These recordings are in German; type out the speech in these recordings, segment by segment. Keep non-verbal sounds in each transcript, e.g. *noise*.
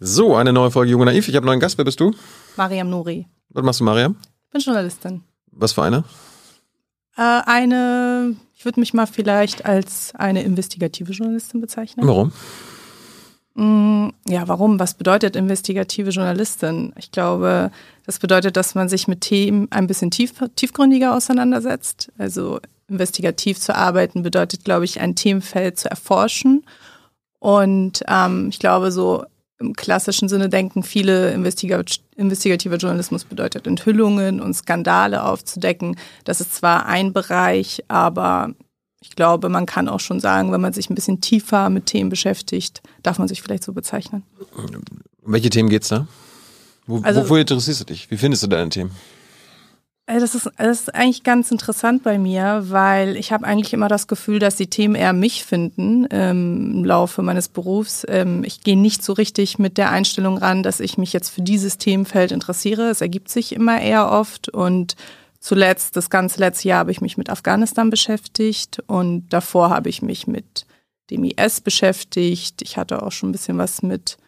So, eine neue Folge Junge Naiv. Ich habe einen neuen Gast. Wer bist du? Mariam Nouri. Was machst du, Mariam? Bin Journalistin. Was für eine? Äh, eine, ich würde mich mal vielleicht als eine investigative Journalistin bezeichnen. Warum? Mm, ja, warum? Was bedeutet investigative Journalistin? Ich glaube, das bedeutet, dass man sich mit Themen ein bisschen tief, tiefgründiger auseinandersetzt. Also investigativ zu arbeiten bedeutet, glaube ich, ein Themenfeld zu erforschen. Und ähm, ich glaube, so im klassischen Sinne denken viele, investigativer Journalismus bedeutet Enthüllungen und Skandale aufzudecken. Das ist zwar ein Bereich, aber ich glaube, man kann auch schon sagen, wenn man sich ein bisschen tiefer mit Themen beschäftigt, darf man sich vielleicht so bezeichnen. Um welche Themen geht's da? Wo, also, wofür interessierst du dich? Wie findest du deine Themen? Äh, das ist, das ist eigentlich ganz interessant bei mir, weil ich habe eigentlich immer das Gefühl, dass die Themen eher mich finden ähm, im Laufe meines Berufs. Ähm, ich gehe nicht so richtig mit der Einstellung ran, dass ich mich jetzt für dieses Themenfeld interessiere. Es ergibt sich immer eher oft und zuletzt, das ganze letzte Jahr habe ich mich mit Afghanistan beschäftigt und davor habe ich mich mit dem IS beschäftigt. Ich hatte auch schon ein bisschen was mit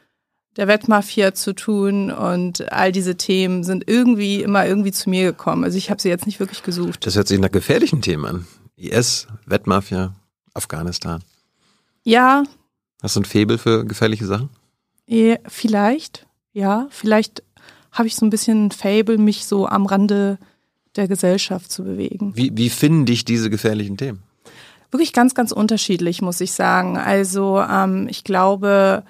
der Wettmafia zu tun und all diese Themen sind irgendwie immer irgendwie zu mir gekommen. Also ich habe sie jetzt nicht wirklich gesucht. Das hört sich nach gefährlichen Themen an. IS, Wettmafia, Afghanistan. Ja. Hast du ein Faible für gefährliche Sachen? Ja, vielleicht, ja. Vielleicht habe ich so ein bisschen ein Fable, mich so am Rande der Gesellschaft zu bewegen. Wie, wie finden dich diese gefährlichen Themen? Wirklich ganz, ganz unterschiedlich, muss ich sagen. Also ähm, ich glaube,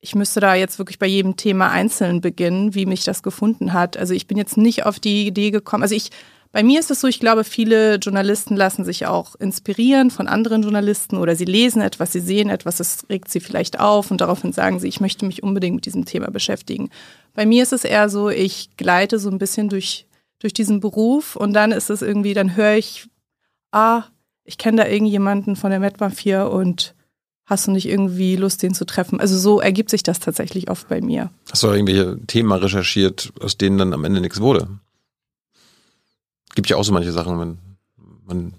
ich müsste da jetzt wirklich bei jedem Thema einzeln beginnen, wie mich das gefunden hat. Also ich bin jetzt nicht auf die Idee gekommen. Also ich, bei mir ist es so, ich glaube, viele Journalisten lassen sich auch inspirieren von anderen Journalisten oder sie lesen etwas, sie sehen etwas, das regt sie vielleicht auf und daraufhin sagen sie, ich möchte mich unbedingt mit diesem Thema beschäftigen. Bei mir ist es eher so, ich gleite so ein bisschen durch, durch diesen Beruf und dann ist es irgendwie, dann höre ich, ah, ich kenne da irgendjemanden von der Metmafia und hast du nicht irgendwie Lust, den zu treffen? Also so ergibt sich das tatsächlich oft bei mir. Hast du irgendwelche Themen recherchiert, aus denen dann am Ende nichts wurde? Gibt ja auch so manche Sachen, wenn man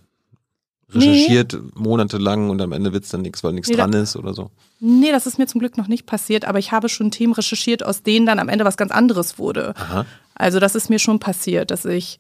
recherchiert nee. monatelang und am Ende wird es dann nichts, weil nichts nee, dran ist oder so. Nee, das ist mir zum Glück noch nicht passiert, aber ich habe schon Themen recherchiert, aus denen dann am Ende was ganz anderes wurde. Aha. Also das ist mir schon passiert, dass ich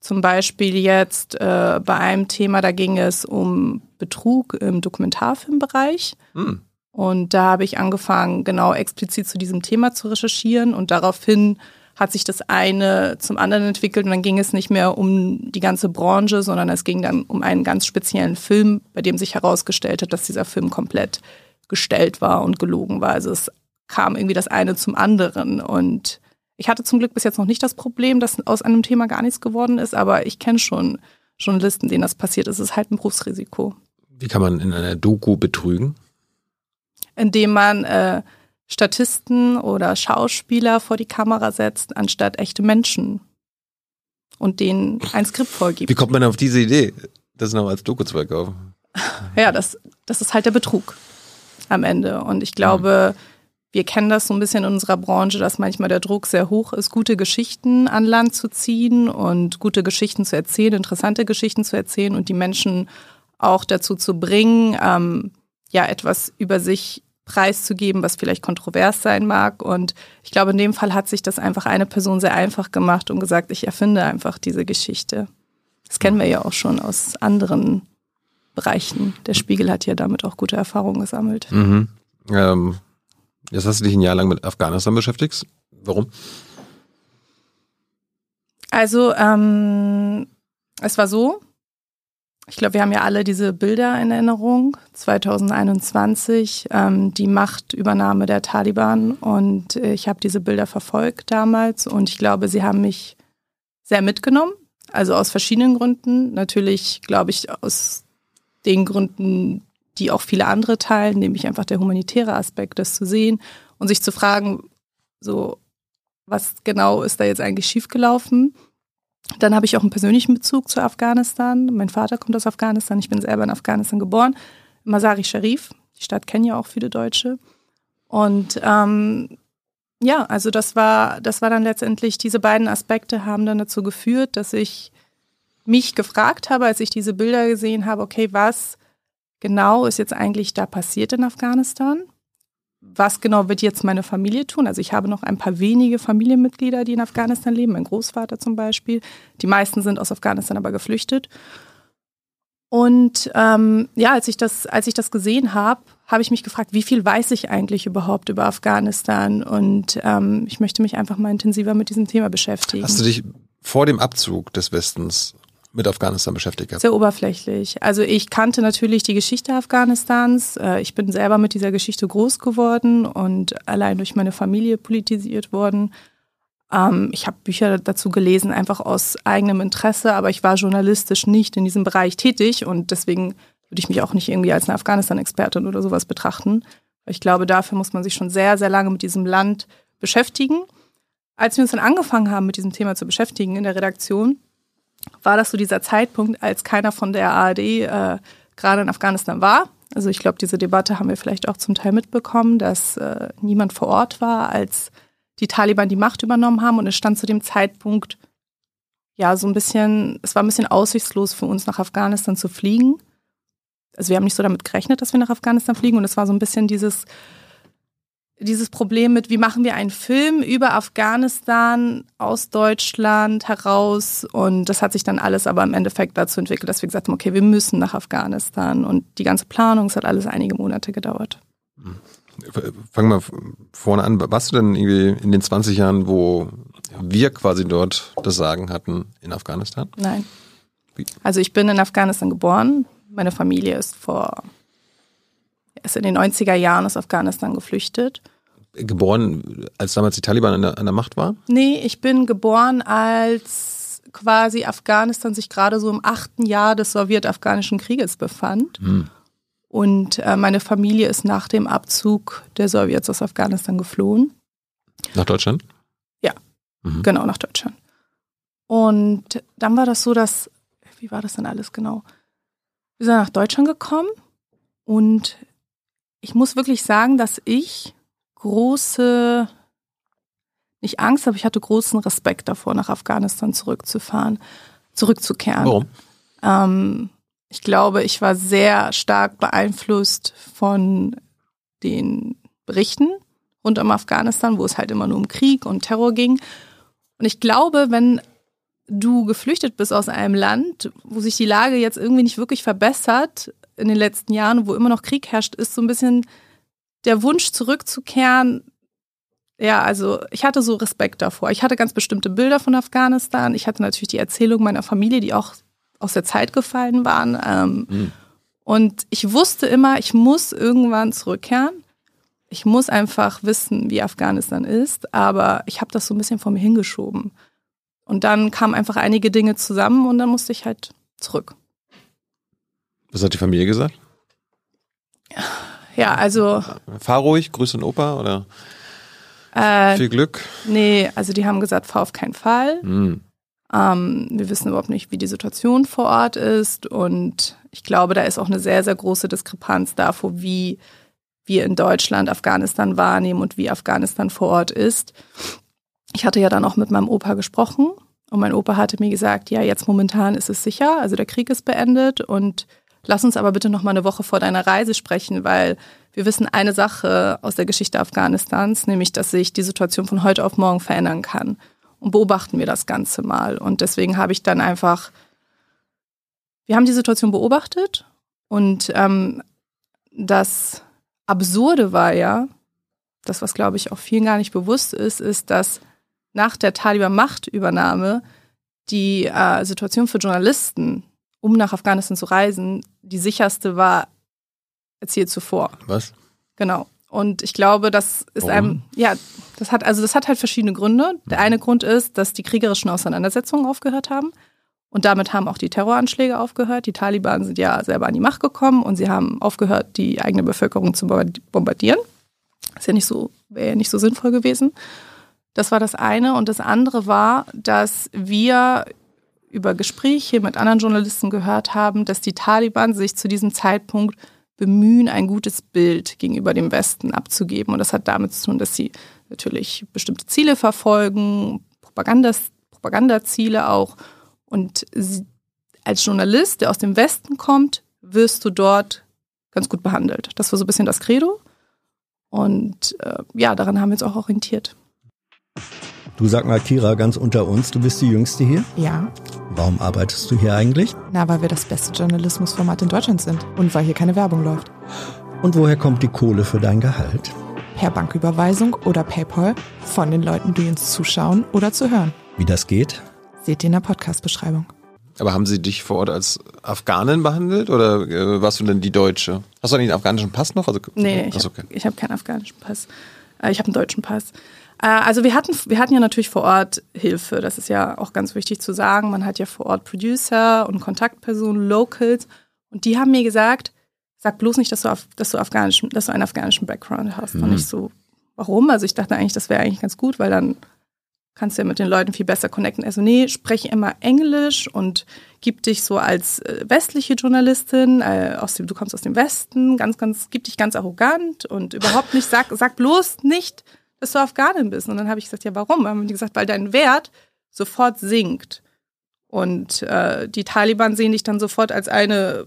zum Beispiel jetzt äh, bei einem Thema, da ging es um Betrug im Dokumentarfilmbereich. Hm. Und da habe ich angefangen, genau explizit zu diesem Thema zu recherchieren. Und daraufhin hat sich das eine zum anderen entwickelt. Und dann ging es nicht mehr um die ganze Branche, sondern es ging dann um einen ganz speziellen Film, bei dem sich herausgestellt hat, dass dieser Film komplett gestellt war und gelogen war. Also es kam irgendwie das eine zum anderen. Und ich hatte zum Glück bis jetzt noch nicht das Problem, dass aus einem Thema gar nichts geworden ist, aber ich kenne schon Journalisten, denen das passiert ist. Es ist halt ein Berufsrisiko. Wie kann man in einer Doku betrügen? Indem man äh, Statisten oder Schauspieler vor die Kamera setzt, anstatt echte Menschen und denen ein Skript vorgibt. Wie kommt man auf diese Idee, das noch als Doku zu verkaufen? Ja, das, das ist halt der Betrug am Ende. Und ich glaube, mhm wir kennen das so ein bisschen in unserer Branche, dass manchmal der Druck sehr hoch ist, gute Geschichten an Land zu ziehen und gute Geschichten zu erzählen, interessante Geschichten zu erzählen und die Menschen auch dazu zu bringen, ähm, ja, etwas über sich preiszugeben, was vielleicht kontrovers sein mag. Und ich glaube, in dem Fall hat sich das einfach eine Person sehr einfach gemacht und gesagt, ich erfinde einfach diese Geschichte. Das kennen wir ja auch schon aus anderen Bereichen. Der Spiegel hat ja damit auch gute Erfahrungen gesammelt. Mhm. Ähm Jetzt hast du dich ein Jahr lang mit Afghanistan beschäftigt. Warum? Also, ähm, es war so, ich glaube, wir haben ja alle diese Bilder in Erinnerung, 2021, ähm, die Machtübernahme der Taliban. Und ich habe diese Bilder verfolgt damals und ich glaube, sie haben mich sehr mitgenommen. Also aus verschiedenen Gründen. Natürlich, glaube ich, aus den Gründen, die auch viele andere teilen, nämlich einfach der humanitäre Aspekt, das zu sehen und sich zu fragen, so, was genau ist da jetzt eigentlich schiefgelaufen? Dann habe ich auch einen persönlichen Bezug zu Afghanistan. Mein Vater kommt aus Afghanistan, ich bin selber in Afghanistan geboren. Masari Sharif, die Stadt kennen ja auch viele Deutsche. Und ähm, ja, also das war, das war dann letztendlich, diese beiden Aspekte haben dann dazu geführt, dass ich mich gefragt habe, als ich diese Bilder gesehen habe, okay, was genau ist jetzt eigentlich da passiert in Afghanistan? was genau wird jetzt meine Familie tun? Also ich habe noch ein paar wenige Familienmitglieder, die in Afghanistan leben, mein Großvater zum Beispiel. Die meisten sind aus Afghanistan aber geflüchtet. Und ähm, ja, als ich das, als ich das gesehen habe, habe ich mich gefragt, wie viel weiß ich eigentlich überhaupt über Afghanistan? Und ähm, ich möchte mich einfach mal intensiver mit diesem Thema beschäftigen. Hast du dich vor dem Abzug des Westens mit Afghanistan beschäftigt gehabt? Sehr oberflächlich. Also ich kannte natürlich die Geschichte Afghanistans. Äh, ich bin selber mit dieser Geschichte groß geworden und allein durch meine Familie politisiert worden. Ähm, ich habe Bücher dazu gelesen, einfach aus eigenem Interesse, aber ich war journalistisch nicht in diesem Bereich tätig und deswegen würde ich mich auch nicht irgendwie als eine Afghanistan-Expertin oder sowas betrachten. Ich glaube, dafür muss man sich schon sehr, sehr lange mit diesem Land beschäftigen. Als wir uns dann angefangen haben, mit diesem Thema zu beschäftigen in der Redaktion, war das so dieser Zeitpunkt, als keiner von der ARD äh, gerade in Afghanistan war. Also ich glaube, diese Debatte haben wir vielleicht auch zum Teil mitbekommen, dass äh, niemand vor Ort war, als die Taliban die Macht übernommen haben. Und es stand zu dem Zeitpunkt ja so ein bisschen, es war ein bisschen aussichtslos für uns nach Afghanistan zu fliegen. Also wir haben nicht so damit gerechnet, dass wir nach Afghanistan fliegen. Und es war so ein bisschen dieses, dieses Problem mit, wie machen wir einen Film über Afghanistan aus Deutschland heraus. Und das hat sich dann alles aber im Endeffekt dazu entwickelt, dass wir gesagt haben, okay, wir müssen nach Afghanistan. Und die ganze Planung, es hat alles einige Monate gedauert. Fangen wir vorne an. Warst du denn irgendwie in den 20 Jahren, wo wir quasi dort das Sagen hatten in Afghanistan? Nein. Also ich bin in Afghanistan geboren. Meine Familie ist vor ist in den 90er Jahren aus Afghanistan geflüchtet. Geboren, als damals die Taliban an der, an der Macht war? Nee, ich bin geboren, als quasi Afghanistan sich gerade so im achten Jahr des sowjet-afghanischen Krieges befand. Hm. Und äh, meine Familie ist nach dem Abzug der Sowjets aus Afghanistan geflohen. Nach Deutschland? Ja, mhm. genau, nach Deutschland. Und dann war das so, dass, wie war das denn alles genau? Wir sind nach Deutschland gekommen und ich muss wirklich sagen, dass ich große, nicht Angst, aber ich hatte großen Respekt davor, nach Afghanistan zurückzufahren, zurückzukehren. Warum? Ähm, ich glaube, ich war sehr stark beeinflusst von den Berichten rund um Afghanistan, wo es halt immer nur um Krieg und Terror ging. Und ich glaube, wenn du geflüchtet bist aus einem Land, wo sich die Lage jetzt irgendwie nicht wirklich verbessert, in den letzten Jahren, wo immer noch Krieg herrscht, ist so ein bisschen der Wunsch zurückzukehren. Ja, also ich hatte so Respekt davor. Ich hatte ganz bestimmte Bilder von Afghanistan. Ich hatte natürlich die Erzählung meiner Familie, die auch aus der Zeit gefallen waren. Ähm, mhm. Und ich wusste immer, ich muss irgendwann zurückkehren. Ich muss einfach wissen, wie Afghanistan ist. Aber ich habe das so ein bisschen vor mir hingeschoben. Und dann kamen einfach einige Dinge zusammen und dann musste ich halt zurück. Was hat die Familie gesagt? Ja, also. Fahr ruhig, Grüße an Opa oder äh, viel Glück? Nee, also die haben gesagt, fahr auf keinen Fall. Mhm. Ähm, wir wissen überhaupt nicht, wie die Situation vor Ort ist. Und ich glaube, da ist auch eine sehr, sehr große Diskrepanz davor, wie wir in Deutschland Afghanistan wahrnehmen und wie Afghanistan vor Ort ist. Ich hatte ja dann auch mit meinem Opa gesprochen und mein Opa hatte mir gesagt, ja, jetzt momentan ist es sicher, also der Krieg ist beendet und Lass uns aber bitte noch mal eine Woche vor deiner Reise sprechen, weil wir wissen eine Sache aus der Geschichte Afghanistans, nämlich, dass sich die Situation von heute auf morgen verändern kann. Und beobachten wir das Ganze mal. Und deswegen habe ich dann einfach, wir haben die Situation beobachtet und ähm, das Absurde war ja, das, was glaube ich auch vielen gar nicht bewusst ist, ist, dass nach der Taliban-Machtübernahme die äh, Situation für Journalisten um nach Afghanistan zu reisen, die sicherste war als je zuvor. Was? Genau. Und ich glaube, das ist Warum? einem, ja, das hat, also das hat halt verschiedene Gründe. Der mhm. eine Grund ist, dass die kriegerischen Auseinandersetzungen aufgehört haben. Und damit haben auch die Terroranschläge aufgehört. Die Taliban sind ja selber an die Macht gekommen und sie haben aufgehört, die eigene Bevölkerung zu bombardieren. Ist ja nicht so, wäre ja nicht so sinnvoll gewesen. Das war das eine. Und das andere war, dass wir über Gespräche mit anderen Journalisten gehört haben, dass die Taliban sich zu diesem Zeitpunkt bemühen, ein gutes Bild gegenüber dem Westen abzugeben. Und das hat damit zu tun, dass sie natürlich bestimmte Ziele verfolgen, Propagandas, Propagandaziele auch. Und sie, als Journalist, der aus dem Westen kommt, wirst du dort ganz gut behandelt. Das war so ein bisschen das Credo. Und äh, ja, daran haben wir uns auch orientiert. Du sag mal, Kira, ganz unter uns, du bist die Jüngste hier. Ja. Warum arbeitest du hier eigentlich? Na, weil wir das beste Journalismusformat in Deutschland sind und weil hier keine Werbung läuft. Und woher kommt die Kohle für dein Gehalt? Per Banküberweisung oder PayPal von den Leuten, die uns zuschauen oder zu hören. Wie das geht? Seht ihr in der Podcast-Beschreibung. Aber haben sie dich vor Ort als Afghanin behandelt oder äh, warst du denn die Deutsche? Hast du eigentlich einen afghanischen Pass noch? Also, nee, ich habe okay. hab keinen afghanischen Pass. Äh, ich habe einen deutschen Pass. Äh, also wir hatten, wir hatten ja natürlich vor Ort Hilfe. Das ist ja auch ganz wichtig zu sagen. Man hat ja vor Ort Producer und Kontaktpersonen, Locals. Und die haben mir gesagt, sag bloß nicht, dass du, auf, dass du, afghanischen, dass du einen afghanischen Background hast. Mhm. Und ich so, warum? Also ich dachte eigentlich, das wäre eigentlich ganz gut, weil dann kannst du ja mit den Leuten viel besser connecten. Also nee, spreche immer Englisch und gib dich so als äh, westliche Journalistin, äh, aus dem, du kommst aus dem Westen, ganz, ganz, gib dich ganz arrogant und überhaupt nicht, sag, sag bloß nicht, dass du Afghanin bist. Und dann habe ich gesagt, ja, warum? Dann haben die gesagt, weil dein Wert sofort sinkt. Und äh, die Taliban sehen dich dann sofort als eine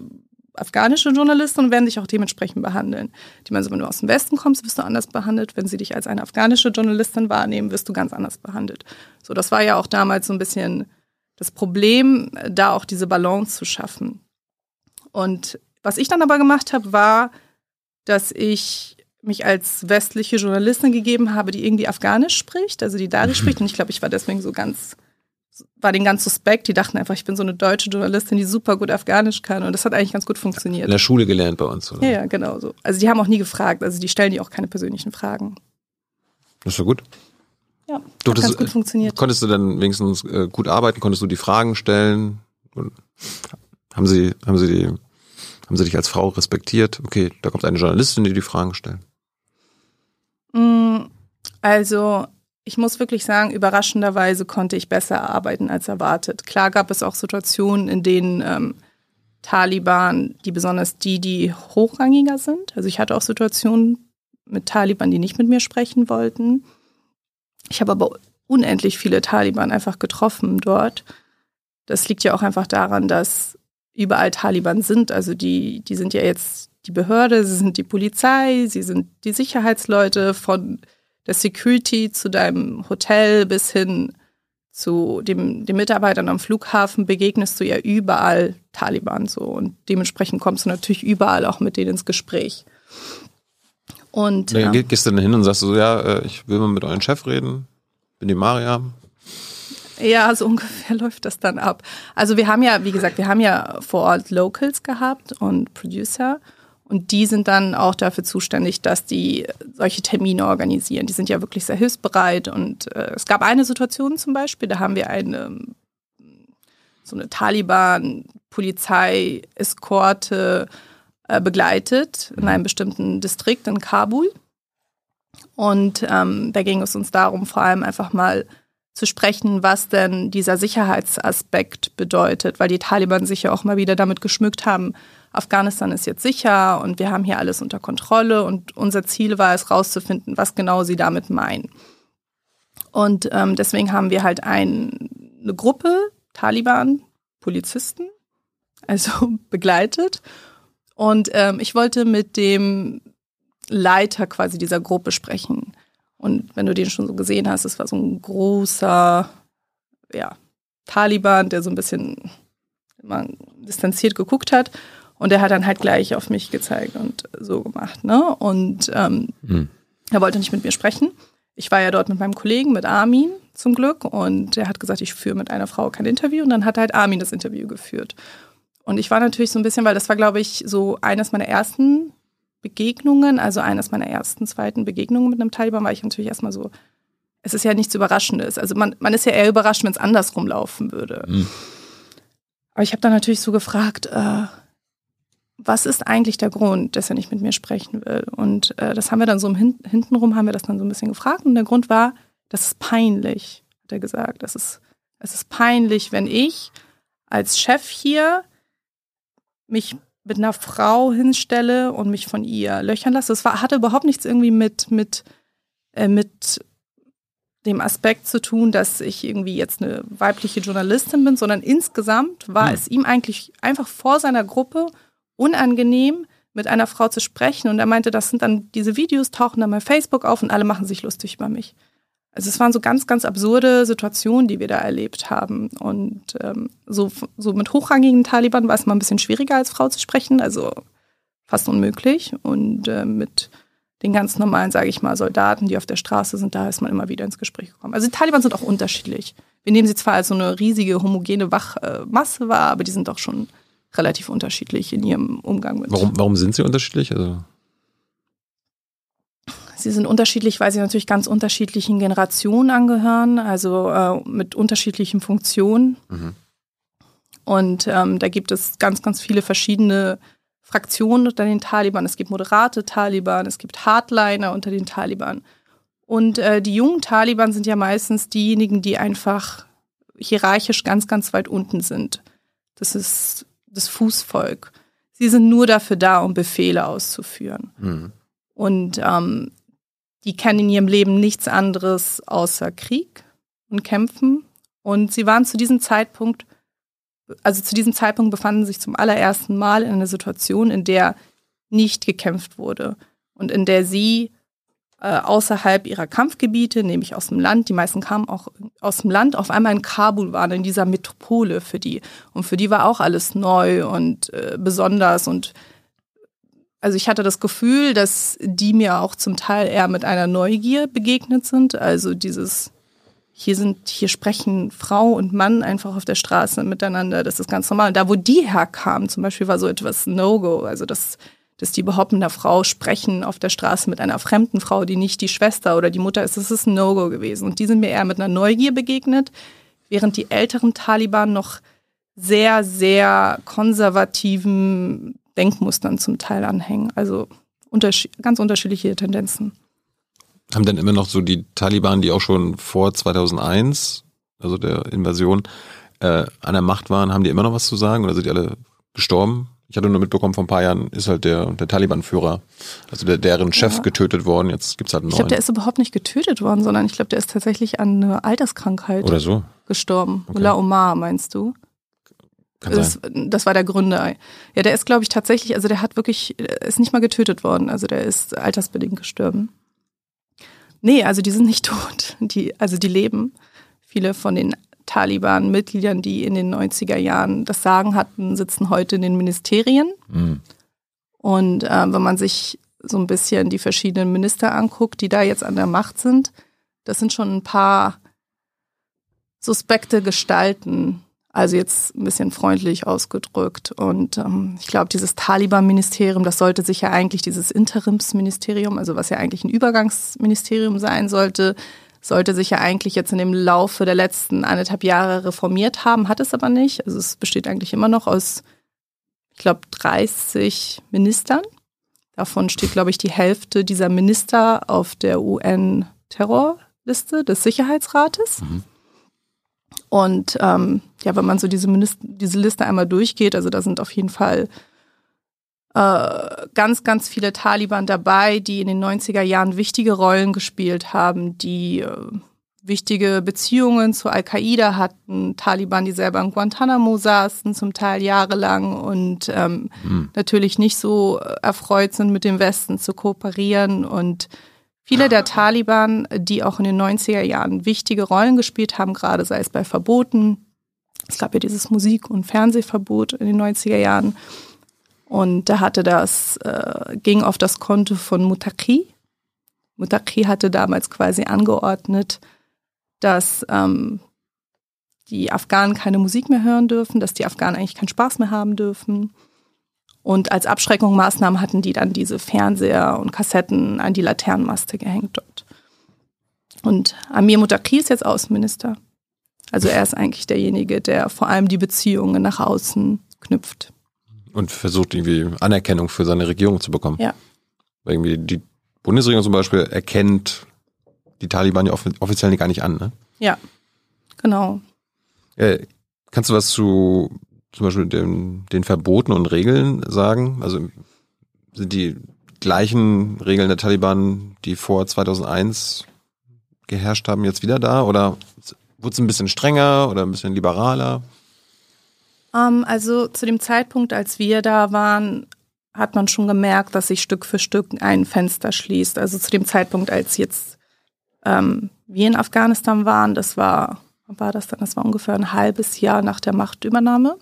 afghanische Journalistin und werden dich auch dementsprechend behandeln. Die meinen, wenn du aus dem Westen kommst, wirst du anders behandelt. Wenn sie dich als eine afghanische Journalistin wahrnehmen, wirst du ganz anders behandelt. So, das war ja auch damals so ein bisschen das Problem, da auch diese Balance zu schaffen. Und was ich dann aber gemacht habe, war, dass ich mich als westliche Journalistin gegeben habe, die irgendwie Afghanisch spricht, also die Dari mhm. spricht. Und ich glaube, ich war deswegen so ganz, war den ganz suspekt. Die dachten einfach, ich bin so eine deutsche Journalistin, die super gut Afghanisch kann. Und das hat eigentlich ganz gut funktioniert. In der Schule gelernt bei uns, oder? Ja, ja genau so. Also die haben auch nie gefragt. Also die stellen dir auch keine persönlichen Fragen. Das war gut. Ja, hat ganz gut funktioniert. Konntest du dann wenigstens äh, gut arbeiten? Konntest du die Fragen stellen? Haben sie, haben sie die, haben sie dich als Frau respektiert? Okay, da kommt eine Journalistin, die die Fragen stellt. Mm, also, ich muss wirklich sagen, überraschenderweise konnte ich besser arbeiten als erwartet. Klar gab es auch Situationen, in denen ähm, Taliban, die besonders die, die hochrangiger sind, also ich hatte auch Situationen mit Taliban, die nicht mit mir sprechen wollten. Ich habe aber unendlich viele Taliban einfach getroffen dort. Das liegt ja auch einfach daran, dass überall Taliban sind. Also die, die sind ja jetzt die Behörde, sie sind die Polizei, sie sind die Sicherheitsleute von der Security zu deinem Hotel bis hin zu dem, den Mitarbeitern am Flughafen begegnest du ja überall Taliban so und dementsprechend kommst du natürlich überall auch mit denen ins Gespräch. Und ja, gehst du dann hin und sagst so, ja, äh, ich will mal mit euren Chef reden, bin die Maria. Ja, so *laughs* ungefähr läuft das dann ab. Also wir haben ja, wie gesagt, wir haben ja vor Ort Locals gehabt und Producer und die sind dann auch dafür zuständig, dass die solche Termine organisieren. Die sind ja wirklich sehr hilfsbereit. Und äh, es gab eine Situation zum Beispiel, da haben wir eine so eine Taliban-Polizei-Eskorte äh, begleitet in einem bestimmten Distrikt in Kabul. Und ähm, da ging es uns darum, vor allem einfach mal zu sprechen, was denn dieser Sicherheitsaspekt bedeutet, weil die Taliban sich ja auch mal wieder damit geschmückt haben, Afghanistan ist jetzt sicher und wir haben hier alles unter Kontrolle und unser Ziel war es rauszufinden, was genau sie damit meinen. Und ähm, deswegen haben wir halt ein, eine Gruppe Taliban, Polizisten, also *laughs* begleitet. Und ähm, ich wollte mit dem Leiter quasi dieser Gruppe sprechen. Und wenn du den schon so gesehen hast, es war so ein großer, ja, Taliban, der so ein bisschen distanziert geguckt hat. Und er hat dann halt gleich auf mich gezeigt und so gemacht. Ne? Und ähm, mhm. er wollte nicht mit mir sprechen. Ich war ja dort mit meinem Kollegen, mit Armin zum Glück. Und er hat gesagt, ich führe mit einer Frau kein Interview. Und dann hat halt Armin das Interview geführt. Und ich war natürlich so ein bisschen, weil das war, glaube ich, so eines meiner ersten Begegnungen, also eines meiner ersten, zweiten Begegnungen mit einem Taliban, war ich natürlich erstmal so, es ist ja nichts Überraschendes. Also man, man ist ja eher überrascht, wenn es andersrum laufen würde. Mhm. Aber ich habe dann natürlich so gefragt, äh, was ist eigentlich der Grund, dass er nicht mit mir sprechen will? Und äh, das haben wir dann so im Hin hintenrum haben wir das dann so ein bisschen gefragt. Und der Grund war, das ist peinlich, hat er gesagt. Das ist, es ist peinlich, wenn ich als Chef hier mich mit einer Frau hinstelle und mich von ihr löchern lasse. Das war, hatte überhaupt nichts irgendwie mit, mit, äh, mit dem Aspekt zu tun, dass ich irgendwie jetzt eine weibliche Journalistin bin, sondern insgesamt war hm. es ihm eigentlich einfach vor seiner Gruppe unangenehm, mit einer Frau zu sprechen. Und er meinte, das sind dann diese Videos, tauchen dann bei Facebook auf und alle machen sich lustig über mich. Also es waren so ganz, ganz absurde Situationen, die wir da erlebt haben. Und ähm, so, so mit hochrangigen Taliban war es mal ein bisschen schwieriger als Frau zu sprechen, also fast unmöglich. Und äh, mit den ganz normalen, sage ich mal, Soldaten, die auf der Straße sind, da ist man immer wieder ins Gespräch gekommen. Also die Taliban sind auch unterschiedlich. Wir nehmen sie zwar als so eine riesige, homogene Wachmasse wahr, aber die sind doch schon relativ unterschiedlich in ihrem Umgang mit. Warum, warum sind sie unterschiedlich? Also Sie sind unterschiedlich, weil sie natürlich ganz unterschiedlichen Generationen angehören, also äh, mit unterschiedlichen Funktionen. Mhm. Und ähm, da gibt es ganz, ganz viele verschiedene Fraktionen unter den Taliban. Es gibt moderate Taliban, es gibt Hardliner unter den Taliban. Und äh, die jungen Taliban sind ja meistens diejenigen, die einfach hierarchisch ganz, ganz weit unten sind. Das ist das Fußvolk. Sie sind nur dafür da, um Befehle auszuführen. Mhm. Und ähm, die kennen in ihrem Leben nichts anderes außer Krieg und Kämpfen. Und sie waren zu diesem Zeitpunkt, also zu diesem Zeitpunkt befanden sich zum allerersten Mal in einer Situation, in der nicht gekämpft wurde und in der sie äh, außerhalb ihrer Kampfgebiete, nämlich aus dem Land, die meisten kamen auch aus dem Land, auf einmal in Kabul waren, in dieser Metropole für die. Und für die war auch alles neu und äh, besonders und also ich hatte das Gefühl, dass die mir auch zum Teil eher mit einer Neugier begegnet sind. Also dieses, hier sind, hier sprechen Frau und Mann einfach auf der Straße miteinander. Das ist ganz normal. Und da, wo die herkamen, zum Beispiel war so etwas No-Go. Also das, dass die überhaupt mit einer Frau sprechen auf der Straße mit einer fremden Frau, die nicht die Schwester oder die Mutter ist, das ist ein No-Go gewesen. Und die sind mir eher mit einer Neugier begegnet, während die älteren Taliban noch sehr, sehr konservativen Denkmustern zum Teil anhängen. Also ganz unterschiedliche Tendenzen. Haben denn immer noch so die Taliban, die auch schon vor 2001, also der Invasion, äh, an der Macht waren, haben die immer noch was zu sagen oder sind die alle gestorben? Ich hatte nur mitbekommen, vor ein paar Jahren ist halt der, der Taliban-Führer, also der, deren Chef ja. getötet worden. Jetzt gibt es halt einen Ich glaube, der ist überhaupt nicht getötet worden, sondern ich glaube, der ist tatsächlich an einer Alterskrankheit Oder so. gestorben. Okay. Mullah Omar, meinst du? Das, das, war der Gründer. Ja, der ist, glaube ich, tatsächlich, also der hat wirklich, ist nicht mal getötet worden. Also der ist altersbedingt gestorben. Nee, also die sind nicht *laughs* tot. Die, also die leben. Viele von den Taliban-Mitgliedern, die in den 90er Jahren das Sagen hatten, sitzen heute in den Ministerien. Mhm. Und äh, wenn man sich so ein bisschen die verschiedenen Minister anguckt, die da jetzt an der Macht sind, das sind schon ein paar suspekte Gestalten, also jetzt ein bisschen freundlich ausgedrückt. Und ähm, ich glaube, dieses Taliban-Ministerium, das sollte sich ja eigentlich dieses Interimsministerium, also was ja eigentlich ein Übergangsministerium sein sollte, sollte sich ja eigentlich jetzt in dem Laufe der letzten anderthalb Jahre reformiert haben, hat es aber nicht. Also es besteht eigentlich immer noch aus, ich glaube, 30 Ministern. Davon steht, glaube ich, die Hälfte dieser Minister auf der UN-Terrorliste des Sicherheitsrates. Mhm. Und ähm, ja, wenn man so diese, Minister, diese Liste einmal durchgeht, also da sind auf jeden Fall äh, ganz, ganz viele Taliban dabei, die in den 90er Jahren wichtige Rollen gespielt haben, die äh, wichtige Beziehungen zu Al-Qaida hatten, Taliban, die selber in Guantanamo saßen, zum Teil jahrelang und ähm, mhm. natürlich nicht so erfreut sind, mit dem Westen zu kooperieren und Viele der Taliban, die auch in den 90er Jahren wichtige Rollen gespielt haben, gerade sei es bei Verboten. Es gab ja dieses Musik- und Fernsehverbot in den 90er Jahren. Und da hatte das, äh, ging auf das Konto von Mutaki. Mutaki hatte damals quasi angeordnet, dass ähm, die Afghanen keine Musik mehr hören dürfen, dass die Afghanen eigentlich keinen Spaß mehr haben dürfen. Und als Abschreckungsmaßnahme hatten die dann diese Fernseher und Kassetten an die Laternenmaste gehängt dort. Und Amir Mutaki ist jetzt Außenminister. Also er ist eigentlich derjenige, der vor allem die Beziehungen nach außen knüpft. Und versucht irgendwie Anerkennung für seine Regierung zu bekommen. Ja. Weil irgendwie die Bundesregierung zum Beispiel erkennt die Taliban ja offiziell gar nicht an, ne? Ja, genau. Äh, kannst du was zu zum Beispiel den, den Verboten und Regeln sagen? Also sind die gleichen Regeln der Taliban, die vor 2001 geherrscht haben, jetzt wieder da? Oder wurde es ein bisschen strenger oder ein bisschen liberaler? Ähm, also zu dem Zeitpunkt, als wir da waren, hat man schon gemerkt, dass sich Stück für Stück ein Fenster schließt. Also zu dem Zeitpunkt, als jetzt ähm, wir in Afghanistan waren, das war, war das dann? Das war ungefähr ein halbes Jahr nach der Machtübernahme.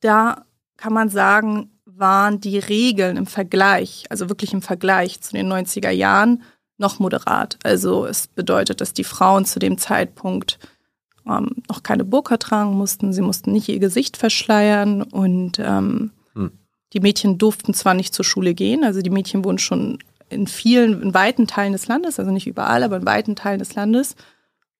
Da kann man sagen, waren die Regeln im Vergleich, also wirklich im Vergleich zu den 90er Jahren, noch moderat. Also es bedeutet, dass die Frauen zu dem Zeitpunkt ähm, noch keine Burka tragen mussten, sie mussten nicht ihr Gesicht verschleiern und ähm, hm. die Mädchen durften zwar nicht zur Schule gehen, also die Mädchen wurden schon in vielen, in weiten Teilen des Landes, also nicht überall, aber in weiten Teilen des Landes,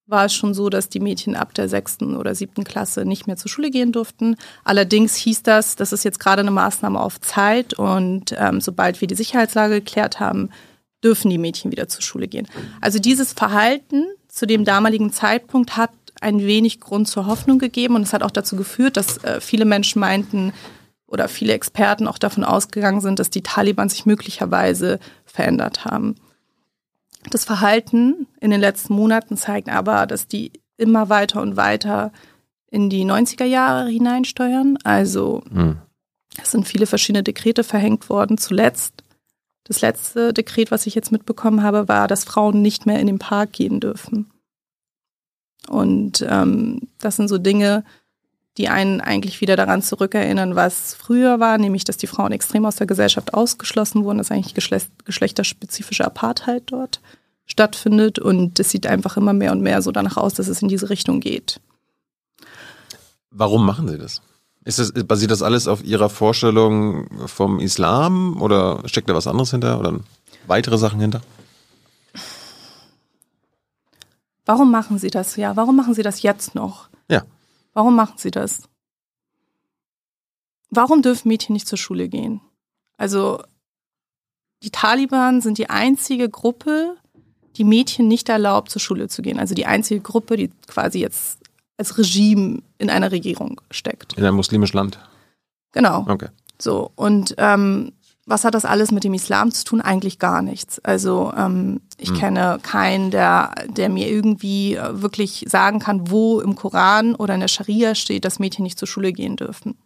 war es schon so, dass die Mädchen ab der sechsten oder siebten Klasse nicht mehr zur Schule gehen durften. Allerdings hieß das, das ist jetzt gerade eine Maßnahme auf Zeit und ähm, sobald wir die Sicherheitslage geklärt haben, dürfen die Mädchen wieder zur Schule gehen. Also dieses Verhalten zu dem damaligen Zeitpunkt hat ein wenig Grund zur Hoffnung gegeben und es hat auch dazu geführt, dass äh, viele Menschen meinten oder viele Experten auch davon ausgegangen sind, dass die Taliban sich möglicherweise verändert haben. Das Verhalten in den letzten Monaten zeigt aber, dass die immer weiter und weiter in die 90er Jahre hineinsteuern. Also hm. es sind viele verschiedene Dekrete verhängt worden. Zuletzt, das letzte Dekret, was ich jetzt mitbekommen habe, war, dass Frauen nicht mehr in den Park gehen dürfen. Und ähm, das sind so Dinge, die einen eigentlich wieder daran zurückerinnern, was früher war, nämlich dass die Frauen extrem aus der Gesellschaft ausgeschlossen wurden, dass eigentlich geschlecht, geschlechterspezifische Apartheid dort stattfindet und es sieht einfach immer mehr und mehr so danach aus, dass es in diese Richtung geht. Warum machen Sie das? Das basiert das alles auf Ihrer Vorstellung vom Islam oder steckt da was anderes hinter oder weitere Sachen hinter? Warum machen Sie das? Ja, warum machen Sie das jetzt noch? Ja. Warum machen Sie das? Warum dürfen Mädchen nicht zur Schule gehen? Also die Taliban sind die einzige Gruppe, die Mädchen nicht erlaubt, zur Schule zu gehen. Also die einzige Gruppe, die quasi jetzt als Regime in einer Regierung steckt. In einem muslimischen Land. Genau. Okay. So, und ähm, was hat das alles mit dem Islam zu tun? Eigentlich gar nichts. Also ähm, ich hm. kenne keinen, der, der mir irgendwie äh, wirklich sagen kann, wo im Koran oder in der Scharia steht, dass Mädchen nicht zur Schule gehen dürfen.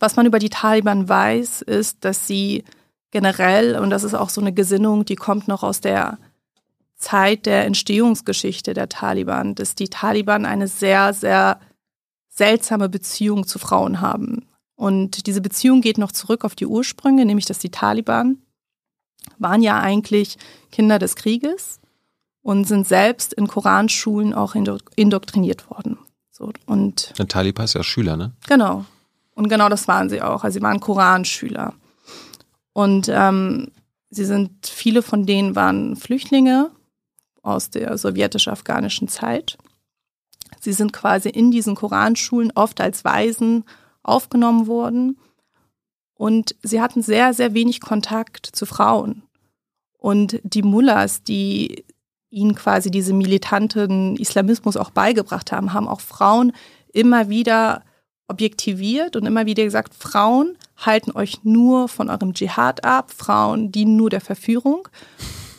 Was man über die Taliban weiß, ist, dass sie generell, und das ist auch so eine Gesinnung, die kommt noch aus der Zeit der Entstehungsgeschichte der Taliban, dass die Taliban eine sehr, sehr seltsame Beziehung zu Frauen haben. Und diese Beziehung geht noch zurück auf die Ursprünge, nämlich dass die Taliban waren ja eigentlich Kinder des Krieges und sind selbst in Koranschulen auch indoktriniert worden. So, und Ein Taliban ist ja Schüler, ne? Genau. Und genau das waren sie auch. Also sie waren Koranschüler. Und ähm, sie sind, viele von denen waren Flüchtlinge aus der sowjetisch-afghanischen Zeit. Sie sind quasi in diesen Koranschulen oft als Waisen aufgenommen worden. Und sie hatten sehr, sehr wenig Kontakt zu Frauen. Und die Mullahs, die ihnen quasi diese militanten Islamismus auch beigebracht haben, haben auch Frauen immer wieder objektiviert und immer wieder gesagt, Frauen halten euch nur von eurem Dschihad ab, Frauen dienen nur der Verführung.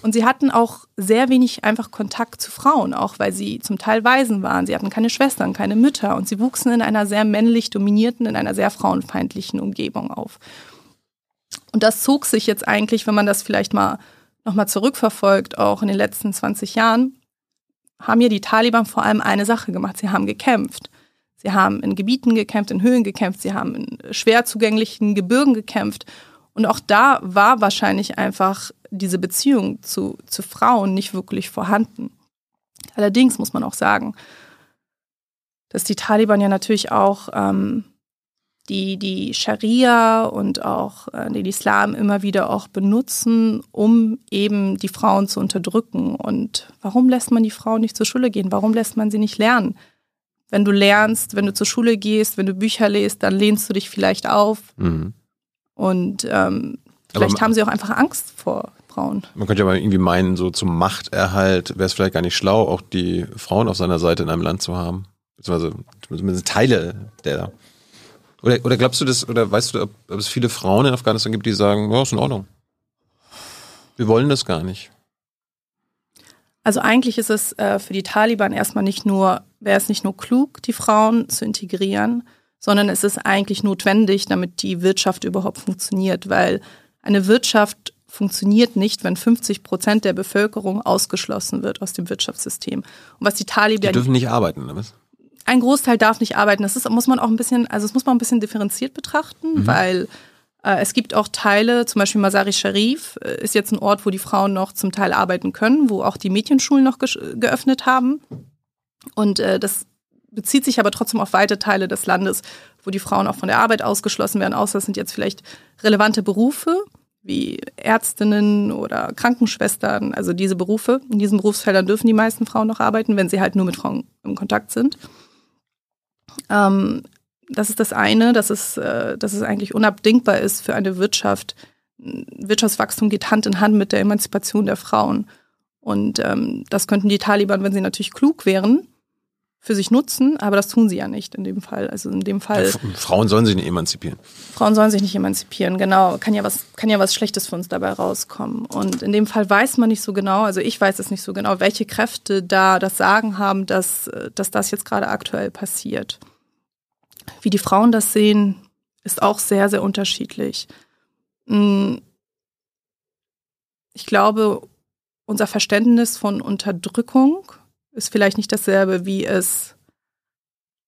Und sie hatten auch sehr wenig einfach Kontakt zu Frauen, auch weil sie zum Teil Waisen waren. Sie hatten keine Schwestern, keine Mütter und sie wuchsen in einer sehr männlich dominierten, in einer sehr frauenfeindlichen Umgebung auf. Und das zog sich jetzt eigentlich, wenn man das vielleicht mal nochmal zurückverfolgt, auch in den letzten 20 Jahren, haben ja die Taliban vor allem eine Sache gemacht. Sie haben gekämpft. Sie haben in Gebieten gekämpft, in Höhen gekämpft, sie haben in schwer zugänglichen Gebirgen gekämpft. Und auch da war wahrscheinlich einfach diese Beziehung zu, zu Frauen nicht wirklich vorhanden. Allerdings muss man auch sagen, dass die Taliban ja natürlich auch ähm, die, die Scharia und auch äh, den Islam immer wieder auch benutzen, um eben die Frauen zu unterdrücken. Und warum lässt man die Frauen nicht zur Schule gehen? Warum lässt man sie nicht lernen? Wenn du lernst, wenn du zur Schule gehst, wenn du Bücher liest, dann lehnst du dich vielleicht auf. Mhm. Und ähm, vielleicht man, haben sie auch einfach Angst vor Frauen. Man könnte ja mal irgendwie meinen, so zum Machterhalt wäre es vielleicht gar nicht schlau, auch die Frauen auf seiner Seite in einem Land zu haben. Beziehungsweise zumindest Teile der. Oder, oder glaubst du das, oder weißt du, ob, ob es viele Frauen in Afghanistan gibt, die sagen, ja, ist in Ordnung. Wir wollen das gar nicht. Also eigentlich ist es äh, für die Taliban erstmal nicht nur, wäre es nicht nur klug, die Frauen zu integrieren, sondern es ist eigentlich notwendig, damit die Wirtschaft überhaupt funktioniert, weil eine Wirtschaft funktioniert nicht, wenn 50 Prozent der Bevölkerung ausgeschlossen wird aus dem Wirtschaftssystem. Und was die Taliban. Die dürfen nicht arbeiten, oder was? Ein Großteil darf nicht arbeiten. Das ist, muss man auch ein bisschen, also das muss man ein bisschen differenziert betrachten, mhm. weil äh, es gibt auch Teile, zum Beispiel Masari Sharif äh, ist jetzt ein Ort, wo die Frauen noch zum Teil arbeiten können, wo auch die Mädchenschulen noch geöffnet haben. Und äh, das bezieht sich aber trotzdem auf weite Teile des Landes, wo die Frauen auch von der Arbeit ausgeschlossen werden, außer es sind jetzt vielleicht relevante Berufe wie Ärztinnen oder Krankenschwestern, also diese Berufe. In diesen Berufsfeldern dürfen die meisten Frauen noch arbeiten, wenn sie halt nur mit Frauen im Kontakt sind. Ähm, das ist das eine, dass es, äh, dass es eigentlich unabdingbar ist für eine Wirtschaft. Wirtschaftswachstum geht Hand in Hand mit der Emanzipation der Frauen. Und ähm, das könnten die Taliban, wenn sie natürlich klug wären, für sich nutzen, aber das tun sie ja nicht in dem Fall. Also in dem Fall. Ja, Frauen sollen sich nicht emanzipieren. Frauen sollen sich nicht emanzipieren, genau. Kann ja was, kann ja was Schlechtes für uns dabei rauskommen. Und in dem Fall weiß man nicht so genau, also ich weiß es nicht so genau, welche Kräfte da das Sagen haben, dass, dass das jetzt gerade aktuell passiert. Wie die Frauen das sehen, ist auch sehr, sehr unterschiedlich. Hm. Ich glaube, unser Verständnis von Unterdrückung ist vielleicht nicht dasselbe, wie es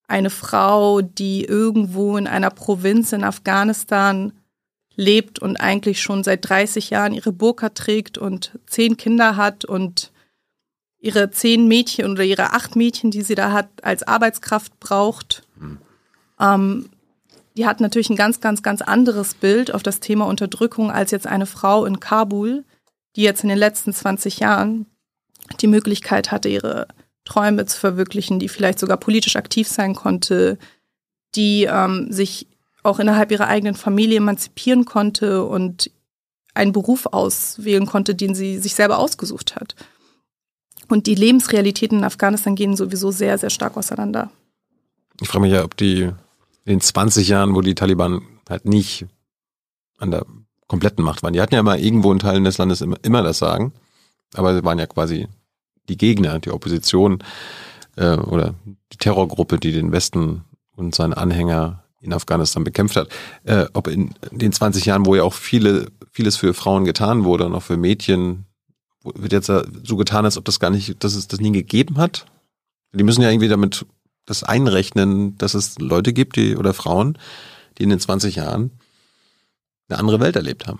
eine Frau, die irgendwo in einer Provinz in Afghanistan lebt und eigentlich schon seit 30 Jahren ihre Burka trägt und zehn Kinder hat und ihre zehn Mädchen oder ihre acht Mädchen, die sie da hat, als Arbeitskraft braucht. Mhm. Ähm, die hat natürlich ein ganz, ganz, ganz anderes Bild auf das Thema Unterdrückung als jetzt eine Frau in Kabul, die jetzt in den letzten 20 Jahren die Möglichkeit hatte, ihre Träume zu verwirklichen, die vielleicht sogar politisch aktiv sein konnte, die ähm, sich auch innerhalb ihrer eigenen Familie emanzipieren konnte und einen Beruf auswählen konnte, den sie sich selber ausgesucht hat. Und die Lebensrealitäten in Afghanistan gehen sowieso sehr, sehr stark auseinander. Ich frage mich ja, ob die in den 20 Jahren, wo die Taliban halt nicht an der kompletten Macht waren, die hatten ja mal irgendwo in Teilen des Landes immer, immer das Sagen, aber sie waren ja quasi die Gegner, die Opposition äh, oder die Terrorgruppe, die den Westen und seine Anhänger in Afghanistan bekämpft hat, äh, ob in den 20 Jahren, wo ja auch viele, vieles für Frauen getan wurde und auch für Mädchen, wird jetzt so getan, als ob das gar nicht, dass es das nie gegeben hat. Die müssen ja irgendwie damit das einrechnen, dass es Leute gibt, die oder Frauen, die in den 20 Jahren eine andere Welt erlebt haben.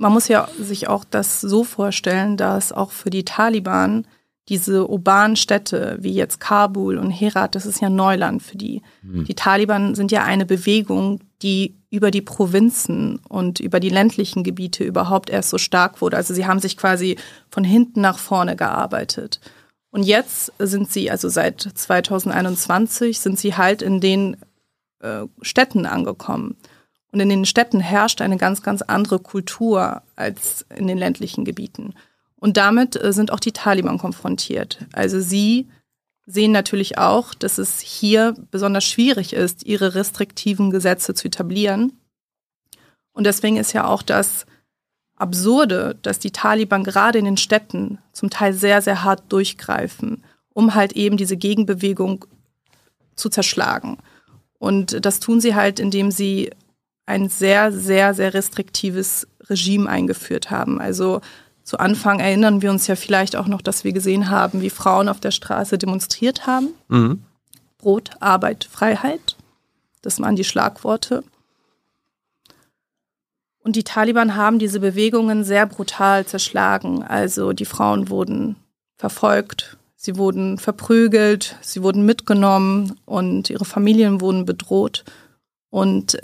Man muss ja sich auch das so vorstellen, dass auch für die Taliban diese urbanen Städte wie jetzt Kabul und Herat, das ist ja Neuland für die. Mhm. Die Taliban sind ja eine Bewegung, die über die Provinzen und über die ländlichen Gebiete überhaupt erst so stark wurde. Also sie haben sich quasi von hinten nach vorne gearbeitet. Und jetzt sind sie, also seit 2021, sind sie halt in den äh, Städten angekommen. Und in den Städten herrscht eine ganz, ganz andere Kultur als in den ländlichen Gebieten. Und damit äh, sind auch die Taliban konfrontiert. Also sie sehen natürlich auch, dass es hier besonders schwierig ist, ihre restriktiven Gesetze zu etablieren. Und deswegen ist ja auch das Absurde, dass die Taliban gerade in den Städten zum Teil sehr, sehr hart durchgreifen, um halt eben diese Gegenbewegung zu zerschlagen. Und das tun sie halt, indem sie ein sehr, sehr, sehr restriktives Regime eingeführt haben. Also zu Anfang erinnern wir uns ja vielleicht auch noch, dass wir gesehen haben, wie Frauen auf der Straße demonstriert haben. Mhm. Brot, Arbeit, Freiheit. Das waren die Schlagworte. Und die Taliban haben diese Bewegungen sehr brutal zerschlagen. Also die Frauen wurden verfolgt, sie wurden verprügelt, sie wurden mitgenommen und ihre Familien wurden bedroht. Und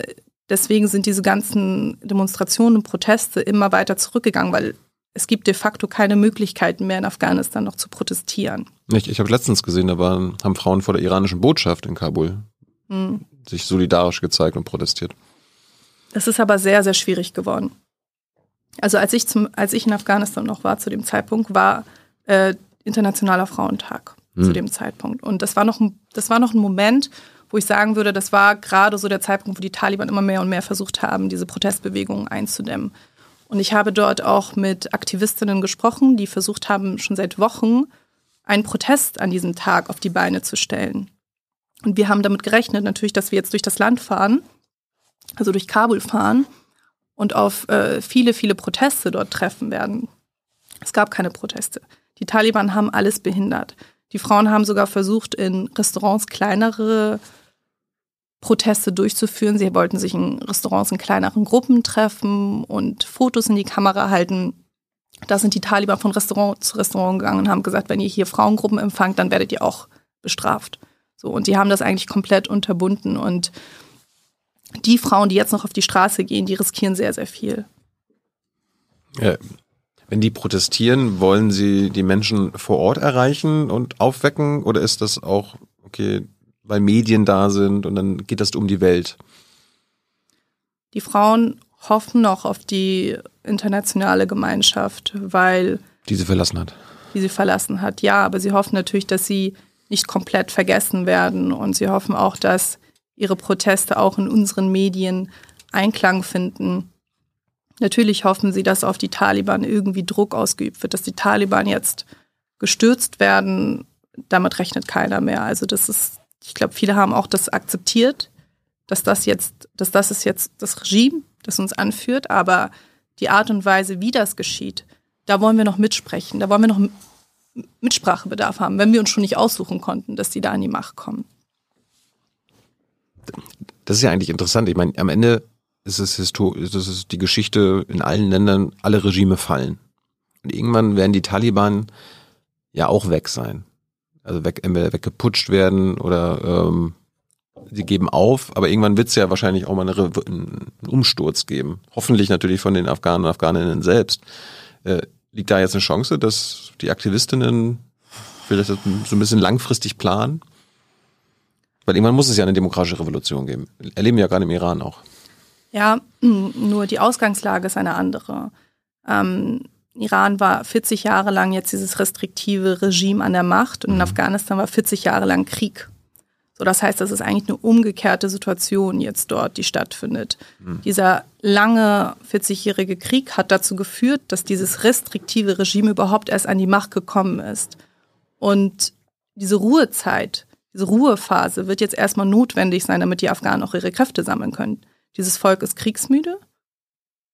Deswegen sind diese ganzen Demonstrationen und Proteste immer weiter zurückgegangen, weil es gibt de facto keine Möglichkeiten mehr in Afghanistan noch zu protestieren. Ich, ich habe letztens gesehen, da waren, haben Frauen vor der iranischen Botschaft in Kabul hm. sich solidarisch gezeigt und protestiert. Das ist aber sehr, sehr schwierig geworden. Also als ich, zum, als ich in Afghanistan noch war zu dem Zeitpunkt, war äh, Internationaler Frauentag hm. zu dem Zeitpunkt. Und das war noch, das war noch ein Moment, wo ich sagen würde, das war gerade so der Zeitpunkt, wo die Taliban immer mehr und mehr versucht haben, diese Protestbewegungen einzudämmen. Und ich habe dort auch mit Aktivistinnen gesprochen, die versucht haben, schon seit Wochen einen Protest an diesem Tag auf die Beine zu stellen. Und wir haben damit gerechnet, natürlich, dass wir jetzt durch das Land fahren, also durch Kabul fahren und auf äh, viele, viele Proteste dort treffen werden. Es gab keine Proteste. Die Taliban haben alles behindert. Die Frauen haben sogar versucht, in Restaurants kleinere Proteste durchzuführen. Sie wollten sich in Restaurants in kleineren Gruppen treffen und Fotos in die Kamera halten. Da sind die Taliban von Restaurant zu Restaurant gegangen und haben gesagt, wenn ihr hier Frauengruppen empfangt, dann werdet ihr auch bestraft. So, und die haben das eigentlich komplett unterbunden. Und die Frauen, die jetzt noch auf die Straße gehen, die riskieren sehr, sehr viel. Ja, wenn die protestieren, wollen sie die Menschen vor Ort erreichen und aufwecken? Oder ist das auch, okay, weil Medien da sind und dann geht das um die Welt? Die Frauen hoffen noch auf die internationale Gemeinschaft, weil. Die sie verlassen hat. Die sie verlassen hat, ja. Aber sie hoffen natürlich, dass sie nicht komplett vergessen werden. Und sie hoffen auch, dass ihre Proteste auch in unseren Medien Einklang finden. Natürlich hoffen sie, dass auf die Taliban irgendwie Druck ausgeübt wird, dass die Taliban jetzt gestürzt werden. Damit rechnet keiner mehr. Also das ist, ich glaube, viele haben auch das akzeptiert, dass das jetzt, dass das ist jetzt das Regime, das uns anführt. Aber die Art und Weise, wie das geschieht, da wollen wir noch mitsprechen. Da wollen wir noch Mitsprachebedarf haben, wenn wir uns schon nicht aussuchen konnten, dass die da an die Macht kommen. Das ist ja eigentlich interessant. Ich meine, am Ende ist es ist die Geschichte in allen Ländern, alle Regime fallen. Und irgendwann werden die Taliban ja auch weg sein. Also weg, entweder weggeputscht werden oder ähm, sie geben auf, aber irgendwann wird es ja wahrscheinlich auch mal eine, einen Umsturz geben. Hoffentlich natürlich von den Afghanen und Afghaninnen selbst. Äh, liegt da jetzt eine Chance, dass die Aktivistinnen vielleicht so ein bisschen langfristig planen? Weil irgendwann muss es ja eine demokratische Revolution geben. Erleben wir ja gerade im Iran auch. Ja, *clears throat* nur die Ausgangslage ist eine andere. Ähm, Iran war 40 Jahre lang jetzt dieses restriktive Regime an der Macht und in mhm. Afghanistan war 40 Jahre lang Krieg. So, das heißt, das ist eigentlich eine umgekehrte Situation jetzt dort, die stattfindet. Mhm. Dieser lange 40-jährige Krieg hat dazu geführt, dass dieses restriktive Regime überhaupt erst an die Macht gekommen ist. Und diese Ruhezeit, diese Ruhephase wird jetzt erstmal notwendig sein, damit die Afghanen auch ihre Kräfte sammeln können. Dieses Volk ist kriegsmüde.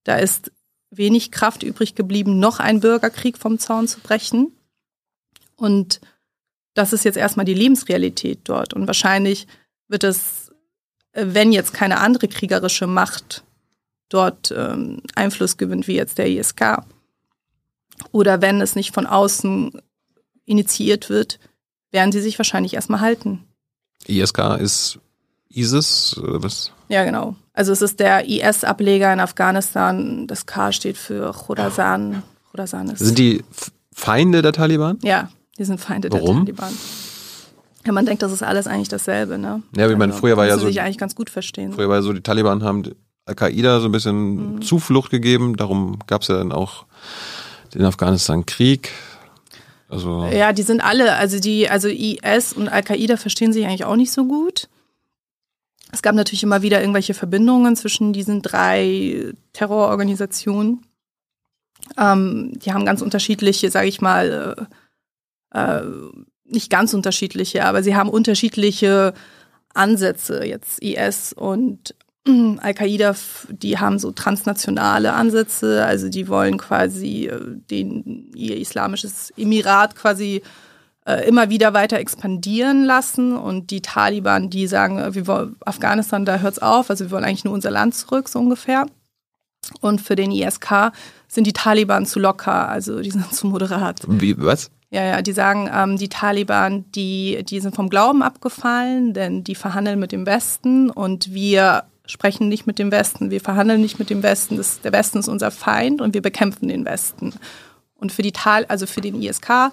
Da ist wenig Kraft übrig geblieben, noch einen Bürgerkrieg vom Zaun zu brechen. Und das ist jetzt erstmal die Lebensrealität dort. Und wahrscheinlich wird es, äh, wenn jetzt keine andere kriegerische Macht dort ähm, Einfluss gewinnt, wie jetzt der ISK, oder wenn es nicht von außen initiiert wird, werden sie sich wahrscheinlich erstmal halten. ISK ist ISIS oder was? Ja, genau. Also es ist der IS-Ableger in Afghanistan. Das K steht für Khorasan. Khorasan ist Sind die Feinde der Taliban? Ja, die sind Feinde Warum? der Taliban. Ja, man denkt, das ist alles eigentlich dasselbe, ne? Ja, wie man also, früher war ja so. sich eigentlich ganz gut verstehen. Früher war ja so, die Taliban haben Al-Qaida so ein bisschen mhm. Zuflucht gegeben. Darum gab es ja dann auch den Afghanistan-Krieg. Also ja, die sind alle, also die, also IS und Al-Qaida verstehen sich eigentlich auch nicht so gut. Es gab natürlich immer wieder irgendwelche Verbindungen zwischen diesen drei Terrororganisationen. Ähm, die haben ganz unterschiedliche, sage ich mal, äh, äh, nicht ganz unterschiedliche, aber sie haben unterschiedliche Ansätze. Jetzt IS und äh, Al-Qaida, die haben so transnationale Ansätze, also die wollen quasi äh, den, ihr islamisches Emirat quasi äh, immer wieder weiter expandieren lassen und die Taliban, die sagen, äh, wir wollen Afghanistan, da hört's auf, also wir wollen eigentlich nur unser Land zurück, so ungefähr. Und für den ISK sind die Taliban zu locker, also die sind zu moderat. Wie, was? Ja, ja, die sagen, ähm, die Taliban, die, die sind vom Glauben abgefallen, denn die verhandeln mit dem Westen und wir sprechen nicht mit dem Westen, wir verhandeln nicht mit dem Westen. Das, der Westen ist unser Feind und wir bekämpfen den Westen. Und für die Tal, also für den ISK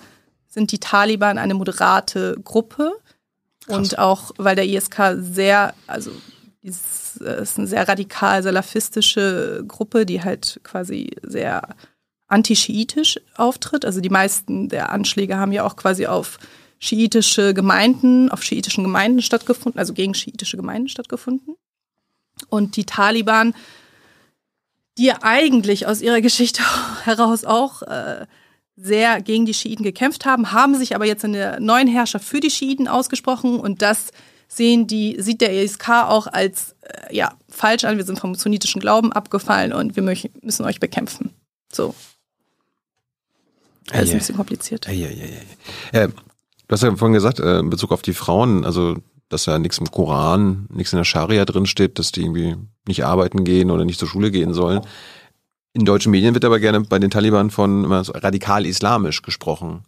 sind die Taliban eine moderate Gruppe. Krass. Und auch, weil der ISK sehr, also es ist eine sehr radikal salafistische Gruppe, die halt quasi sehr antischiitisch auftritt. Also die meisten der Anschläge haben ja auch quasi auf schiitische Gemeinden, auf schiitischen Gemeinden stattgefunden, also gegen schiitische Gemeinden stattgefunden. Und die Taliban, die eigentlich aus ihrer Geschichte *laughs* heraus auch äh, sehr gegen die Schiiten gekämpft haben, haben sich aber jetzt in der neuen Herrschaft für die Schiiten ausgesprochen und das sehen die, sieht der ESK auch als äh, ja, falsch an, wir sind vom sunnitischen Glauben abgefallen und wir möchten, müssen euch bekämpfen. So. Das ist ein bisschen kompliziert. Ei. Äh, du hast ja vorhin gesagt, äh, in Bezug auf die Frauen, also dass ja nichts im Koran, nichts in der Scharia drin steht, dass die irgendwie nicht arbeiten gehen oder nicht zur Schule gehen sollen. In deutschen Medien wird aber gerne bei den Taliban von so radikal islamisch gesprochen.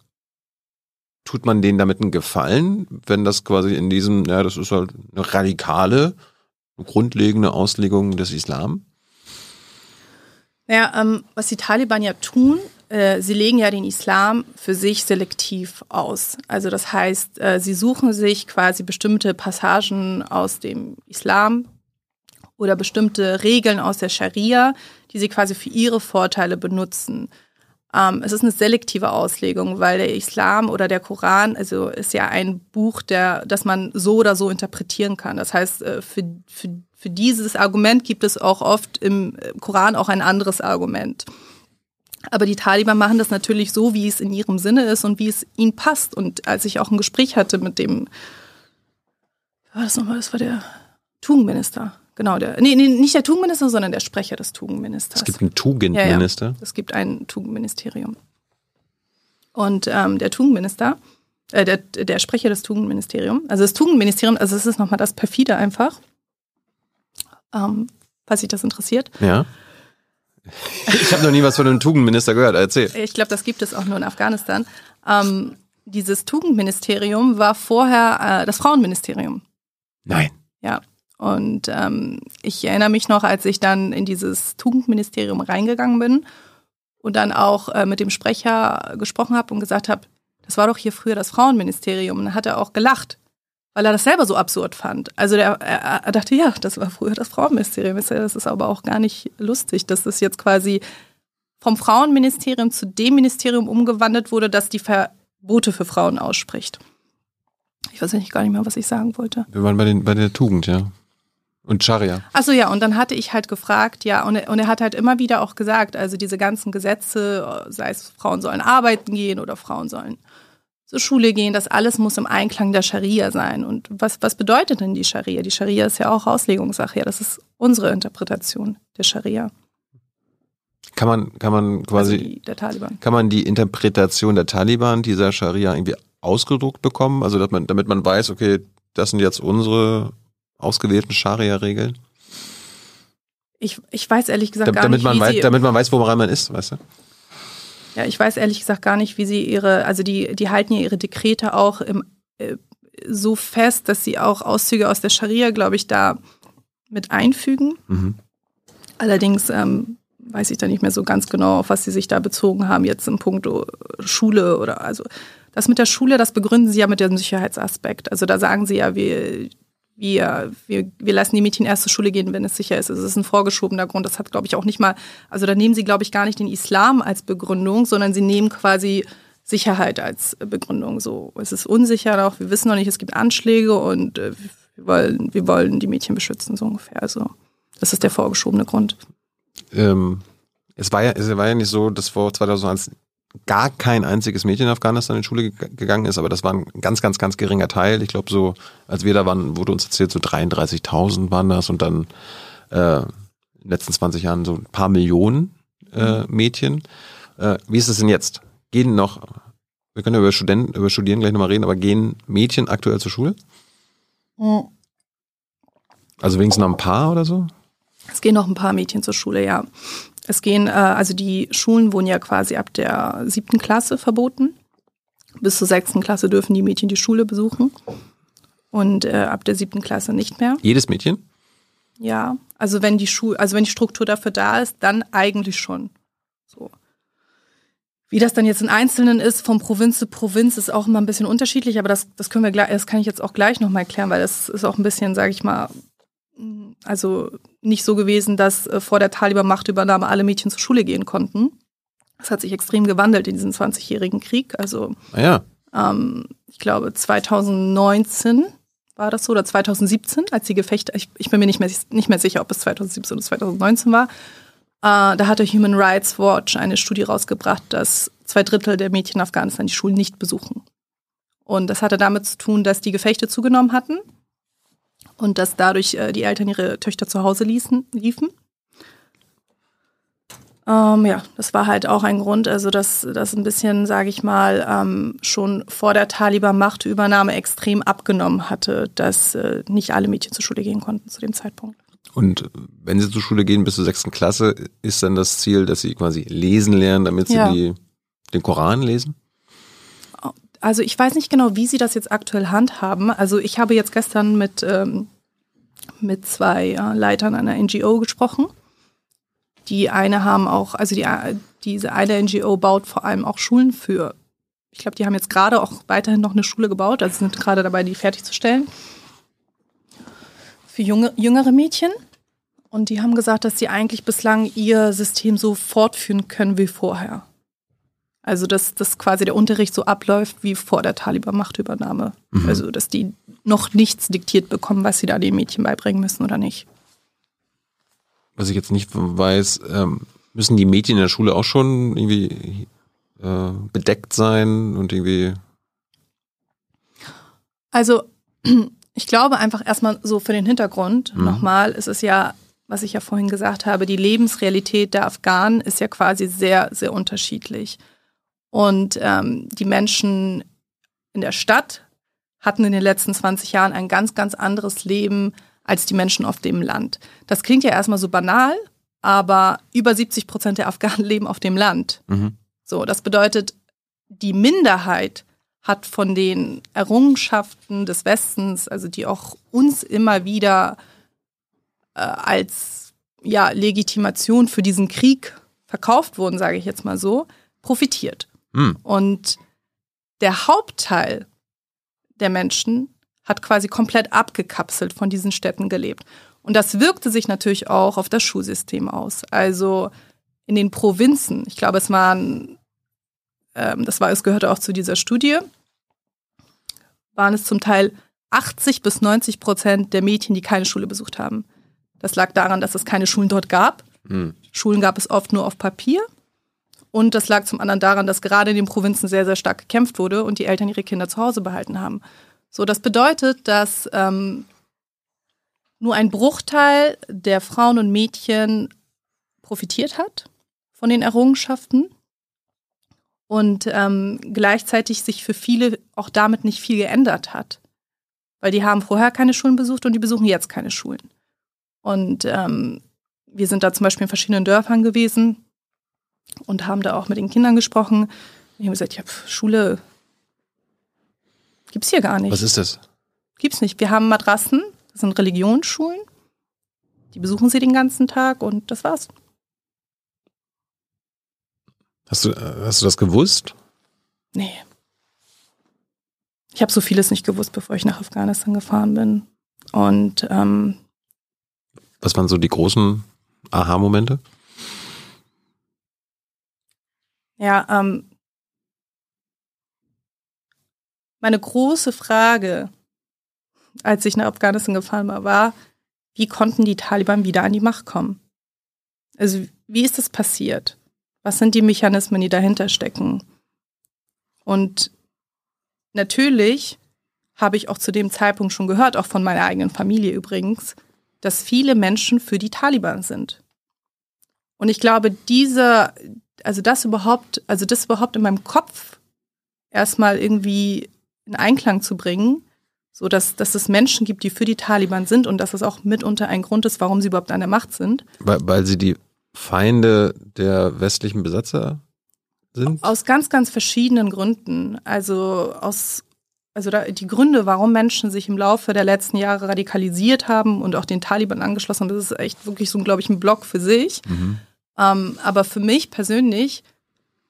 Tut man denen damit einen Gefallen, wenn das quasi in diesem, ja, das ist halt eine radikale, grundlegende Auslegung des Islam? Ja, ähm, was die Taliban ja tun, äh, sie legen ja den Islam für sich selektiv aus. Also das heißt, äh, sie suchen sich quasi bestimmte Passagen aus dem Islam oder bestimmte Regeln aus der Scharia, die sie quasi für ihre Vorteile benutzen. Ähm, es ist eine selektive Auslegung, weil der Islam oder der Koran, also ist ja ein Buch, der, das man so oder so interpretieren kann. Das heißt, äh, für, für, für dieses Argument gibt es auch oft im Koran auch ein anderes Argument. Aber die Taliban machen das natürlich so, wie es in ihrem Sinne ist und wie es ihnen passt. Und als ich auch ein Gespräch hatte mit dem, war das nochmal, das war der Tugendminister. Genau, der, nee, nee, nicht der Tugendminister, sondern der Sprecher des Tugendministers. Es gibt einen Tugendminister. Ja, ja. Es gibt ein Tugendministerium. Und ähm, der Tugendminister, äh, der, der Sprecher des Tugendministeriums, also das Tugendministerium, also es ist nochmal das perfide einfach, ähm, falls sich das interessiert. Ja. Ich habe noch nie was von einem Tugendminister gehört. Erzähl. Ich glaube, das gibt es auch nur in Afghanistan. Ähm, dieses Tugendministerium war vorher äh, das Frauenministerium. Nein. Ja. Und ähm, ich erinnere mich noch, als ich dann in dieses Tugendministerium reingegangen bin und dann auch äh, mit dem Sprecher gesprochen habe und gesagt habe, das war doch hier früher das Frauenministerium. Und dann hat er auch gelacht, weil er das selber so absurd fand. Also der, er, er dachte, ja, das war früher das Frauenministerium. Das ist aber auch gar nicht lustig, dass das jetzt quasi vom Frauenministerium zu dem Ministerium umgewandelt wurde, das die Verbote für Frauen ausspricht. Ich weiß eigentlich gar nicht mehr, was ich sagen wollte. Wir waren bei, den, bei der Tugend, ja. Und Scharia. Achso, ja, und dann hatte ich halt gefragt, ja, und er, und er hat halt immer wieder auch gesagt, also diese ganzen Gesetze, sei es Frauen sollen arbeiten gehen oder Frauen sollen zur Schule gehen, das alles muss im Einklang der Scharia sein. Und was, was bedeutet denn die Scharia? Die Scharia ist ja auch Auslegungssache, ja, das ist unsere Interpretation der Scharia. Kann man, kann man quasi, Also die, kann man die Interpretation der Taliban dieser Scharia irgendwie ausgedruckt bekommen? Also, dass man, damit man weiß, okay, das sind jetzt unsere ausgewählten Scharia-Regeln? Ich, ich weiß ehrlich gesagt Da, gar damit, nicht, man wie weiß, sie, damit man weiß, woran man ist, weißt du? ja, ich weiß ehrlich gesagt gar nicht, wie sie ihre, also die, die halten ja ihre Dekrete auch im, äh, so fest, dass sie auch Auszüge aus der Scharia, glaube ich, da mit einfügen. Mhm. Allerdings ähm, weiß ich da nicht mehr so ganz genau, auf was sie sich da bezogen haben, jetzt im Punkt Schule oder also das mit der Schule, das begründen sie ja mit dem Sicherheitsaspekt. Also da sagen sie ja, wir, wir, wir, wir lassen die Mädchen erst zur Schule gehen, wenn es sicher ist. Also es ist ein vorgeschobener Grund. Das hat, glaube ich, auch nicht mal, also da nehmen sie, glaube ich, gar nicht den Islam als Begründung, sondern sie nehmen quasi Sicherheit als Begründung. So, es ist unsicher noch, wir wissen noch nicht, es gibt Anschläge und äh, wir, wollen, wir wollen die Mädchen beschützen, so ungefähr. Also das ist der vorgeschobene Grund. Ähm, es, war ja, es war ja nicht so, dass vor 2001 gar kein einziges Mädchen in Afghanistan in die Schule ge- gegangen ist, aber das war ein ganz, ganz, ganz geringer Teil. Ich glaube, so, als wir da waren, wurde uns erzählt, so 33.000 waren das und dann äh, in den letzten 20 Jahren so ein paar Millionen äh, Mädchen. Äh, wie ist es denn jetzt? Gehen noch, wir können ja über Studenten, über Studieren gleich nochmal reden, aber gehen Mädchen aktuell zur Schule? Also wenigstens noch ein paar oder so? Es gehen noch ein paar Mädchen zur Schule, ja. Es gehen, äh, also die Schulen wurden ja quasi ab der siebten Klasse verboten. Bis zur sechsten Klasse dürfen die Mädchen die Schule besuchen. Und äh, ab der siebten Klasse nicht mehr. Jedes Mädchen? Ja. Also wenn die Schul also wenn die Struktur dafür da ist, dann eigentlich schon. So. Wie das dann jetzt in Einzelnen ist, von Provinz zu Provinz, ist auch immer ein bisschen unterschiedlich, aber das, das können wir gleich, das kann ich jetzt auch gleich nochmal erklären, weil das ist auch ein bisschen, sage ich mal, also nicht so gewesen, dass äh, vor der Taliban-Machtübernahme alle Mädchen zur Schule gehen konnten. Das hat sich extrem gewandelt in diesem 20-jährigen Krieg. Also Ah ja. ähm, ich glaube 2019 war das so oder 2017, als die Gefechte, ich, ich bin mir nicht mehr, nicht mehr sicher, ob es 2017 oder 2019 war. Äh, da hatte Human Rights Watch eine Studie rausgebracht, dass zwei Drittel der Mädchen in Afghanistan die Schulen nicht besuchen. Und das hatte damit zu tun, dass die Gefechte zugenommen hatten Und dass dadurch äh, die Eltern ihre Töchter zu Hause ließen, liefen. Ähm, ja, das war halt auch ein Grund, also dass das ein bisschen, sage ich mal, ähm, schon vor der Taliban-Machtübernahme extrem abgenommen hatte, dass äh, nicht alle Mädchen zur Schule gehen konnten zu dem Zeitpunkt. Und wenn sie zur Schule gehen bis zur sechsten Klasse, ist dann das Ziel, dass sie quasi lesen lernen, damit sie Ja. die, den Koran lesen? Also ich weiß nicht genau, wie sie das jetzt aktuell handhaben. Also ich habe jetzt gestern mit, ähm, mit zwei äh, Leitern einer NGO gesprochen. Die eine haben auch, also die, äh, diese eine NGO baut vor allem auch Schulen für, ich glaube, die haben jetzt gerade auch weiterhin noch eine Schule gebaut, also sind gerade dabei, die fertigzustellen. Für junge, jüngere Mädchen. Und die haben gesagt, dass sie eigentlich bislang ihr System so fortführen können wie vorher. Also, dass, dass quasi der Unterricht so abläuft wie vor der Taliban-Machtübernahme. Also, dass die noch nichts diktiert bekommen, was sie da den Mädchen beibringen müssen oder nicht. Was ich jetzt nicht weiß, ähm, müssen die Mädchen in der Schule auch schon irgendwie äh, bedeckt sein und irgendwie Also, *clears throat* ich glaube einfach erstmal so für den Hintergrund Mhm. nochmal, es ist ja, was ich ja vorhin gesagt habe, die Lebensrealität der Afghanen ist ja quasi sehr, sehr unterschiedlich. Und ähm, die Menschen in der Stadt hatten in den letzten 20 Jahren ein ganz, ganz anderes Leben als die Menschen auf dem Land. Das klingt ja erstmal so banal, aber über 70 Prozent der Afghanen *laughs* leben auf dem Land. Mhm. So, das bedeutet, die Minderheit hat von den Errungenschaften des Westens, also die auch uns immer wieder äh, als ja, Legitimation für diesen Krieg verkauft wurden, sage ich jetzt mal so, profitiert. Hm. Und der Hauptteil der Menschen hat quasi komplett abgekapselt von diesen Städten gelebt. Und das wirkte sich natürlich auch auf das Schulsystem aus. Also in den Provinzen, ich glaube, es waren, ähm, das war, es gehörte auch zu dieser Studie, waren es zum Teil 80 bis 90 Prozent der Mädchen, die keine Schule besucht haben. Das lag daran, dass es keine Schulen dort gab. Hm. Schulen gab es oft nur auf Papier. Und das lag zum anderen daran, dass gerade in den Provinzen sehr, sehr stark gekämpft wurde und die Eltern ihre Kinder zu Hause behalten haben. So, das bedeutet, dass ähm, nur ein Bruchteil der Frauen und Mädchen profitiert hat von den Errungenschaften und ähm, gleichzeitig sich für viele auch damit nicht viel geändert hat. Weil die haben vorher keine Schulen besucht und die besuchen jetzt keine Schulen. Und ähm, wir sind da zum Beispiel in verschiedenen Dörfern gewesen und haben da auch mit den Kindern gesprochen. Die haben gesagt, ja, pf, Schule gibt's hier gar nicht. Was ist das? Gibt's nicht. Wir haben Madrassen, das sind Religionsschulen. Die besuchen sie den ganzen Tag und das war's. Hast du, hast du das gewusst? Nee. Ich habe so vieles nicht gewusst, bevor ich nach Afghanistan gefahren bin. Und ähm, Was waren so die großen Aha-Momente? Ja, ähm, meine große Frage, als ich nach Afghanistan gefahren war, war, wie konnten die Taliban wieder an die Macht kommen? Also wie ist das passiert? Was sind die Mechanismen, die dahinter stecken? Und natürlich habe ich auch zu dem Zeitpunkt schon gehört, auch von meiner eigenen Familie übrigens, dass viele Menschen für die Taliban sind. Und ich glaube, diese, also das überhaupt, also das überhaupt in meinem Kopf erstmal irgendwie in Einklang zu bringen, so dass, dass es Menschen gibt, die für die Taliban sind und dass es auch mitunter ein Grund ist, warum sie überhaupt an der Macht sind. Weil, weil sie die Feinde der westlichen Besatzer sind? Aus ganz, ganz verschiedenen Gründen. Also aus, also da, die Gründe, warum Menschen sich im Laufe der letzten Jahre radikalisiert haben und auch den Taliban angeschlossen haben, das ist echt wirklich so, glaube ich, ein Block für sich. Mhm. Ähm, aber für mich persönlich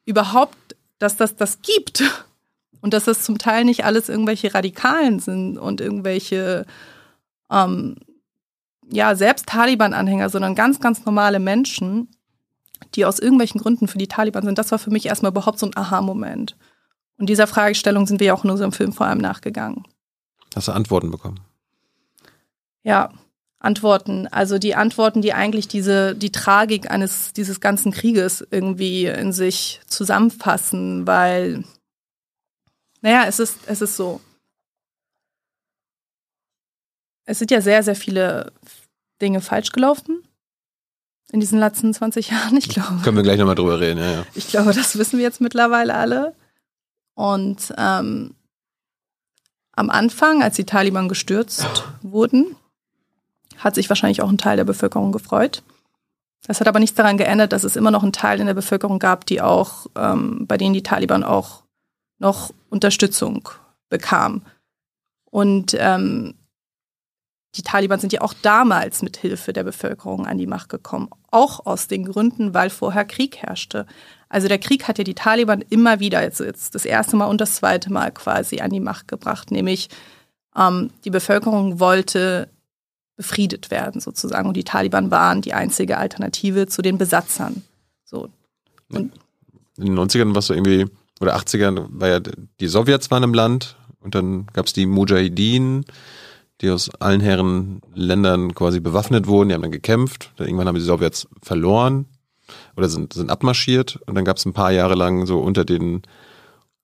überhaupt, dass das das gibt *laughs* und dass das zum Teil nicht alles irgendwelche Radikalen sind und irgendwelche ähm, ja selbst Taliban-Anhänger, sondern ganz, ganz normale Menschen, die aus irgendwelchen Gründen für die Taliban sind. Das war für mich erstmal überhaupt so ein Aha-Moment. Und dieser Fragestellung sind wir ja auch in unserem Film vor allem nachgegangen. Hast du Antworten bekommen? Ja, Antworten. Also die Antworten, die eigentlich diese, die Tragik eines, dieses ganzen Krieges irgendwie in sich zusammenfassen, weil, naja, es ist, es ist so. es sind ja sehr, sehr viele Dinge falsch gelaufen in diesen letzten 20 Jahren. Ich glaube. Können wir gleich nochmal drüber reden, ja, ja. Ich glaube, das wissen wir jetzt mittlerweile alle. Und ähm, am Anfang, als die Taliban gestürzt wurden, hat sich wahrscheinlich auch ein Teil der Bevölkerung gefreut. Das hat aber nichts daran geändert, dass es immer noch einen Teil in der Bevölkerung gab, die auch, ähm, bei denen die Taliban auch noch Unterstützung bekam. Und ähm, die Taliban sind ja auch damals mit Hilfe der Bevölkerung an die Macht gekommen. Auch aus den Gründen, weil vorher Krieg herrschte. Also der Krieg hat ja die Taliban immer wieder, jetzt, jetzt das erste Mal und das zweite Mal quasi an die Macht gebracht. Nämlich ähm, die Bevölkerung wollte befriedet werden sozusagen. Und die Taliban waren die einzige Alternative zu den Besatzern. So. Und in den 90ern warst du irgendwie, oder 80ern, war ja, die Sowjets waren im Land und dann gab es die Mujahideen, die aus allen Herren Ländern quasi bewaffnet wurden, die haben dann gekämpft. Dann irgendwann haben die Sowjets verloren oder sind, sind abmarschiert und dann gab es ein paar Jahre lang so unter den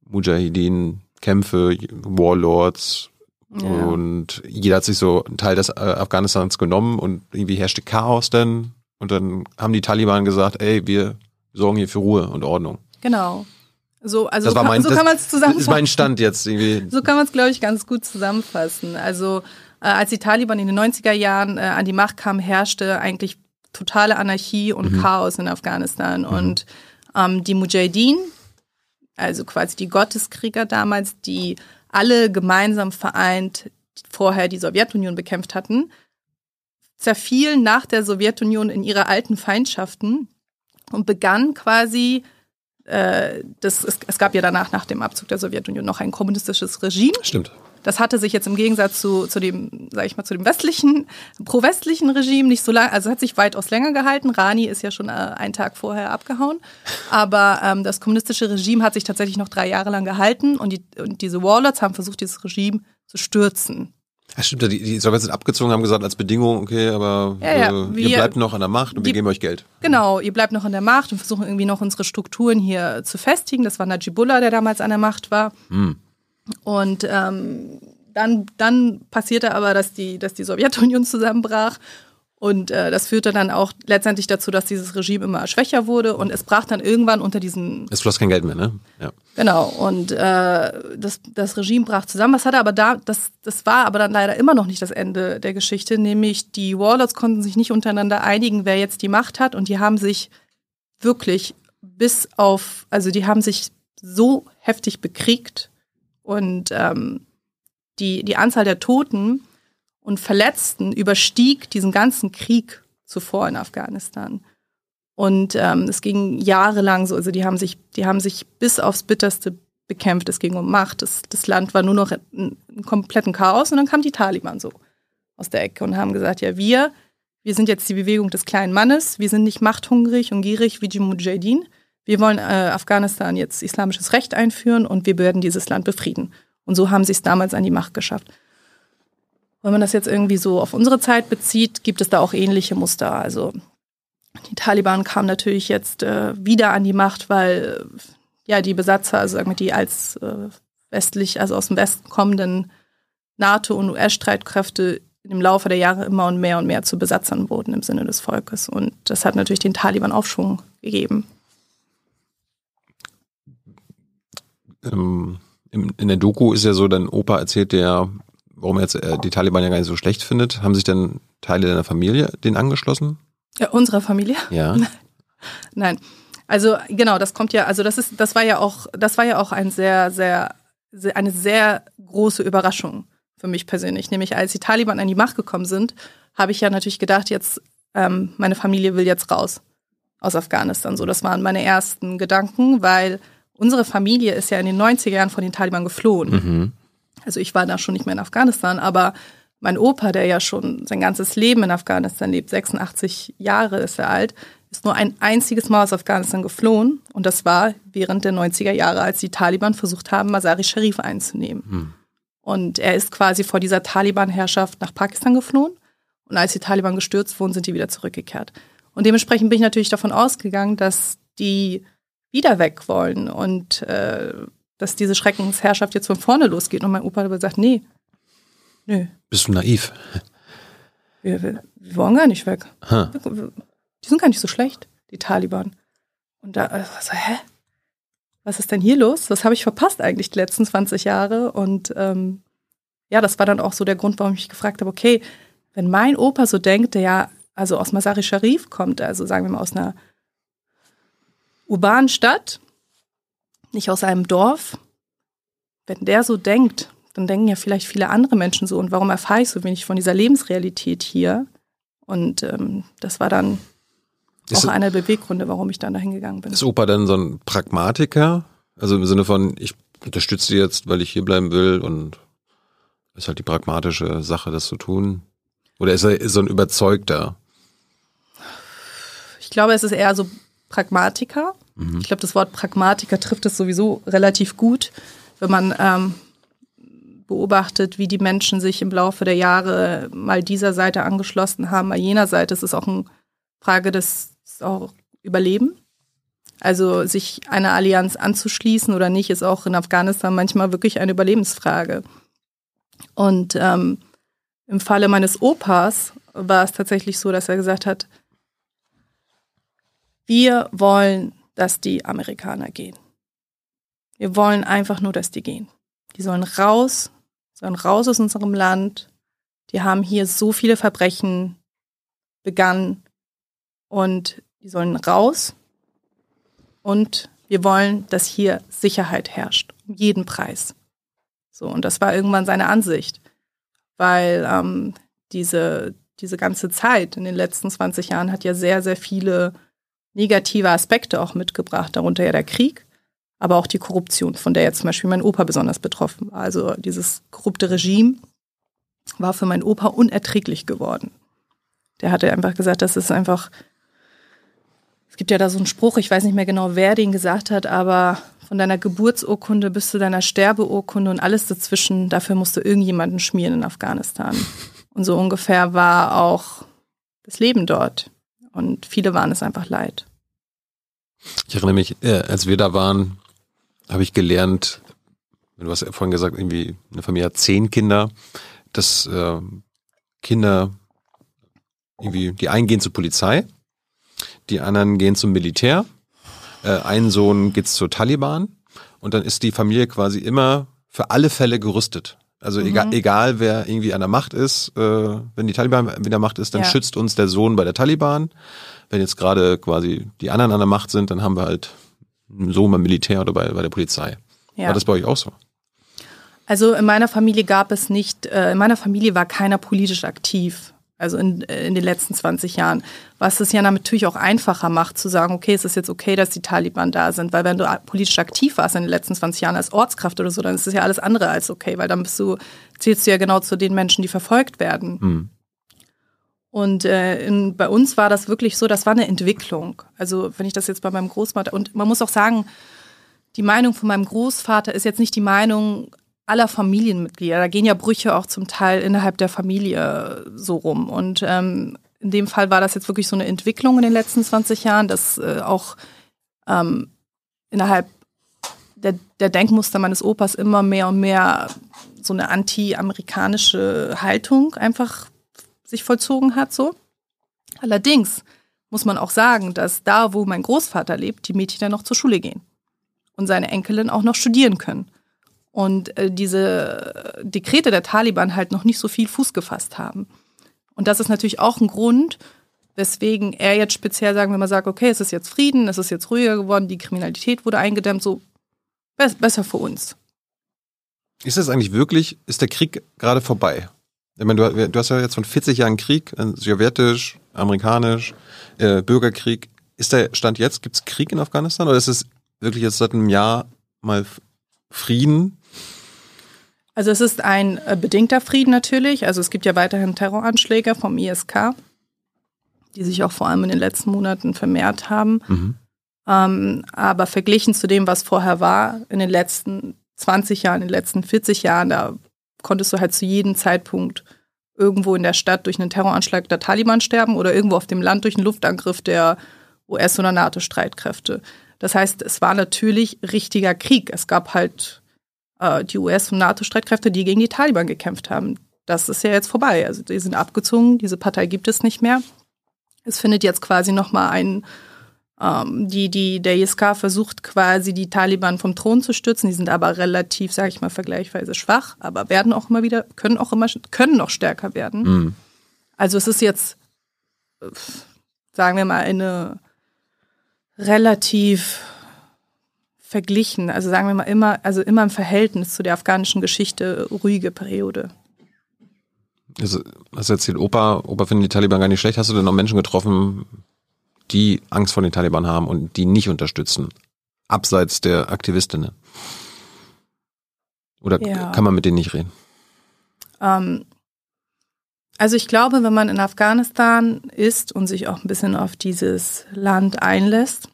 Mujahideen Kämpfe, Warlords, Ja. und jeder hat sich so einen Teil des äh, Afghanistans genommen und irgendwie herrschte Chaos dann. Und dann haben die Taliban gesagt, ey, wir sorgen hier für Ruhe und Ordnung. Genau. So, also Das war kann, mein, so das kann man es ist zusammenfassen. mein Stand jetzt irgendwie. *laughs* So kann man es, glaube ich, ganz gut zusammenfassen. Also äh, als die Taliban in den 90er Jahren äh, an die Macht kamen, herrschte eigentlich totale Anarchie und Mhm. Chaos in Afghanistan. Und ähm, die Mujahideen, also quasi die Gotteskrieger damals, die alle gemeinsam vereint vorher die Sowjetunion bekämpft hatten, zerfielen nach der Sowjetunion in ihre alten Feindschaften und begannen quasi äh, das, es, es gab ja danach, nach dem Abzug der Sowjetunion, noch ein kommunistisches Regime. Stimmt. Das hatte sich jetzt im Gegensatz zu, zu dem, sag ich mal, zu dem westlichen, pro-westlichen Regime nicht so lange, also hat sich weitaus länger gehalten. Rani ist ja schon äh, einen Tag vorher abgehauen. Aber ähm, das kommunistische Regime hat sich tatsächlich noch drei Jahre lang gehalten und, die, und diese Warlords haben versucht, dieses Regime zu stürzen. Ja, stimmt, die, die Sowjets sind abgezogen, haben gesagt als Bedingung, okay, aber Ja, ja, äh, ihr wir- bleibt noch an der Macht und wir die- geben euch Geld. Genau, ihr bleibt noch an der Macht und versuchen irgendwie noch unsere Strukturen hier zu festigen. Das war Najibullah, der damals an der Macht war. Hm. Und ähm, dann, dann passierte aber, dass die, dass die Sowjetunion zusammenbrach. Und äh, das führte dann auch letztendlich dazu, dass dieses Regime immer schwächer wurde. Und es brach dann irgendwann unter diesen Es floss kein Geld mehr, ne? Ja. Genau, und äh, das, das Regime brach zusammen. Was hatte aber da, das, das war aber dann leider immer noch nicht das Ende der Geschichte, nämlich die Warlords konnten sich nicht untereinander einigen, wer jetzt die Macht hat, und die haben sich wirklich bis auf, also die haben sich so heftig bekriegt und ähm, die, die Anzahl der Toten und Verletzten überstieg diesen ganzen Krieg zuvor in Afghanistan. Und ähm, es ging jahrelang so, also die haben sich, die haben sich bis aufs Bitterste bekämpft. Es ging um Macht. Das, das Land war nur noch in kompletten Chaos und dann kamen die Taliban so aus der Ecke und haben gesagt, ja, wir, wir sind jetzt die Bewegung des kleinen Mannes, wir sind nicht machthungrig und gierig wie die Mujahideen. Wir wollen äh, Afghanistan jetzt islamisches Recht einführen und wir werden dieses Land befrieden. Und so haben sie es damals an die Macht geschafft. Wenn man das jetzt irgendwie so auf unsere Zeit bezieht, gibt es da auch ähnliche Muster. Also die Taliban kamen natürlich jetzt äh, wieder an die Macht, weil ja die Besatzer, also sagen wir die als äh, westlich, also aus dem Westen kommenden NATO- und US-Streitkräfte im Laufe der Jahre immer und mehr und mehr zu Besatzern wurden im Sinne des Volkes. Und das hat natürlich den Taliban Aufschwung gegeben. Ähm, im, in der Doku ist ja so, dein Opa erzählt der, warum er jetzt äh, die Taliban ja gar nicht so schlecht findet. Haben sich denn Teile deiner Familie den angeschlossen? Ja, unserer Familie? Ja. *laughs* Nein. Also genau, das kommt ja, also das ist, das war ja auch, das war ja auch ein sehr, sehr, sehr eine sehr große Überraschung für mich persönlich. Nämlich als die Taliban an die Macht gekommen sind, habe ich ja natürlich gedacht, jetzt ähm, meine Familie will jetzt raus aus Afghanistan. So, das waren meine ersten Gedanken, weil unsere Familie ist ja in den 90er Jahren von den Taliban geflohen. Mhm. Also ich war da schon nicht mehr in Afghanistan, aber mein Opa, der ja schon sein ganzes Leben in Afghanistan lebt, 86 Jahre ist er alt, ist nur ein einziges Mal aus Afghanistan geflohen. Und das war während der 90er Jahre, als die Taliban versucht haben, Masari Sharif einzunehmen. Hm. Und er ist quasi vor dieser Taliban-Herrschaft nach Pakistan geflohen. Und als die Taliban gestürzt wurden, sind die wieder zurückgekehrt. Und dementsprechend bin ich natürlich davon ausgegangen, dass die wieder weg wollen und äh, dass diese Schreckensherrschaft jetzt von vorne losgeht. Und mein Opa hat aber gesagt, nee, nö, Bist du naiv? wir, wir, wir wollen gar nicht weg. Ha. Die sind gar nicht so schlecht, die Taliban. Und da, also, so, hä? Was ist denn hier los? Was habe ich verpasst eigentlich die letzten 20 Jahre? Und ähm, ja, das war dann auch so der Grund, warum ich mich gefragt habe, okay, wenn mein Opa so denkt, der ja also aus Masari Sharif kommt, also sagen wir mal aus einer urbanen Stadt, nicht aus einem Dorf, wenn der so denkt, dann denken ja vielleicht viele andere Menschen so. Und warum erfahre ich so wenig von dieser Lebensrealität hier? Und ähm, das war dann Ist auch einer der Beweggründe, warum ich dann dahin gegangen bin. Ist Opa dann so ein Pragmatiker? Also im Sinne von, ich unterstütze die jetzt, weil ich hier bleiben will und ist halt die pragmatische Sache, das zu tun? Oder ist er so ein Überzeugter? Ich glaube, es ist eher so Pragmatiker. Ich glaube, das Wort Pragmatiker trifft es sowieso relativ gut, wenn man ähm, beobachtet, wie die Menschen sich im Laufe der Jahre mal dieser Seite angeschlossen haben, mal jener Seite. Es ist auch eine Frage des auch Überleben. Also sich einer Allianz anzuschließen oder nicht, ist auch in Afghanistan manchmal wirklich eine Überlebensfrage. Und ähm, im Falle meines Opas war es tatsächlich so, dass er gesagt hat, wir wollen, dass die Amerikaner gehen. Wir wollen einfach nur, dass die gehen. Die sollen raus, sollen raus aus unserem Land. Die haben hier so viele Verbrechen begangen und die sollen raus. Und wir wollen, dass hier Sicherheit herrscht, um jeden Preis. So, und das war irgendwann seine Ansicht, weil ähm, diese, diese ganze Zeit in den letzten 20 Jahren hat ja sehr, sehr viele negative Aspekte auch mitgebracht, darunter ja der Krieg, aber auch die Korruption, von der jetzt zum Beispiel mein Opa besonders betroffen war. Also dieses korrupte Regime war für meinen Opa unerträglich geworden. Der hatte einfach gesagt, das ist einfach, es gibt ja da so einen Spruch, ich weiß nicht mehr genau, wer den gesagt hat, aber von deiner Geburtsurkunde bis zu deiner Sterbeurkunde und alles dazwischen, dafür musst du irgendjemanden schmieren in Afghanistan. Und so ungefähr war auch das Leben dort. Und viele waren es einfach leid. Ich erinnere mich, äh, als wir da waren, habe ich gelernt, du hast ja vorhin gesagt, irgendwie eine Familie hat zehn Kinder, dass äh, Kinder irgendwie, die einen gehen zur Polizei, die anderen gehen zum Militär, äh, ein Sohn geht zur Taliban und dann ist die Familie quasi immer für alle Fälle gerüstet. Also egal, egal wer irgendwie an der Macht ist, äh, wenn die Taliban in der Macht ist, dann Ja. schützt uns der Sohn bei der Taliban. Wenn jetzt gerade quasi die anderen an der Macht sind, dann haben wir halt einen Sohn beim Militär oder bei, bei der Polizei. Ja. War das bei euch auch so? Also in meiner Familie gab es nicht, äh, in meiner Familie war keiner politisch aktiv. Also in, äh, in den letzten 20 Jahren. Was es ja natürlich auch einfacher macht, zu sagen, okay, es ist jetzt okay, dass die Taliban da sind. Weil wenn du politisch aktiv warst in den letzten 20 Jahren als Ortskraft oder so, dann ist es ja alles andere als okay, weil dann bist du, zählst du ja genau zu den Menschen, die verfolgt werden. Hm. Und äh, in, bei uns war das wirklich so, das war eine Entwicklung. Also wenn ich das jetzt bei meinem Großvater, und man muss auch sagen, die Meinung von meinem Großvater ist jetzt nicht die Meinung aller Familienmitglieder. Da gehen ja Brüche auch zum Teil innerhalb der Familie so rum. Und ähm, in dem Fall war das jetzt wirklich so eine Entwicklung in den letzten 20 Jahren, dass äh, auch ähm, innerhalb der, der Denkmuster meines Opas immer mehr und mehr so eine anti-amerikanische Haltung einfach sich vollzogen hat. So. Allerdings muss man auch sagen, dass da, wo mein Großvater lebt, die Mädchen dann noch zur Schule gehen und seine Enkelin auch noch studieren können. Und äh, diese Dekrete der Taliban halt noch nicht so viel Fuß gefasst haben. Und das ist natürlich auch ein Grund, weswegen er jetzt speziell sagen, wenn man sagt, okay, es ist jetzt Frieden, es ist jetzt ruhiger geworden, die Kriminalität wurde eingedämmt, so be- besser für uns. Ist das eigentlich wirklich, ist der Krieg gerade vorbei? Ich meine, du, du hast ja jetzt von 40 Jahren Krieg, äh, sowjetisch, amerikanisch, äh, Bürgerkrieg. Ist der Stand jetzt, gibt es Krieg in Afghanistan oder ist es wirklich jetzt seit einem Jahr mal Frieden? Also es ist ein äh, bedingter Frieden natürlich. Also es gibt ja weiterhin Terroranschläge vom ISK, die sich auch vor allem in den letzten Monaten vermehrt haben. Mhm. Ähm, aber verglichen zu dem, was vorher war, in den letzten 20 Jahren, in den letzten 40 Jahren, da konntest du halt zu jedem Zeitpunkt irgendwo in der Stadt durch einen Terroranschlag der Taliban sterben oder irgendwo auf dem Land durch einen Luftangriff der US- oder NATO-Streitkräfte. Das heißt, es war natürlich richtiger Krieg. Es gab halt äh, die US- und NATO-Streitkräfte, die gegen die Taliban gekämpft haben. das ist ja jetzt vorbei. Also die sind abgezogen, diese Partei gibt es nicht mehr. Es findet jetzt quasi nochmal ein, ähm, die, die, der ISK versucht quasi die Taliban vom Thron zu stürzen. Die sind aber relativ, sage ich mal, vergleichsweise schwach, aber werden auch immer wieder, können auch immer, können noch stärker werden. Mhm. Also es ist jetzt, sagen wir mal, eine relativ verglichen, also sagen wir mal immer, also immer im Verhältnis zu der afghanischen Geschichte ruhige Periode. Also, hast du erzählt, Opa, Opa finden die Taliban gar nicht schlecht. Hast du denn noch Menschen getroffen, die Angst vor den Taliban haben und die nicht unterstützen? Abseits der Aktivistinnen? Oder Ja. kann man mit denen nicht reden? Ähm, also ich glaube, wenn man in Afghanistan ist und sich auch ein bisschen auf dieses Land einlässt,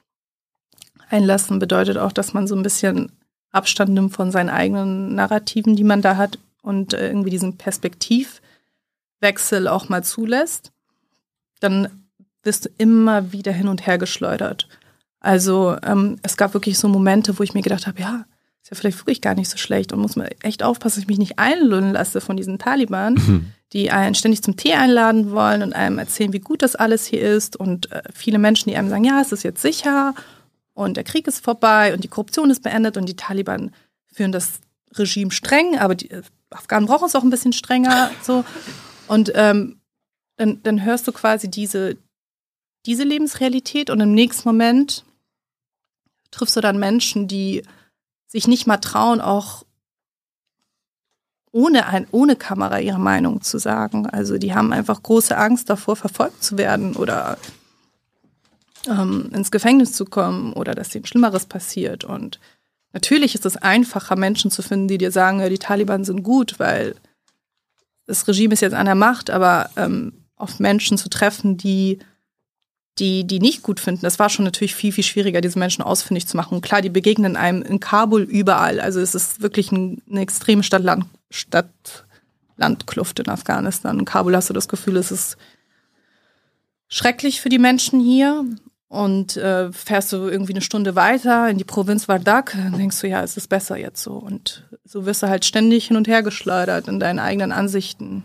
einlassen bedeutet auch, dass man so ein bisschen Abstand nimmt von seinen eigenen Narrativen, die man da hat und äh, irgendwie diesen Perspektivwechsel auch mal zulässt, dann wirst du immer wieder hin und her geschleudert. Also ähm, es gab wirklich so Momente, wo ich mir gedacht habe, ja, ist ja vielleicht wirklich gar nicht so schlecht und muss man echt aufpassen, dass ich mich nicht einlullen lasse von diesen Taliban, die einen ständig zum Tee einladen wollen und einem erzählen, wie gut das alles hier ist. Und äh, viele Menschen, die einem sagen, ja, es ist jetzt sicher und der Krieg ist vorbei und die Korruption ist beendet und die Taliban führen das Regime streng, aber die äh, Afghanen brauchen es auch ein bisschen strenger *laughs* so und ähm, dann, dann hörst du quasi diese diese Lebensrealität und im nächsten Moment triffst du dann Menschen, die sich nicht mal trauen, auch ohne, ein, ohne Kamera ihre Meinung zu sagen. Also die haben einfach große Angst davor, verfolgt zu werden oder ähm, ins Gefängnis zu kommen oder dass ihnen Schlimmeres passiert. Und natürlich ist es einfacher, Menschen zu finden, die dir sagen, die Taliban sind gut, weil das Regime ist jetzt an der Macht, aber ähm, auf Menschen zu treffen, die die, die nicht gut finden, das war schon natürlich viel, viel schwieriger, diese Menschen ausfindig zu machen. Und klar, die begegnen einem in Kabul überall. Also es ist wirklich ein, eine extreme Stadt-Land- Stadt-Land-Kluft in Afghanistan. In Kabul hast du das Gefühl, es ist schrecklich für die Menschen hier. Und äh, fährst du irgendwie eine Stunde weiter in die Provinz Wardak, dann denkst du, ja, es ist besser jetzt so. Und so wirst du halt ständig hin und her geschleudert in deinen eigenen Ansichten.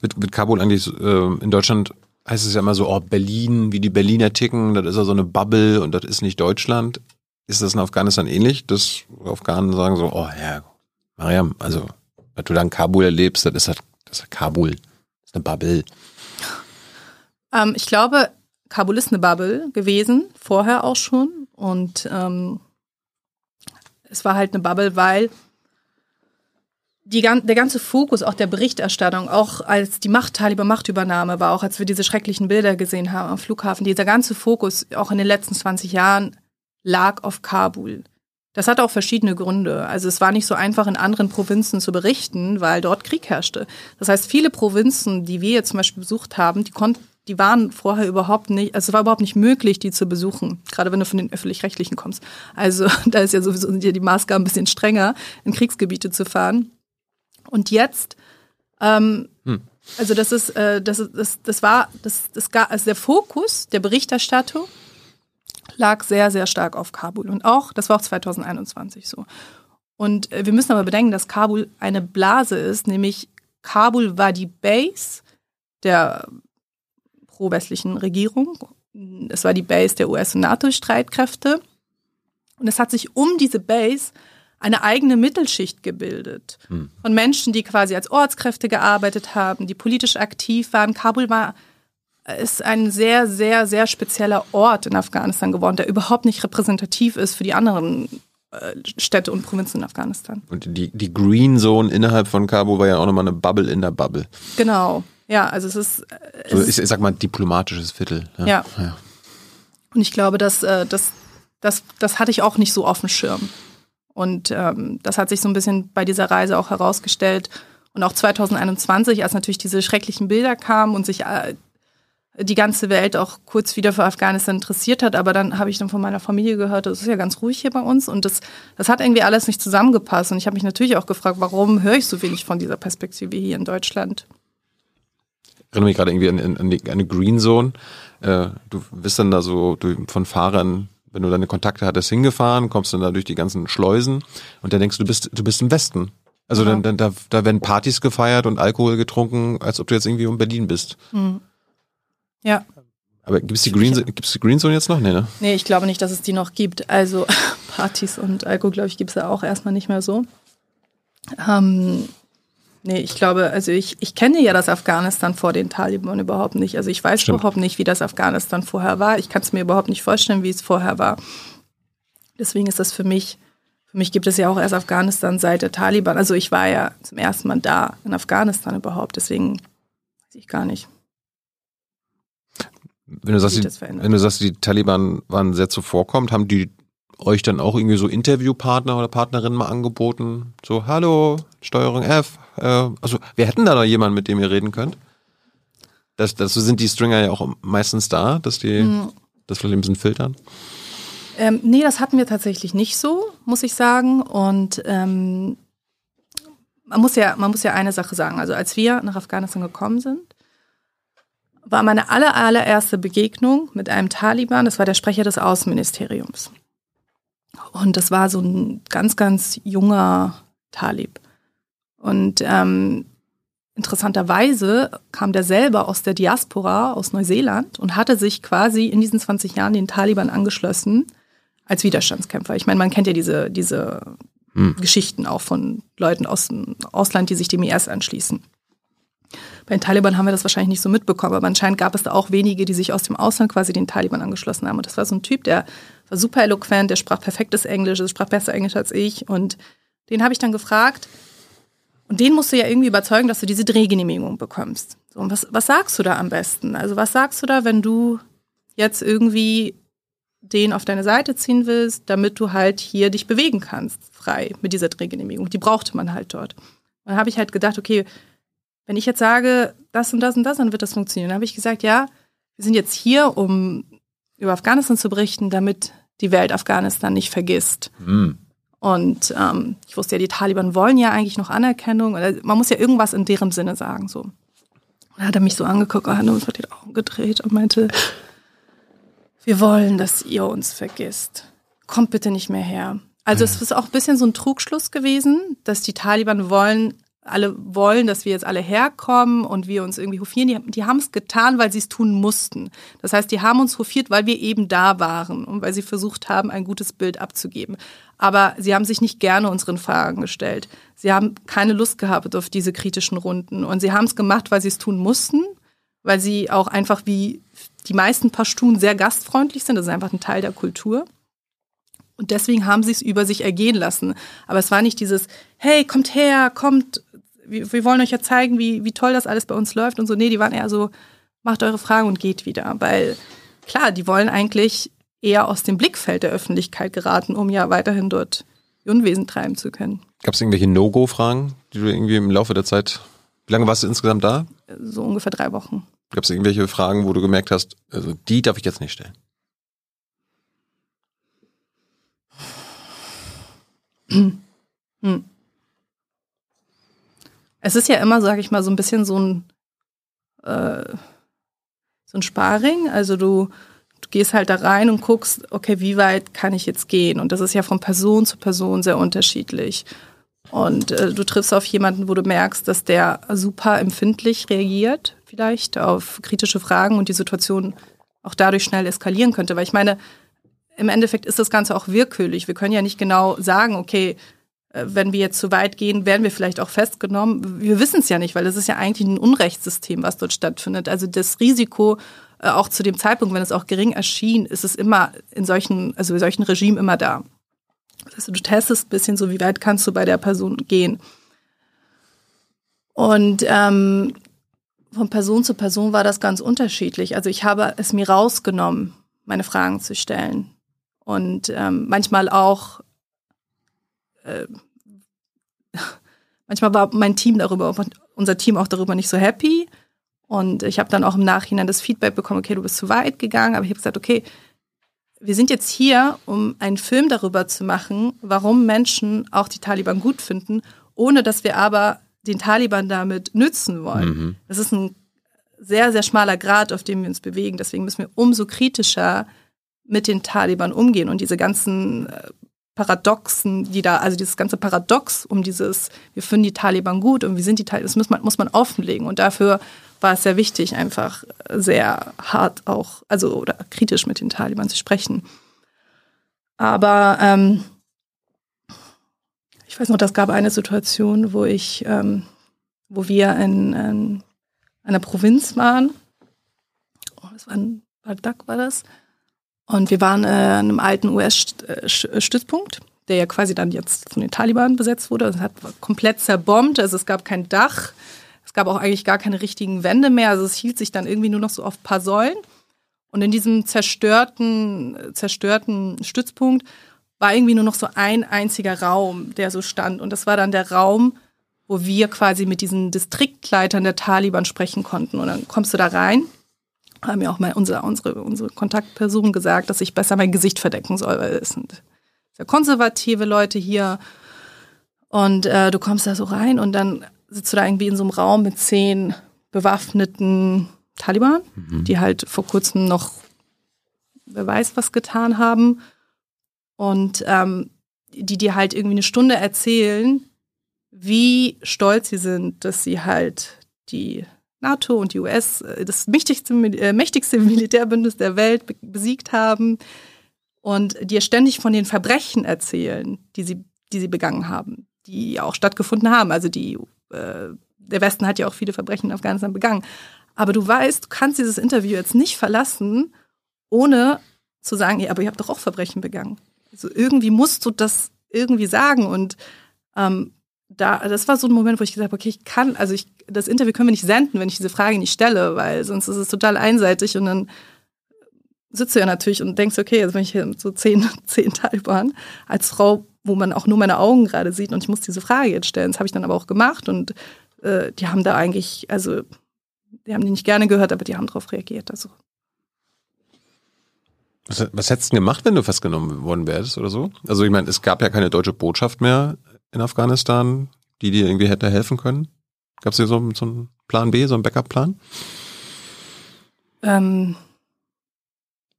Wird, wird Kabul eigentlich äh, in Deutschland heißt es ja immer so, oh, Berlin, wie die Berliner ticken, das ist ja so eine Bubble und das ist nicht Deutschland. Ist das in Afghanistan ähnlich, dass Afghanen sagen so, oh ja, Mariam, also, wenn du da in Kabul erlebst, das ist halt, das ist halt Kabul, das ist eine Bubble. Ähm, ich glaube, Kabul ist eine Bubble gewesen, vorher auch schon. Und ähm, es war halt eine Bubble, weil die, der ganze Fokus auch der Berichterstattung, auch als die Macht, Taliban Machtübernahme war, auch als wir diese schrecklichen Bilder gesehen haben am Flughafen, dieser ganze Fokus auch in den letzten 20 Jahren lag auf Kabul. Das hatte auch verschiedene Gründe. Also es war nicht so einfach, in anderen Provinzen zu berichten, weil dort Krieg herrschte. Das heißt, viele Provinzen, die wir jetzt zum Beispiel besucht haben, die konnten, die waren vorher überhaupt nicht, also es war überhaupt nicht möglich, die zu besuchen, gerade wenn du von den öffentlich-rechtlichen kommst. Also *laughs* da ist ja sowieso sind ja die Maßgaben ein bisschen strenger, in Kriegsgebiete zu fahren. Und jetzt, ähm, Hm. also das ist, äh, das ist, das, das war, das, das gar, also der Fokus der Berichterstattung lag sehr, sehr stark auf Kabul. Und auch, das war auch 2021 so. Und äh, wir müssen aber bedenken, dass Kabul eine Blase ist, nämlich Kabul war die Base der pro-westlichen Regierung. Es war die Base der US- und NATO-Streitkräfte. Und es hat sich um diese Base eine eigene Mittelschicht gebildet. Von Menschen, die quasi als Ortskräfte gearbeitet haben, die politisch aktiv waren. Kabul war ist ein sehr, sehr, sehr spezieller Ort in Afghanistan geworden, der überhaupt nicht repräsentativ ist für die anderen äh, Städte und Provinzen in Afghanistan. Und die, die Green Zone innerhalb von Kabul war ja auch nochmal eine Bubble in der Bubble. Genau. Ja, also es ist, es So, ich, ich sag mal diplomatisches Viertel. Ja. ja. Und ich glaube, dass, äh, das, das, das hatte ich auch nicht so auf dem Schirm. Und ähm, das hat sich so ein bisschen bei dieser Reise auch herausgestellt. Und auch 2021, als natürlich diese schrecklichen Bilder kamen und sich äh, die ganze Welt auch kurz wieder für Afghanistan interessiert hat. Aber dann habe ich dann von meiner Familie gehört, es ist ja ganz ruhig hier bei uns. Und das, das hat irgendwie alles nicht zusammengepasst. Und ich habe mich natürlich auch gefragt, warum höre ich so wenig von dieser Perspektive hier in Deutschland? Ich erinnere mich gerade irgendwie an, an, an die, eine Green Zone. Äh, du bist dann da so du, von Fahrern, wenn du deine Kontakte hattest, hingefahren, kommst dann da durch die ganzen Schleusen und dann denkst du, du bist, du bist im Westen. Also Ja. dann, dann da, da werden Partys gefeiert und Alkohol getrunken, als ob du jetzt irgendwie in Berlin bist. Hm. Ja, Aber gibt's die Green, gibt's die Green Zone jetzt noch? Nee, ne? nee, ich glaube nicht, dass es die noch gibt. Also *laughs* Partys und Alkohol, glaube ich, gibt es ja auch erstmal nicht mehr so. Ähm, nee, ich glaube, also ich, ich kenne ja das Afghanistan vor den Taliban überhaupt nicht. Also ich weiß Stimmt. überhaupt nicht, wie das Afghanistan vorher war. Ich kann es mir überhaupt nicht vorstellen, wie es vorher war. Deswegen ist das für mich, für mich gibt es ja auch erst Afghanistan seit der Taliban. Also ich war ja zum ersten Mal da in Afghanistan überhaupt, deswegen weiß ich gar nicht. Wenn du sagst, die, wenn du sagst, die Taliban waren sehr zuvorkommend, haben die euch dann auch irgendwie so Interviewpartner oder Partnerinnen mal angeboten? So, hallo, Steuerung F. Äh, also wir hätten da noch jemanden, mit dem ihr reden könnt. Das, dazu sind die Stringer ja auch meistens da, dass die Mhm. das vielleicht ein bisschen filtern. Ähm, nee, das hatten wir tatsächlich nicht so, muss ich sagen. Und ähm, man, muss ja, man muss ja eine Sache sagen. Also als wir nach Afghanistan gekommen sind, war meine aller, allererste Begegnung mit einem Taliban, das war der Sprecher des Außenministeriums. Und das war so ein ganz, ganz junger Talib. Und ähm, interessanterweise kam der selber aus der Diaspora aus Neuseeland und hatte sich quasi in diesen 20 Jahren den Taliban angeschlossen als Widerstandskämpfer. Ich meine, man kennt ja diese, diese Hm. Geschichten auch von Leuten aus dem Ausland, die sich dem IS anschließen. Bei den Taliban haben wir das wahrscheinlich nicht so mitbekommen, aber anscheinend gab es da auch wenige, die sich aus dem Ausland quasi den Taliban angeschlossen haben. Und das war so ein Typ, der war super eloquent, der sprach perfektes Englisch, der sprach besser Englisch als ich. Und den habe ich dann gefragt, und den musst du ja irgendwie überzeugen, dass du diese Drehgenehmigung bekommst. So, und was, was sagst du da am besten? Also was sagst du da, wenn du jetzt irgendwie den auf deine Seite ziehen willst, damit du halt hier dich bewegen kannst, frei mit dieser Drehgenehmigung. Die brauchte man halt dort. Dann habe ich halt gedacht, okay, wenn ich jetzt sage, das und das und das, dann wird das funktionieren. Dann habe ich gesagt, ja, wir sind jetzt hier, um über Afghanistan zu berichten, damit die Welt Afghanistan nicht vergisst. Hm. Und ähm, ich wusste ja, die Taliban wollen ja eigentlich noch Anerkennung. Oder Man muss ja irgendwas in deren Sinne sagen. So. Und dann hat er mich so angeguckt, hat nur so die Augen gedreht und meinte, wir wollen, dass ihr uns vergisst. Kommt bitte nicht mehr her. Also es ist auch ein bisschen so ein Trugschluss gewesen, dass die Taliban wollen, alle wollen, dass wir jetzt alle herkommen und wir uns irgendwie hofieren. Die, die haben es getan, weil sie es tun mussten. Das heißt, die haben uns hofiert, weil wir eben da waren und weil sie versucht haben, ein gutes Bild abzugeben. Aber sie haben sich nicht gerne unseren Fragen gestellt. Sie haben keine Lust gehabt auf diese kritischen Runden. Und sie haben es gemacht, weil sie es tun mussten, weil sie auch einfach wie die meisten Pashtun sehr gastfreundlich sind. Das ist einfach ein Teil der Kultur. Und deswegen haben sie es über sich ergehen lassen. Aber es war nicht dieses, hey, kommt her, kommt, wir, wir wollen euch ja zeigen, wie, wie toll das alles bei uns läuft und so. Nee, die waren eher so, macht eure Fragen und geht wieder. Weil klar, die wollen eigentlich eher aus dem Blickfeld der Öffentlichkeit geraten, um ja weiterhin dort ihr Unwesen treiben zu können. Gab es irgendwelche No-Go-Fragen, die du irgendwie im Laufe der Zeit, wie lange warst du insgesamt da? So ungefähr drei Wochen. Gab es irgendwelche Fragen, wo du gemerkt hast, also die darf ich jetzt nicht stellen? Hm. Es ist ja immer, sag ich mal, so ein bisschen so ein, äh, so ein Sparring. Also du, du gehst halt da rein und guckst, okay, wie weit kann ich jetzt gehen? Und das ist ja von Person zu Person sehr unterschiedlich. Und äh, du triffst auf jemanden, wo du merkst, dass der super empfindlich reagiert, vielleicht auf kritische Fragen und die Situation auch dadurch schnell eskalieren könnte. Weil ich meine, im Endeffekt ist das Ganze auch willkürlich. Wir können ja nicht genau sagen, okay, wenn wir jetzt zu weit gehen, werden wir vielleicht auch festgenommen. Wir wissen es ja nicht, weil das ist ja eigentlich ein Unrechtssystem, was dort stattfindet. Also das Risiko, äh, auch zu dem Zeitpunkt, wenn es auch gering erschien, ist es immer in solchen, also in solchen Regimen immer da. Also du testest ein bisschen so, wie weit kannst du bei der Person gehen. Und ähm, von Person zu Person war das ganz unterschiedlich. Also ich habe es mir rausgenommen, meine Fragen zu stellen. Und ähm, manchmal auch, äh, *laughs* manchmal war mein Team darüber, unser Team auch darüber nicht so happy. Und ich habe dann auch im Nachhinein das Feedback bekommen, okay, du bist zu weit gegangen. Aber ich habe gesagt, okay, wir sind jetzt hier, um einen Film darüber zu machen, warum Menschen auch die Taliban gut finden, ohne dass wir aber den Taliban damit nützen wollen. Mhm. Das ist ein sehr, sehr schmaler Grad, auf dem wir uns bewegen. Deswegen müssen wir umso kritischer mit den Taliban umgehen und diese ganzen äh, Paradoxen, die da, also dieses ganze Paradox um dieses, wir finden die Taliban gut und wie sind die Taliban, das muss man, muss man offenlegen. Und dafür war es sehr wichtig, einfach sehr hart auch, also oder kritisch mit den Taliban zu sprechen. Aber ähm, ich weiß noch, das gab eine Situation, wo ich, ähm, wo wir in, in einer Provinz waren. Oh, das war ein Badak war das. Und wir waren äh, an einem alten US-Stützpunkt, der ja quasi dann jetzt von den Taliban besetzt wurde. Es hat komplett zerbombt, also es gab kein Dach. Es gab auch eigentlich gar keine richtigen Wände mehr. Also es hielt sich dann irgendwie nur noch so auf ein paar Säulen. Und in diesem zerstörten, zerstörten Stützpunkt war irgendwie nur noch so ein einziger Raum, der so stand. Und das war dann der Raum, wo wir quasi mit diesen Distriktleitern der Taliban sprechen konnten. Und dann kommst du da rein, haben ja auch mal unsere, unsere, unsere Kontaktperson gesagt, dass ich besser mein Gesicht verdecken soll, weil es sind sehr konservative Leute hier. Und äh, du kommst da so rein und dann sitzt du da irgendwie in so einem Raum mit zehn bewaffneten Taliban, mhm. die halt vor kurzem noch wer weiß was getan haben und ähm, die dir halt irgendwie eine Stunde erzählen, wie stolz sie sind, dass sie halt die NATO und die US, äh, das mächtigste, äh, mächtigste *laughs* Militärbündnis der Welt besiegt haben und dir ständig von den Verbrechen erzählen, die sie, die sie begangen haben, die auch stattgefunden haben. Also die, äh, der Westen hat ja auch viele Verbrechen in Afghanistan begangen. Aber du weißt, du kannst dieses Interview jetzt nicht verlassen, ohne zu sagen, ja, aber ihr habt doch auch Verbrechen begangen. Also irgendwie musst du das irgendwie sagen. Und ähm, da, das war so ein Moment, wo ich gesagt habe, okay, ich kann, also ich, das Interview können wir nicht senden, wenn ich diese Frage nicht stelle, weil sonst ist es total einseitig und dann sitzt du ja natürlich und denkst, okay, jetzt bin ich hier so zehn, *laughs* zehn Taliban als Frau, wo man auch nur meine Augen gerade sieht und ich muss diese Frage jetzt stellen. Das habe ich dann aber auch gemacht und äh, die haben da eigentlich, also die haben die nicht gerne gehört, aber die haben darauf reagiert. Also was, was hättest du gemacht, wenn du festgenommen worden wärst oder so? Also ich meine, es gab ja keine deutsche Botschaft mehr in Afghanistan, die dir irgendwie hätte helfen können. Gab es hier so, so einen Plan B, so einen Backup-Plan? Ähm.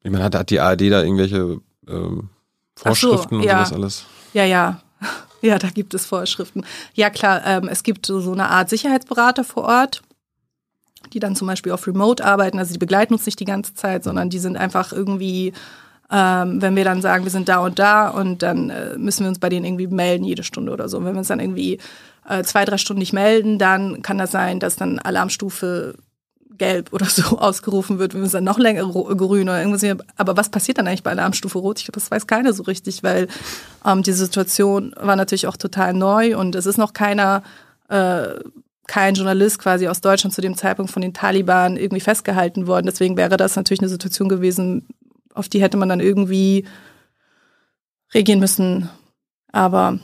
Ich meine, hat, hat die ARD da irgendwelche ähm, Vorschriften so, ja. und sowas alles? Ja, ja. *laughs* Ja, da gibt es Vorschriften. Ja, klar, ähm, es gibt so eine Art Sicherheitsberater vor Ort, die dann zum Beispiel auf Remote arbeiten. Also die begleiten uns nicht die ganze Zeit, sondern die sind einfach irgendwie, ähm, wenn wir dann sagen, wir sind da und da und dann äh, müssen wir uns bei denen irgendwie melden jede Stunde oder so. Und wenn wir uns dann irgendwie äh, zwei, drei Stunden nicht melden, dann kann das sein, dass dann Alarmstufe gelb oder so *laughs* ausgerufen wird, wenn wir dann noch länger grün oder irgendwas. Aber was passiert dann eigentlich bei Alarmstufe rot? Ich glaube, das weiß keiner so richtig, weil ähm, die Situation war natürlich auch total neu und es ist noch keiner äh, kein Journalist quasi aus Deutschland zu dem Zeitpunkt von den Taliban irgendwie festgehalten worden. Deswegen wäre das natürlich eine Situation gewesen, auf die hätte man dann irgendwie reagieren müssen. Aber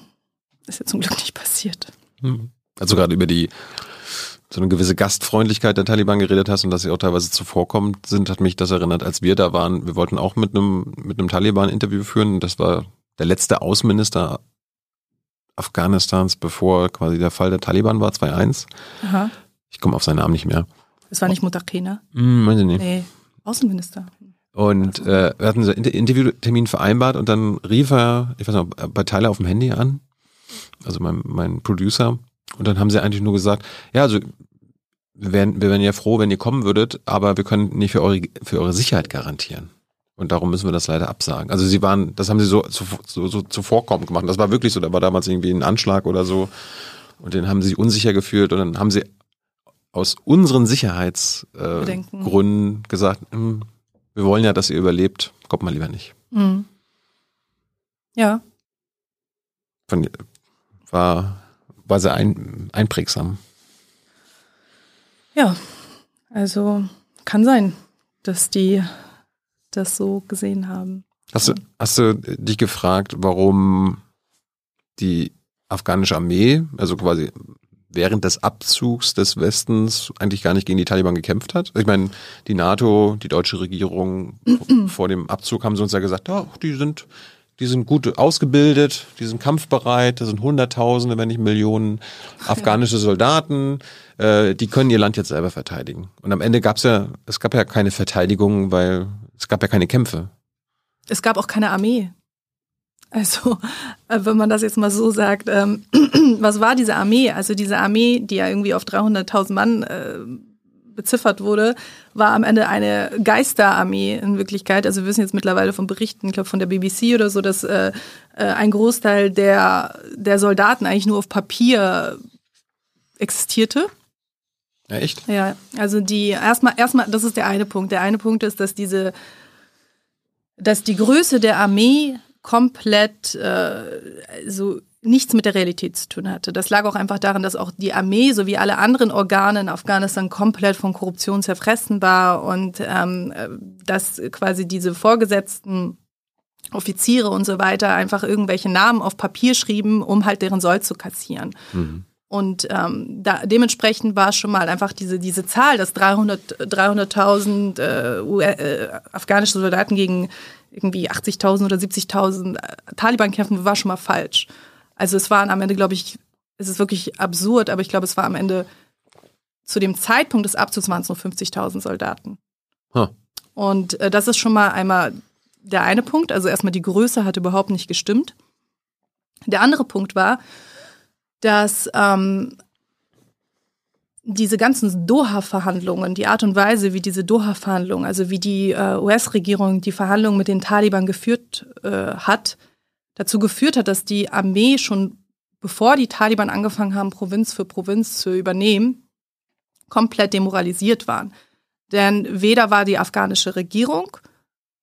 ist ja zum Glück nicht passiert. Hm. Also gerade über die so eine gewisse Gastfreundlichkeit der Taliban geredet hast und dass sie auch teilweise zuvorkommend sind, hat mich das erinnert, als wir da waren. Wir wollten auch mit einem, mit einem Taliban-Interview führen. Das war der letzte Außenminister Afghanistans, bevor quasi der Fall der Taliban war, 2-1. Aha. Ich komme auf seinen Namen nicht mehr. Das war nicht Mutakena? Hm, meine nicht. Nee, Außenminister. Und äh, wir hatten so einen Interviewtermin vereinbart und dann rief er, ich weiß noch, bei Tyler auf dem Handy an, also mein, mein Producer. Und dann haben sie eigentlich nur gesagt, ja, also wir wären, wir wären ja froh, wenn ihr kommen würdet, aber wir können nicht für eure, für eure Sicherheit garantieren. Und darum müssen wir das leider absagen. Also sie waren, das haben sie so, so, so zuvorkommend gemacht. Das war wirklich so, da war damals irgendwie ein Anschlag oder so. Und den haben sie sich unsicher gefühlt und dann haben sie aus unseren Sicherheitsgründen äh, gesagt, hm, wir wollen ja, dass ihr überlebt, kommt mal lieber nicht. Mhm. Ja. Von, war, war sehr ein, einprägsam. Ja, also kann sein, dass die das so gesehen haben. Hast du, hast du dich gefragt, warum die afghanische Armee, also quasi während des Abzugs des Westens eigentlich gar nicht gegen die Taliban gekämpft hat? Ich meine, die NATO, die deutsche Regierung *clears throat* vor dem Abzug haben sie uns ja gesagt, oh, die sind, die sind gut ausgebildet, die sind kampfbereit, das sind Hunderttausende, wenn nicht Millionen afghanische Soldaten, äh, die können ihr Land jetzt selber verteidigen. Und am Ende gab es ja, es gab ja keine Verteidigung, weil es gab ja keine Kämpfe. Es gab auch keine Armee. Also, äh, wenn man das jetzt mal so sagt, ähm, *clears throat* was war diese Armee? Also diese Armee, die ja irgendwie auf 300.000 Mann äh, beziffert wurde, war am Ende eine Geisterarmee in Wirklichkeit. Also wir wissen jetzt mittlerweile von Berichten, ich glaube von der BBC oder so, dass äh, äh, ein Großteil der, der Soldaten eigentlich nur auf Papier existierte. Ja, echt? Ja, also die erstmal, erstmal, das ist der eine Punkt. Der eine Punkt ist, dass diese, dass die Größe der Armee komplett äh, so nichts mit der Realität zu tun hatte. Das lag auch einfach daran, dass auch die Armee sowie alle anderen Organe in Afghanistan komplett von Korruption zerfressen war und ähm, dass quasi diese Vorgesetzten Offiziere und so weiter einfach irgendwelche Namen auf Papier schrieben, um halt deren Soll zu kassieren. Mhm. Und ähm, da, dementsprechend war schon mal einfach diese, diese Zahl, dass 300.000 300 äh, äh, afghanische Soldaten gegen irgendwie 80.000 oder 70.000 äh, Taliban kämpfen, war schon mal falsch. Also es waren am Ende, glaube ich, es ist wirklich absurd, aber ich glaube, es war am Ende zu dem Zeitpunkt des Abzugs waren es nur 50.000 Soldaten. Huh. Und äh, das ist schon mal einmal der eine Punkt. Also erstmal die Größe hat überhaupt nicht gestimmt. Der andere Punkt war, dass ähm, diese ganzen Doha-Verhandlungen, die Art und Weise, wie diese Doha-Verhandlungen, also wie die äh, US-Regierung die Verhandlungen mit den Taliban geführt äh, hat, dazu geführt hat, dass die Armee schon bevor die Taliban angefangen haben, Provinz für Provinz zu übernehmen, komplett demoralisiert waren. Denn weder war die afghanische Regierung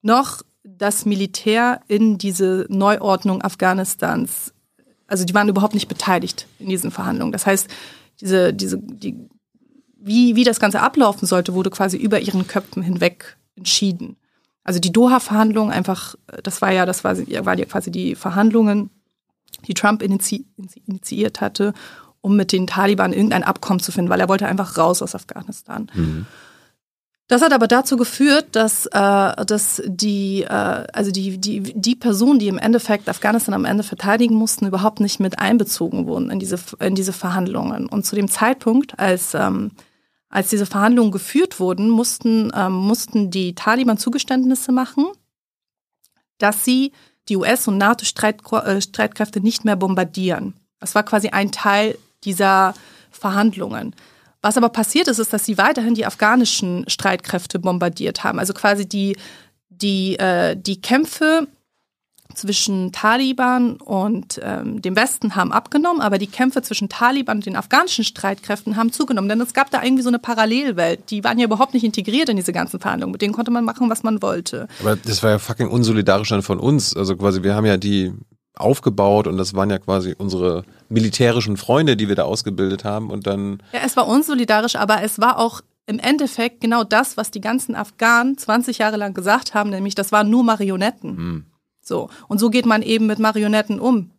noch das Militär in diese Neuordnung Afghanistans, also die waren überhaupt nicht beteiligt in diesen Verhandlungen. Das heißt, diese, diese, die, wie, wie das Ganze ablaufen sollte, wurde quasi über ihren Köpfen hinweg entschieden. Also die Doha-Verhandlungen einfach, das war ja, das war, war ja quasi die Verhandlungen, die Trump initi initiiert hatte, um mit den Taliban irgendein Abkommen zu finden, weil er wollte einfach raus aus Afghanistan. Mhm. Das hat aber dazu geführt, dass, äh, dass die, äh, also die, die, die Personen, die im Endeffekt Afghanistan am Ende verteidigen mussten, überhaupt nicht mit einbezogen wurden in diese, in diese Verhandlungen. Und zu dem Zeitpunkt, als ähm, als diese Verhandlungen geführt wurden, mussten, ähm, mussten die Taliban Zugeständnisse machen, dass sie die US- und NATO-Streitkräfte nicht mehr bombardieren. Das war quasi ein Teil dieser Verhandlungen. Was aber passiert ist, ist, dass sie weiterhin die afghanischen Streitkräfte bombardiert haben. Also quasi die, die, äh, die Kämpfe zwischen Taliban und ähm, dem Westen haben abgenommen, aber die Kämpfe zwischen Taliban und den afghanischen Streitkräften haben zugenommen. Denn es gab da irgendwie so eine Parallelwelt. Die waren ja überhaupt nicht integriert in diese ganzen Verhandlungen. Mit denen konnte man machen, was man wollte. Aber das war ja fucking unsolidarisch dann von uns. Also quasi, wir haben ja die aufgebaut und das waren ja quasi unsere militärischen Freunde, die wir da ausgebildet haben und dann. Ja, es war unsolidarisch, aber es war auch im Endeffekt genau das, was die ganzen Afghanen 20 Jahre lang gesagt haben, nämlich das waren nur Marionetten. Hm. So. Und so geht man eben mit Marionetten um.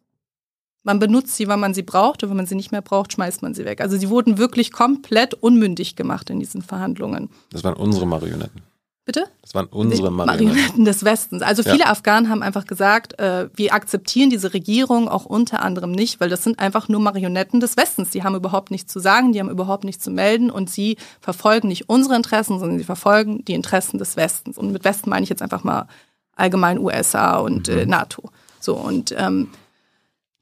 Man benutzt sie, wann man sie braucht, und wenn man sie nicht mehr braucht, schmeißt man sie weg. Also sie wurden wirklich komplett unmündig gemacht in diesen Verhandlungen. Das waren unsere Marionetten. Bitte? Das waren unsere Marionetten. Marionetten des Westens. Also viele ja. Afghanen haben einfach gesagt, äh, wir akzeptieren diese Regierung auch unter anderem nicht, weil das sind einfach nur Marionetten des Westens. Die haben überhaupt nichts zu sagen, die haben überhaupt nichts zu melden und sie verfolgen nicht unsere Interessen, sondern sie verfolgen die Interessen des Westens. Und mit Westen meine ich jetzt einfach mal allgemein USA und äh, mhm. NATO. So und ähm,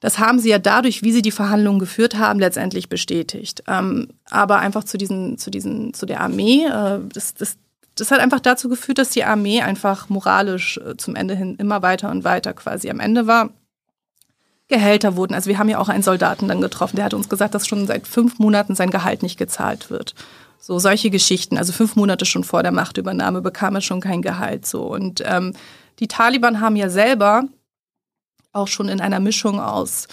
das haben sie ja dadurch, wie sie die Verhandlungen geführt haben, letztendlich bestätigt. Ähm, aber einfach zu diesen, zu diesen, zu der Armee, äh, das, das, das hat einfach dazu geführt, dass die Armee einfach moralisch äh, zum Ende hin immer weiter und weiter quasi am Ende war. Gehälter wurden. Also wir haben ja auch einen Soldaten dann getroffen, der hat uns gesagt, dass schon seit fünf Monaten sein Gehalt nicht gezahlt wird. So solche Geschichten. Also fünf Monate schon vor der Machtübernahme bekam er schon kein Gehalt. So und ähm, die Taliban haben ja selber auch schon in einer Mischung aus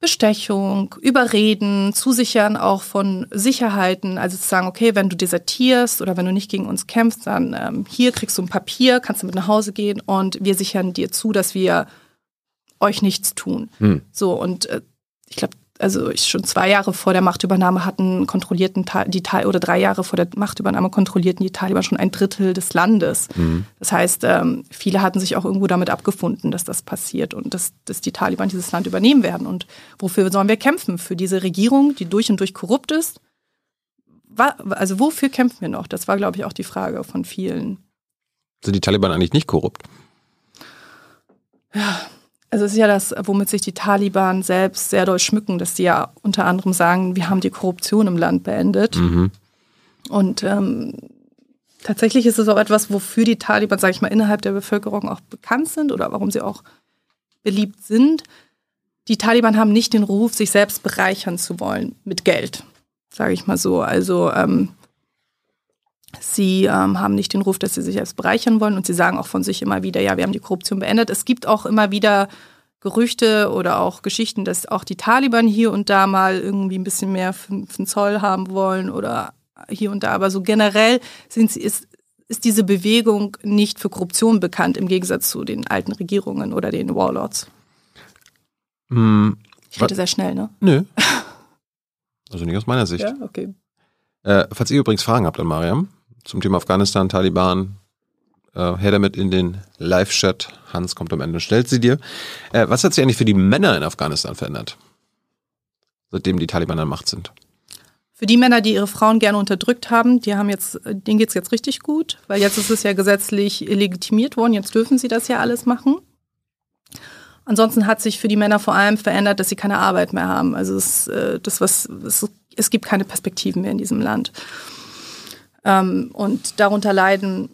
Bestechung, Überreden, Zusichern auch von Sicherheiten, also zu sagen, okay, wenn du desertierst oder wenn du nicht gegen uns kämpfst, dann ähm, hier kriegst du ein Papier, kannst du mit nach Hause gehen und wir sichern dir zu, dass wir euch nichts tun. Hm. So, und äh, ich glaube, also ich schon zwei Jahre vor der Machtübernahme hatten kontrollierten die oder drei Jahre vor der Machtübernahme kontrollierten die Taliban schon ein Drittel des Landes. Mhm. Das heißt, ähm, viele hatten sich auch irgendwo damit abgefunden, dass das passiert und dass, dass die Taliban dieses Land übernehmen werden. Und wofür sollen wir kämpfen? Für diese Regierung, die durch und durch korrupt ist? Also wofür kämpfen wir noch? Das war, glaube ich, auch die Frage von vielen. Sind die Taliban eigentlich nicht korrupt? Ja, Also es ist ja das, womit sich die Taliban selbst sehr doll schmücken, dass die ja unter anderem sagen, wir haben die Korruption im Land beendet. Mhm. Und ähm, tatsächlich ist es auch etwas, wofür die Taliban, sage ich mal, innerhalb der Bevölkerung auch bekannt sind oder warum sie auch beliebt sind. Die Taliban haben nicht den Ruf, sich selbst bereichern zu wollen mit Geld, sage ich mal so. Also ähm, sie ähm, haben nicht den Ruf, dass sie sich selbst bereichern wollen und sie sagen auch von sich immer wieder, ja, wir haben die Korruption beendet. Es gibt auch immer wieder Gerüchte oder auch Geschichten, dass auch die Taliban hier und da mal irgendwie ein bisschen mehr für, für Zoll haben wollen oder hier und da. Aber so generell sind sie, ist, ist diese Bewegung nicht für Korruption bekannt, im Gegensatz zu den alten Regierungen oder den Warlords. Hm, Ich rede sehr schnell, ne? nö. *laughs* Also nicht aus meiner Sicht. Ja, okay. Äh, falls ihr übrigens Fragen habt an Mariam zum Thema Afghanistan, Taliban, äh, her damit in den Live-Chat. Hans kommt am Ende und stellt sie dir. Äh, was hat sich eigentlich für die Männer in Afghanistan verändert? Seitdem die Taliban an Macht sind. Für die Männer, die ihre Frauen gerne unterdrückt haben, die haben jetzt, denen geht's jetzt richtig gut, weil jetzt ist es ja gesetzlich legitimiert worden, jetzt dürfen sie das ja alles machen. Ansonsten hat sich für die Männer vor allem verändert, dass sie keine Arbeit mehr haben. Also es, äh, das was es, es gibt keine Perspektiven mehr in diesem Land. Ähm, und darunter leiden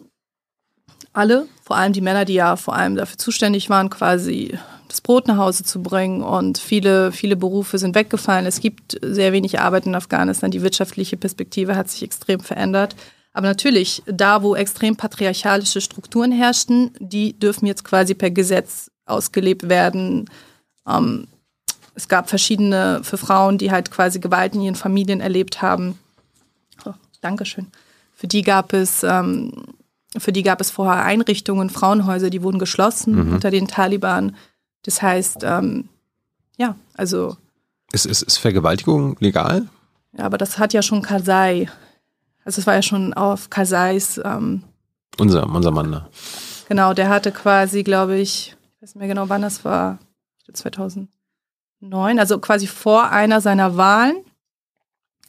alle, vor allem die Männer, die ja vor allem dafür zuständig waren, quasi das Brot nach Hause zu bringen. Und viele, viele Berufe sind weggefallen. Es gibt sehr wenig Arbeit in Afghanistan. Die wirtschaftliche Perspektive hat sich extrem verändert. Aber natürlich, da wo extrem patriarchalische Strukturen herrschten, die dürfen jetzt quasi per Gesetz ausgelebt werden. Ähm, es gab verschiedene für Frauen, die halt quasi Gewalt in ihren Familien erlebt haben. Oh, Dankeschön. Für die gab es ähm, für die gab es vorher Einrichtungen, Frauenhäuser, die wurden geschlossen Mhm. unter den Taliban. Das heißt, ähm, ja, also, Ist, ist, ist Vergewaltigung legal? ja, aber das hat ja schon Karzai. Also es war ja schon auf Karzais, ähm, Unser, unser Mann. Ne? genau, der hatte quasi, glaube ich, ich weiß nicht mehr genau, wann das war, 2009, also quasi vor einer seiner Wahlen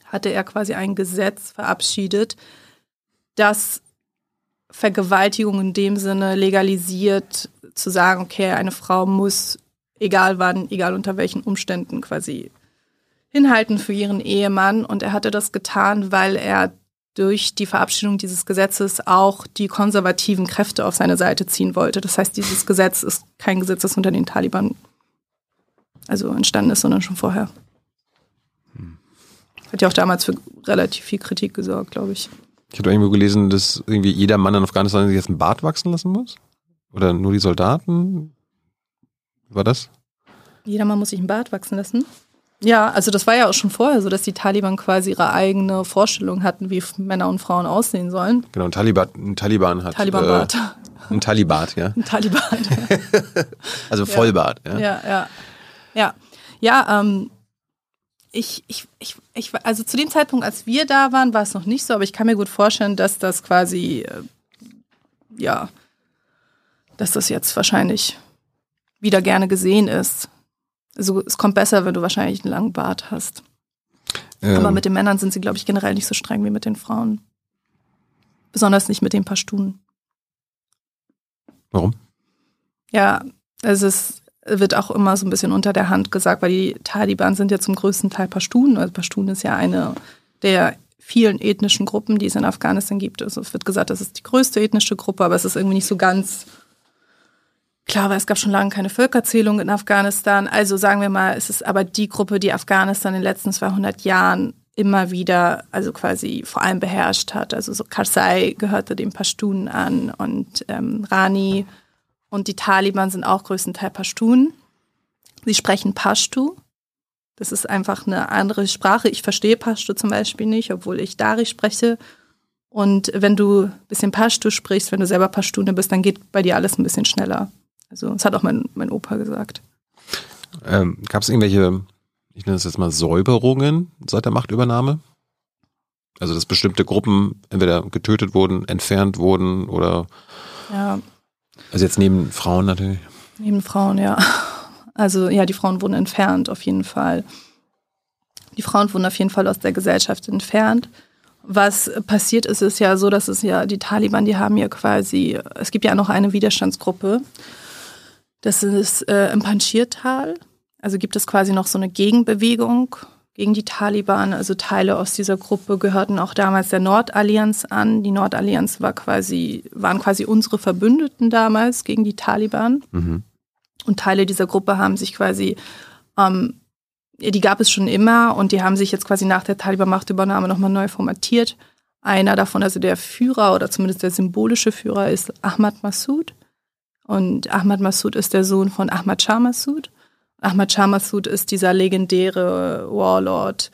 hatte er quasi ein Gesetz verabschiedet, das Vergewaltigung in dem Sinne legalisiert, zu sagen, okay, eine Frau muss, egal wann, egal unter welchen Umständen, quasi hinhalten für ihren Ehemann. Und er hatte das getan, weil er durch die Verabschiedung dieses Gesetzes auch die konservativen Kräfte auf seine Seite ziehen wollte. Das heißt, dieses Gesetz ist kein Gesetz, das unter den Taliban also entstanden ist, sondern schon vorher. Hat ja auch damals für relativ viel Kritik gesorgt, glaube ich. Ich habe irgendwo gelesen, dass irgendwie jeder Mann in Afghanistan sich jetzt einen Bart wachsen lassen muss. Oder nur die Soldaten? War das? Jeder Mann muss sich einen Bart wachsen lassen. Ja, also das war ja auch schon vorher so, dass die Taliban quasi ihre eigene Vorstellung hatten, wie Männer und Frauen aussehen sollen. Genau, ein Taliban, ein Taliban hat. Taliban-Bart. Äh, ein Talibat, ja. Ein Taliban. *laughs* Also Vollbart, ja. Ja, ja. Ja, ja ähm, ich, ich, ich, ich, also zu dem Zeitpunkt, als wir da waren, war es noch nicht so, aber ich kann mir gut vorstellen, dass das quasi, äh, ja, dass das jetzt wahrscheinlich wieder gerne gesehen ist. Also es kommt besser, wenn du wahrscheinlich einen langen Bart hast. Ähm, Aber mit den Männern sind sie, glaube ich, generell nicht so streng wie mit den Frauen. Besonders nicht mit den Pashtunen. warum? Ja, es ist, wird auch immer so ein bisschen unter der Hand gesagt, weil die Taliban sind ja zum größten Teil Pashtun. Also Pashtun ist ja eine der vielen ethnischen Gruppen, die es in Afghanistan gibt. Also es wird gesagt, das ist die größte ethnische Gruppe, aber es ist irgendwie nicht so ganz klar, weil es gab schon lange keine Völkerzählung in Afghanistan. Also sagen wir mal, es ist aber die Gruppe, die Afghanistan in den letzten 200 Jahren immer wieder, also quasi vor allem beherrscht hat. Also so Karzai gehörte den Pashtunen an und ähm, Rani und die Taliban sind auch größtenteils Pashtun. Sie sprechen Pashtu. Das ist einfach eine andere Sprache. Ich verstehe Pashtu zum Beispiel nicht, obwohl ich Dari spreche. Und wenn du ein bisschen Pashtu sprichst, wenn du selber Pashtune bist, dann geht bei dir alles ein bisschen schneller. Also das hat auch mein, mein Opa gesagt. Ähm, Gab es irgendwelche, ich nenne es jetzt mal Säuberungen seit der Machtübernahme? Also dass bestimmte Gruppen entweder getötet wurden, entfernt wurden oder Ja, also jetzt neben Frauen natürlich. neben Frauen, ja. Also ja, die Frauen wurden entfernt, auf jeden Fall. Die Frauen wurden auf jeden Fall aus der Gesellschaft entfernt. Was passiert ist, ist ja so, dass es ja die Taliban, die haben ja quasi, es gibt ja noch eine Widerstandsgruppe, Das ist äh, im Panjshir-Tal. Also gibt es quasi noch so eine Gegenbewegung gegen die Taliban. Also Teile aus dieser Gruppe gehörten auch damals der Nordallianz an. Die Nordallianz war quasi, waren quasi unsere Verbündeten damals gegen die Taliban. Mhm. Und Teile dieser Gruppe haben sich quasi, ähm, die gab es schon immer und die haben sich jetzt quasi nach der Taliban-Machtübernahme nochmal neu formatiert. Einer davon, also der Führer oder zumindest der symbolische Führer, ist Ahmad Massoud. Und Ahmad Massoud ist der Sohn von Ahmad Shah Massoud. Ahmad Shah Massoud ist dieser legendäre Warlord,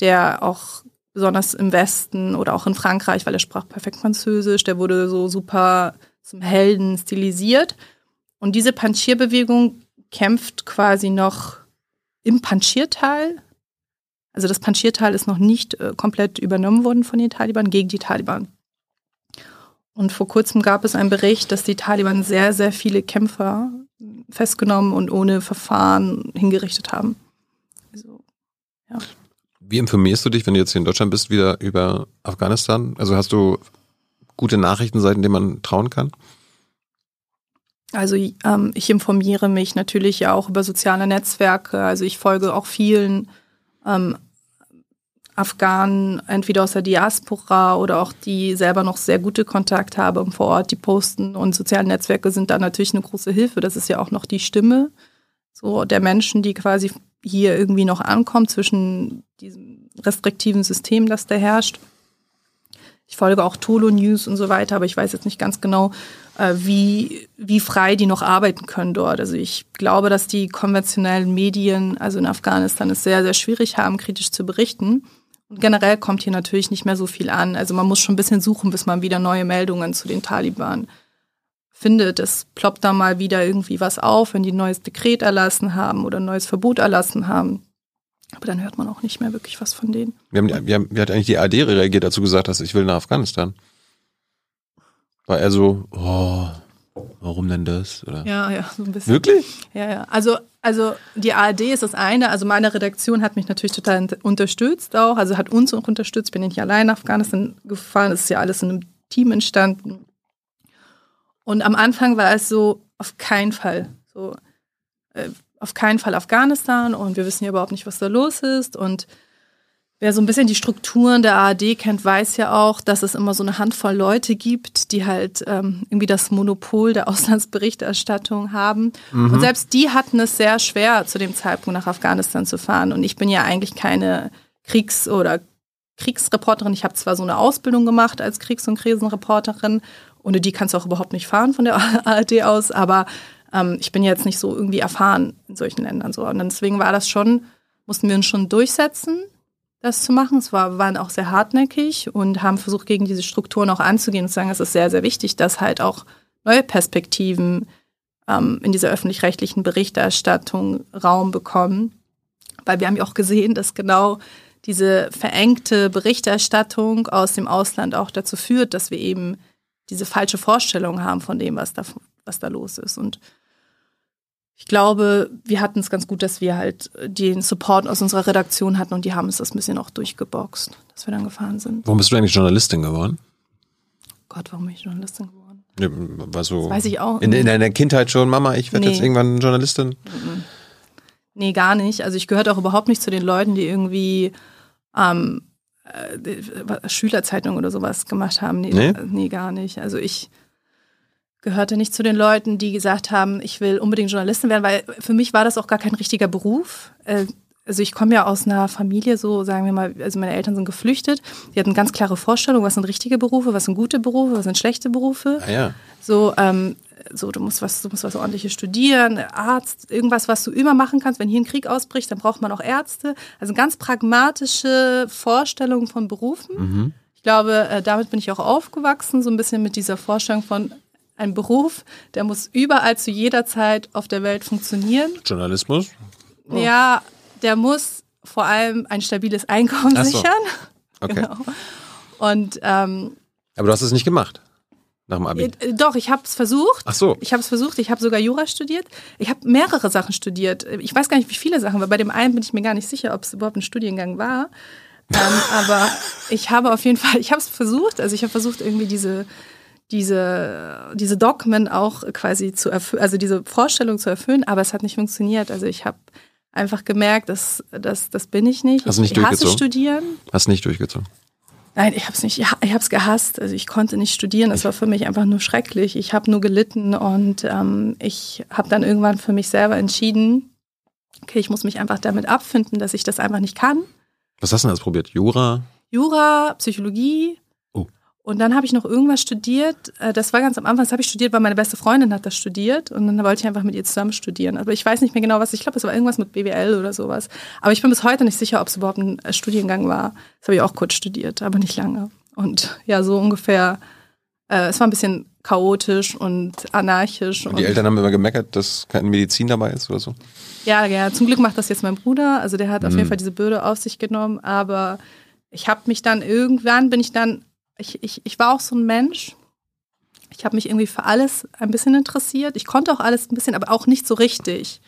der auch besonders im Westen oder auch in Frankreich, weil er sprach perfekt Französisch, der wurde so super zum Helden stilisiert. Und diese Panjshir-Bewegung kämpft quasi noch im Panjshir-Tal. Also das Panjshir-Tal ist noch nicht äh, komplett übernommen worden von den Taliban gegen die Taliban. Und vor kurzem gab es einen Bericht, dass die Taliban sehr, sehr viele Kämpfer festgenommen und ohne Verfahren hingerichtet haben. Also, ja. Wie informierst du dich, wenn du jetzt hier in Deutschland bist, wieder über Afghanistan? Also hast du gute Nachrichtenseiten, denen man trauen kann? Also ähm, ich informiere mich natürlich ja auch über soziale Netzwerke. Also ich folge auch vielen ähm, Afghanen, entweder aus der Diaspora oder auch die selber noch sehr gute Kontakte haben vor Ort, die posten und soziale Netzwerke sind da natürlich eine große Hilfe. Das ist ja auch noch die Stimme so der Menschen, die quasi hier irgendwie noch ankommen zwischen diesem restriktiven System, das da herrscht. Ich folge auch Tolo News und so weiter, aber ich weiß jetzt nicht ganz genau, äh, wie, wie frei die noch arbeiten können dort. Also ich glaube, dass die konventionellen Medien, also in Afghanistan, es sehr, sehr schwierig haben, kritisch zu berichten. Und generell kommt hier natürlich nicht mehr so viel an. Also man muss schon ein bisschen suchen, bis man wieder neue Meldungen zu den Taliban findet. Es ploppt da mal wieder irgendwie was auf, wenn die ein neues Dekret erlassen haben oder ein neues Verbot erlassen haben. Aber dann hört man auch nicht mehr wirklich was von denen. Wir haben, wir haben, wie hat eigentlich die AD reagiert dazu gesagt, dass ich will nach Afghanistan? War er so, oh, warum denn das? Oder? Ja, ja, so ein bisschen. Wirklich? Ja, ja. Also, also die ARD ist das eine. Also meine Redaktion hat mich natürlich total unterstützt auch. Also hat uns auch unterstützt. Ich bin nicht allein nach Afghanistan gefahren. Es ist ja alles in einem Team entstanden. Und am Anfang war es so, auf keinen Fall. So, äh, auf keinen Fall Afghanistan und wir wissen ja überhaupt nicht, was da los ist. Und Wer so ein bisschen die Strukturen der ARD kennt, weiß ja auch, dass es immer so eine Handvoll Leute gibt, die halt ähm, irgendwie das Monopol der *laughs* Auslandsberichterstattung haben. Mhm. Und selbst die hatten es sehr schwer, zu dem Zeitpunkt nach Afghanistan zu fahren. Und ich bin ja eigentlich keine Kriegs- oder Kriegsreporterin. Ich habe zwar so eine Ausbildung gemacht als Kriegs- und Krisenreporterin. Ohne die kannst du auch überhaupt nicht fahren von der *laughs* ARD aus. Aber ähm, ich bin jetzt nicht so irgendwie erfahren in solchen Ländern. So. Und deswegen war das schon, mussten wir uns schon durchsetzen das zu machen. Es war, waren auch sehr hartnäckig und haben versucht, gegen diese Strukturen auch anzugehen und zu sagen, es ist sehr, sehr wichtig, dass halt auch neue Perspektiven ähm, in dieser öffentlich-rechtlichen Berichterstattung Raum bekommen. Weil wir haben ja auch gesehen, dass genau diese verengte Berichterstattung aus dem Ausland auch dazu führt, dass wir eben diese falsche Vorstellung haben von dem, was da, was da los ist. Und ich glaube, wir hatten es ganz gut, dass wir halt den Support aus unserer Redaktion hatten und die haben es das ein bisschen auch durchgeboxt, dass wir dann gefahren sind. Warum bist du eigentlich Journalistin geworden? Gott, warum bin ich Journalistin geworden? Ja, war so das weiß ich auch. In, in deiner Kindheit schon, Mama, ich werde nee. jetzt irgendwann Journalistin? Nee, gar nicht. Also ich gehörte auch überhaupt nicht zu den Leuten, die irgendwie ähm, äh, Schülerzeitung oder sowas gemacht haben. Nee, nee? nee, gar nicht. Also ich gehörte nicht zu den Leuten, die gesagt haben, ich will unbedingt Journalistin werden, weil für mich war das auch gar kein richtiger Beruf. Äh, also ich komme ja aus einer Familie, so sagen wir mal, also meine Eltern sind geflüchtet. Die hatten ganz klare Vorstellungen, was sind richtige Berufe, was sind gute Berufe, was sind schlechte Berufe. Ah, ja. So, ähm, so du musst was, du musst was ordentliches studieren, Arzt, irgendwas, was du immer machen kannst. Wenn hier ein Krieg ausbricht, dann braucht man auch Ärzte. Also ganz pragmatische Vorstellungen von Berufen. Mhm. Ich glaube, äh, damit bin ich auch aufgewachsen, so ein bisschen mit dieser Vorstellung von, ein Beruf, der muss überall zu jeder Zeit auf der Welt funktionieren. Journalismus? Oh. Ja, der muss vor allem ein stabiles Einkommen so. sichern. *laughs* Okay. Genau. Und ähm, aber du hast es nicht gemacht nach dem Abi? Äh, doch, ich habe es versucht. Ach so. Ich habe es versucht. Ich habe sogar Jura studiert. Ich habe mehrere Sachen studiert. Ich weiß gar nicht, wie viele Sachen, weil bei dem einen bin ich mir gar nicht sicher, ob es überhaupt ein Studiengang war. ähm, aber *laughs* ich habe auf jeden Fall, ich habe es versucht. Also ich habe versucht, irgendwie diese diese, diese Dogmen auch quasi zu erfüllen, also diese Vorstellung zu erfüllen, aber es hat nicht funktioniert. Also ich habe einfach gemerkt, dass das, das bin ich nicht. Hast du nicht ich hasse durchgezogen? studieren. Hast nicht durchgezogen. Nein, ich habe es nicht. Ich habe es gehasst. Also ich konnte nicht studieren. Das war für mich einfach nur schrecklich. Ich habe nur gelitten und ähm, ich habe dann irgendwann für mich selber entschieden, okay, ich muss mich einfach damit abfinden, dass ich das einfach nicht kann. Was hast du denn alles probiert? Jura? Jura, Psychologie. Und dann habe ich noch irgendwas studiert. Äh, Das war ganz am Anfang, das habe ich studiert, weil meine beste Freundin hat das studiert. Und dann wollte ich einfach mit ihr zusammen studieren. Aber ich weiß nicht mehr genau was. Ich glaube, es war irgendwas mit BWL oder sowas. Aber ich bin bis heute nicht sicher, ob es überhaupt ein äh, Studiengang war. Das habe ich auch kurz studiert, aber nicht lange. Und ja, so ungefähr. Äh, es war ein bisschen chaotisch und anarchisch. Und die Eltern haben immer gemeckert, dass keine Medizin dabei ist oder so. Ja, ja, zum Glück macht das jetzt mein Bruder. Also der hat auf Mhm. jeden Fall diese Bürde auf sich genommen. Aber ich habe mich dann irgendwann, bin ich dann, ich, ich, ich war auch so ein Mensch. Ich habe mich irgendwie für alles ein bisschen interessiert. Ich konnte auch alles ein bisschen, aber auch nicht so richtig.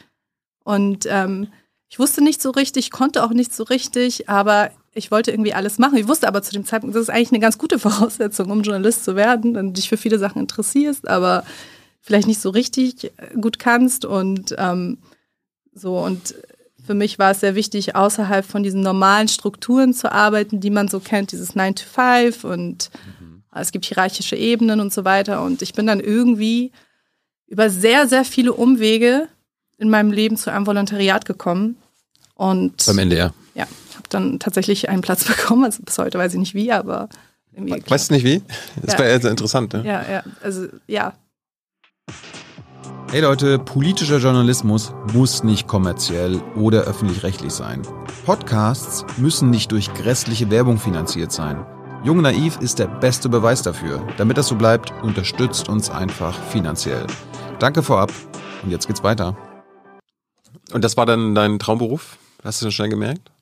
Und ähm, ich wusste nicht so richtig, konnte auch nicht so richtig, aber ich wollte irgendwie alles machen. Ich wusste aber zu dem Zeitpunkt, das ist eigentlich eine ganz gute *laughs* Voraussetzung, um Journalist zu werden, wenn du dich für viele Sachen interessierst, aber vielleicht nicht so richtig gut kannst. Und ähm, so, und für mich war es sehr wichtig, außerhalb von diesen normalen Strukturen zu arbeiten, die man so kennt, dieses 9 to 5 und es gibt hierarchische Ebenen und so weiter. Und ich bin dann irgendwie über sehr, sehr viele Umwege in meinem Leben zu einem Volontariat gekommen. Und Beim NDR. ja, habe dann tatsächlich einen Platz *laughs* bekommen. Also bis heute weiß ich nicht wie, aber. Weißt du nicht wie? Das Ja. wäre ja sehr interessant, ne? Ja, ja, also ja, Hey Leute, politischer Journalismus muss nicht kommerziell oder öffentlich-rechtlich sein. Podcasts müssen nicht durch grässliche Werbung finanziert sein. Jung Naiv ist der beste Beweis dafür. Damit das so bleibt, unterstützt uns einfach finanziell. Danke vorab und jetzt geht's weiter. Und das war dann dein Traumberuf? Hast du das schnell gemerkt?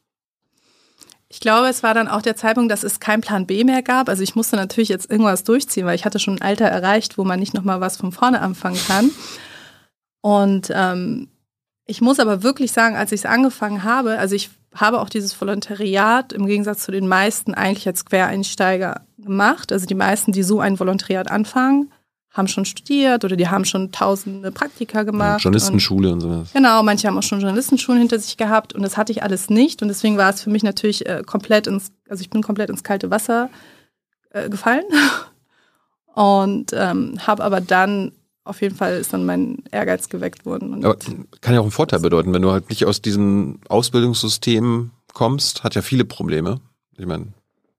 Ich glaube, es war dann auch der Zeitpunkt, dass es keinen Plan B mehr gab. Also ich musste natürlich jetzt irgendwas durchziehen, weil ich hatte schon ein Alter erreicht, wo man nicht nochmal was von vorne anfangen kann. Und ähm, ich muss aber wirklich sagen, als ich es angefangen habe, also ich habe auch dieses Volontariat im Gegensatz zu den meisten eigentlich als Quereinsteiger gemacht. Also die meisten, die so ein Volontariat anfangen, haben schon studiert oder die haben schon tausende Praktika gemacht. und- Journalistenschule und sowas. Genau, manche haben auch schon Journalistenschulen hinter sich gehabt und das hatte ich alles nicht und deswegen war es für mich natürlich äh, komplett ins, also ich bin komplett ins kalte Wasser äh, gefallen *laughs* und ähm, habe aber dann auf jeden Fall ist dann mein Ehrgeiz geweckt worden. Aber kann ja auch einen Vorteil bedeuten, wenn du halt nicht aus diesem Ausbildungssystem kommst, hat ja viele Probleme. Ich meine,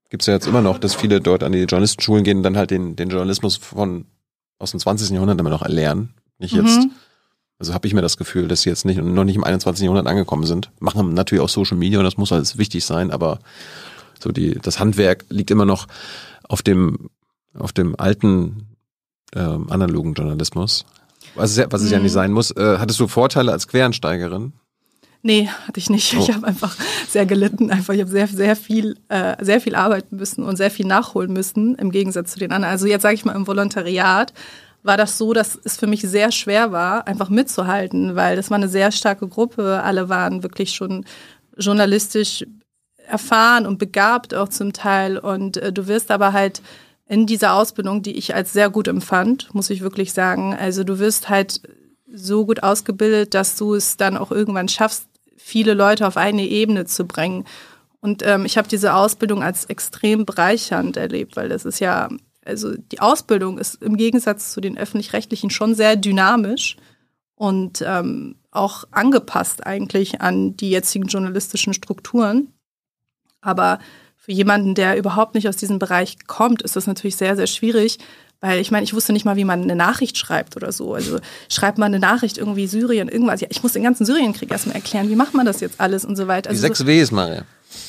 gibt's ja jetzt immer noch, dass viele dort an die Journalistenschulen gehen und dann halt den, den Journalismus von aus dem 20. Jahrhundert immer noch erlernen. Nicht jetzt. Mhm. Also habe ich mir das Gefühl, dass sie jetzt nicht noch nicht im 21. Jahrhundert angekommen sind. Machen natürlich auch Social Media und das muss alles wichtig sein, aber so die, das Handwerk liegt immer noch auf dem, auf dem alten ähm, analogen Journalismus. Was es, ja, was es ja Mhm. nicht sein muss. Äh, hattest du Vorteile als Quereinsteigerin? Nee, hatte ich nicht. Oh. Ich habe einfach sehr gelitten. Einfach, ich habe sehr, sehr viel, äh, sehr viel arbeiten müssen und sehr viel nachholen müssen im Gegensatz zu den anderen. Also jetzt sage ich mal im Volontariat war das so, dass es für mich sehr schwer war, einfach mitzuhalten, weil das war eine sehr starke Gruppe. Alle waren wirklich schon journalistisch erfahren und begabt auch zum Teil. Und äh, du wirst aber halt in dieser Ausbildung, die ich als sehr gut empfand, muss ich wirklich sagen. Also du wirst halt so gut ausgebildet, dass du es dann auch irgendwann schaffst, viele Leute auf eine Ebene zu bringen. Und ähm, ich habe diese Ausbildung als extrem bereichernd erlebt, weil das ist ja, also die Ausbildung ist im Gegensatz zu den öffentlich-rechtlichen schon sehr dynamisch und ähm, auch angepasst eigentlich an die jetzigen journalistischen Strukturen. Aber für jemanden, der überhaupt nicht aus diesem Bereich kommt, ist das natürlich sehr, sehr schwierig, weil ich meine, ich wusste nicht mal, wie man eine Nachricht schreibt oder so. Also schreibt man eine Nachricht irgendwie Syrien, irgendwas. Ja, ich muss den ganzen Syrienkrieg erstmal erklären, wie macht man das jetzt alles und so weiter. Die Also sechs Ws, Maria.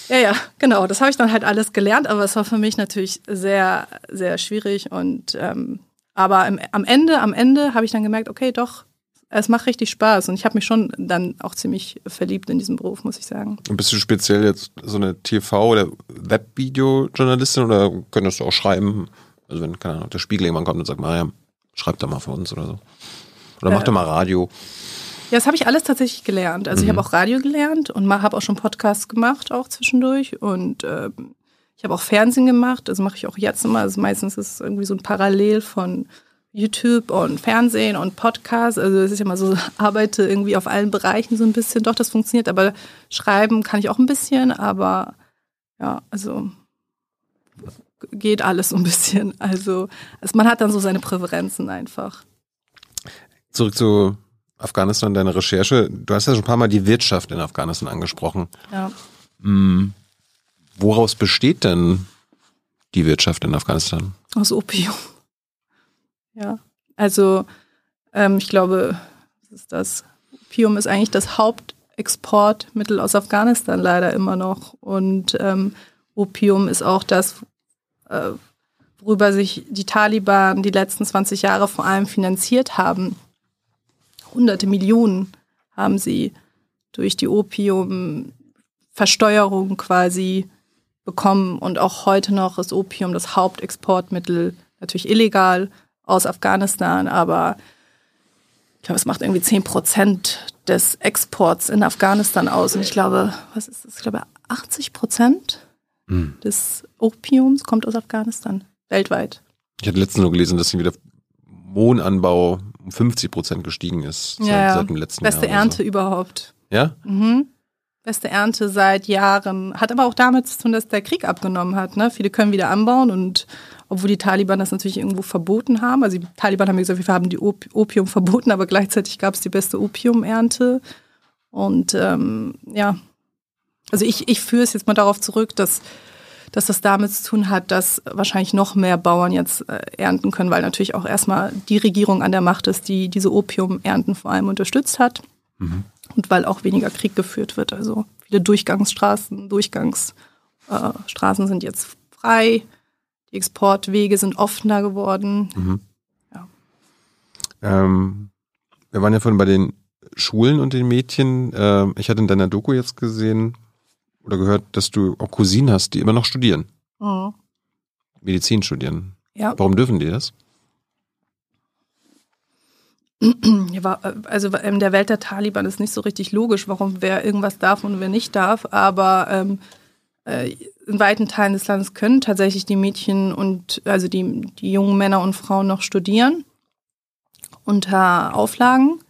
ja, ja, genau. Das habe ich dann halt alles gelernt, aber es war für mich natürlich sehr, sehr schwierig. Und ähm, aber im, am Ende, am Ende habe ich dann gemerkt, okay, doch, es macht richtig Spaß. Und ich habe mich schon dann auch ziemlich verliebt in diesen Beruf, muss ich sagen. Und bist du speziell jetzt so eine TV- oder Webvideo-Journalistin oder könntest du auch schreiben? Also wenn, keine Ahnung, der Spiegel irgendwann kommt und sagt, Maria, schreib da mal für uns oder so. Oder mach Äh, doch mal Radio. Ja, das habe ich alles tatsächlich gelernt. Also ich Mhm. habe auch Radio gelernt und habe auch schon Podcasts gemacht, auch zwischendurch. Und ähm, Ich habe auch Fernsehen gemacht, das mache ich auch jetzt immer. Also meistens ist es irgendwie so ein Parallel von YouTube und Fernsehen und Podcast. Also es ist ja mal so, *laughs* arbeite irgendwie auf allen Bereichen so ein bisschen. Doch, das funktioniert, aber schreiben kann ich auch ein bisschen, aber ja, also geht alles so ein bisschen. *laughs* Also, also man hat dann so seine Präferenzen einfach. Zurück zu Afghanistan, deine Recherche. Du hast ja schon ein paar Mal die Wirtschaft in Afghanistan angesprochen. Ja. Hm. Woraus besteht denn die Wirtschaft in Afghanistan? Aus Opium. Ja, also ähm, ich glaube, was ist das? Opium ist eigentlich das Hauptexportmittel aus Afghanistan leider immer noch. Und ähm, Opium ist auch das, äh, worüber sich die Taliban die letzten 20 Jahre vor allem finanziert haben. Hunderte Millionen haben sie durch die Opiumversteuerung quasi bekommen. Und auch heute noch ist Opium das Hauptexportmittel, natürlich illegal aus Afghanistan, aber ich glaube, es macht irgendwie 10 Prozent des Exports in Afghanistan aus. Und ich glaube, was ist das? Ich glaube, 80 Prozent Hm. des Opiums kommt aus Afghanistan, weltweit. Ich hatte letztens nur gelesen, dass wieder Mohnanbau um 50 Prozent gestiegen ist seit, Ja, seit dem letzten Beste Jahr. oder Ernte überhaupt. So. Ja? Mhm. Beste Ernte seit Jahren. Hat aber auch damit zu tun, dass der Krieg abgenommen hat. Ne? Viele können wieder anbauen und obwohl die Taliban das natürlich irgendwo verboten haben. Also die Taliban haben gesagt, wir haben die Op Opium verboten, aber gleichzeitig gab es die beste Opiumernte. Und ähm, ja, also ich, ich führe es jetzt mal darauf zurück, dass, dass das damit zu tun hat, dass wahrscheinlich noch mehr Bauern jetzt äh, ernten können, weil natürlich auch erstmal die Regierung an der Macht ist, die diese Opiumernten vor allem unterstützt hat. Und weil auch weniger Krieg geführt wird. Also viele Durchgangsstraßen, Durchgangsstraßen äh, sind jetzt frei. Die Exportwege sind offener geworden. Mhm. Ja. Ähm, wir waren ja vorhin bei den Schulen und den Mädchen. Ähm, ich hatte in deiner Doku jetzt gesehen oder gehört, dass du auch Cousinen hast, die immer noch studieren, Mhm. Medizin studieren. Ja. Warum dürfen die das? *clears throat* War- Also in der Welt der Taliban ist nicht so richtig logisch, warum wer irgendwas darf und wer nicht darf. Aber ähm, äh, in weiten Teilen des Landes können tatsächlich die Mädchen und also die, die jungen Männer und Frauen noch studieren unter Auflagen.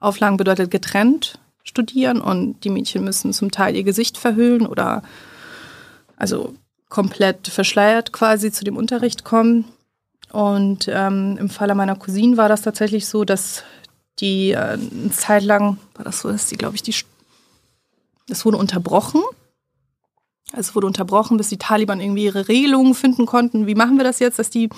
Auflagen bedeutet getrennt studieren und die Mädchen müssen zum Teil ihr Gesicht verhüllen oder also komplett verschleiert quasi zu dem Unterricht kommen. Und ähm, im Falle meiner Cousine war das tatsächlich so, dass die äh, eine Zeit lang, war das so, dass die, glaube ich, die, das wurde unterbrochen. Also es wurde unterbrochen, bis die Taliban irgendwie ihre Regelungen finden konnten. Wie machen wir das jetzt, dass die,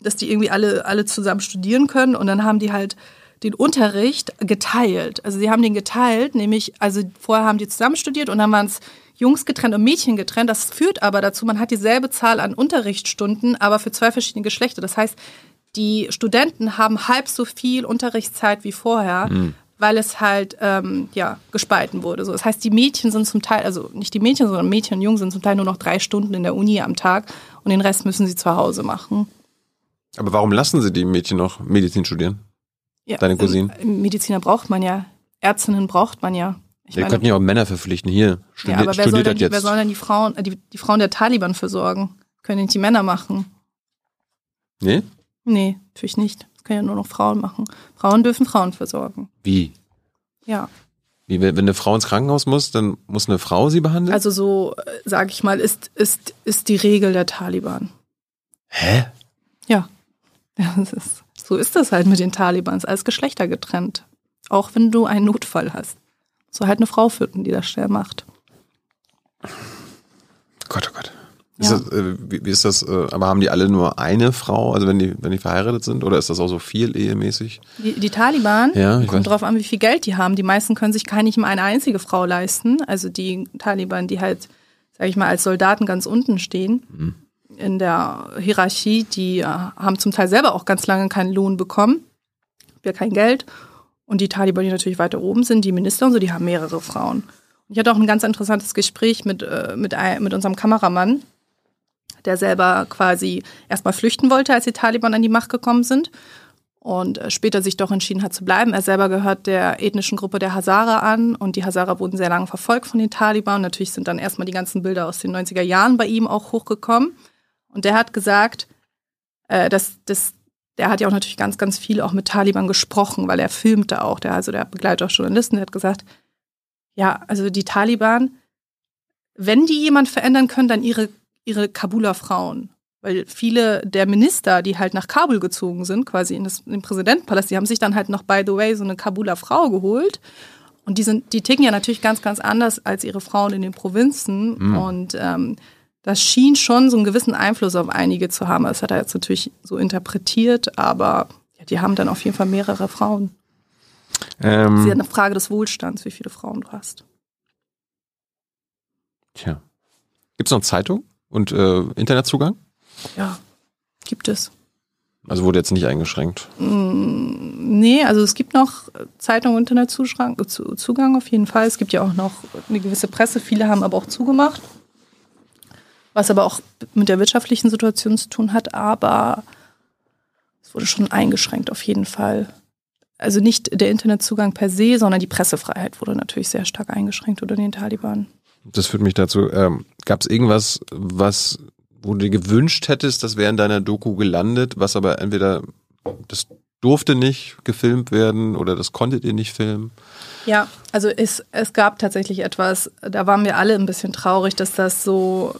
dass die irgendwie alle, alle zusammen studieren können? Und dann haben die halt den Unterricht geteilt. Also sie haben den geteilt, nämlich, also vorher haben die zusammen studiert und dann waren es Jungs getrennt und Mädchen getrennt. Das führt aber dazu, man hat dieselbe Zahl an Unterrichtsstunden, aber für zwei verschiedene Geschlechter. Das heißt, die Studenten haben halb so viel Unterrichtszeit wie vorher, weil es halt ähm, ja gespalten wurde. So, das heißt, die Mädchen sind zum Teil, also nicht die Mädchen, sondern Mädchen und Jungen sind zum Teil nur noch drei Stunden in der Uni am Tag und den Rest müssen sie zu Hause machen. Aber warum lassen sie die Mädchen noch Medizin studieren? Ja, Deine Cousine? ähm, Mediziner braucht man ja, Ärztinnen braucht man ja. Ich Wir könnten ja auch Männer verpflichten. Hier, studi ja, aber wer soll, studiert denn das die, wer jetzt. soll denn die Frauen, äh, die, die Frauen der Taliban versorgen? Können nicht die Männer machen? Nee? Nee, natürlich nicht. Das können ja nur noch Frauen machen. Frauen dürfen Frauen versorgen. Wie? Ja. Wie, wenn eine Frau ins Krankenhaus muss, dann muss eine Frau sie behandeln? Also so, sage ich mal, ist, ist, ist die Regel der Taliban. Hä? Ja. *laughs* Das ist, so ist das halt mit den Talibans, als Geschlechter getrennt. Auch wenn du einen Notfall hast. So halt eine Frau führen, die das schnell macht. Gott, oh Gott. Ist Ja. das, äh, wie, wie ist das, äh, aber haben die alle nur eine Frau, also wenn die, wenn die verheiratet sind, oder ist das auch so viel ehemäßig? Die, die Taliban, Ja, kommt drauf an, wie viel Geld die haben. Die meisten können sich gar nicht mal eine einzige Frau leisten. Also die Taliban, die halt, sage ich mal, als Soldaten ganz unten stehen Mhm. in der Hierarchie, die äh, haben zum Teil selber auch ganz lange keinen Lohn bekommen, ja kein Geld. Und die Taliban, die natürlich weiter oben sind, die Minister und so, die haben mehrere Frauen. Ich hatte auch ein ganz interessantes Gespräch mit, äh, mit, mit unserem Kameramann, der selber quasi erstmal flüchten wollte, als die Taliban an die Macht gekommen sind. und äh, später sich doch entschieden hat zu bleiben. Er selber gehört der ethnischen Gruppe der Hazara an und die Hazara wurden sehr lange verfolgt von den Taliban. Natürlich sind dann erstmal die ganzen Bilder aus den 90er Jahren bei ihm auch hochgekommen. Und der hat gesagt, äh, dass, dass der hat ja auch natürlich ganz, ganz viel auch mit Taliban gesprochen, weil er filmte auch. Der, also der begleitet auch Journalisten, der hat gesagt, ja, also die Taliban, wenn die jemand verändern können, dann ihre, ihre Kabuler Frauen. Weil viele der Minister, die halt nach Kabul gezogen sind, quasi in, das, in den Präsidentenpalast, die haben sich dann halt noch, by the way, so eine Kabuler Frau geholt. Und die sind, die ticken ja natürlich ganz, ganz anders als ihre Frauen in den Provinzen. Mhm. Und ähm, das schien schon so einen gewissen Einfluss auf einige zu haben. Das hat er jetzt natürlich so interpretiert, aber die haben dann auf jeden Fall mehrere Frauen. Ähm, das ist ja eine Frage des Wohlstands, wie viele Frauen du hast. Tja. Gibt es noch Zeitung und äh, Internetzugang? Ja, gibt es. Also wurde jetzt nicht eingeschränkt? Mm, nee, also es gibt noch Zeitung und Internetzugang auf jeden Fall. Es gibt ja auch noch eine gewisse Presse. Viele haben aber auch zugemacht was aber auch mit der wirtschaftlichen Situation zu tun hat, aber es wurde schon eingeschränkt auf jeden Fall. Also nicht der Internetzugang per se, sondern die Pressefreiheit wurde natürlich sehr stark eingeschränkt unter den Taliban. Das führt mich dazu, ähm, gab es irgendwas, was, wo du dir gewünscht hättest, das wäre in deiner Doku gelandet, was aber entweder das durfte nicht gefilmt werden oder das konntet ihr nicht filmen? Ja, also es, es gab tatsächlich etwas, da waren wir alle ein bisschen traurig, dass das so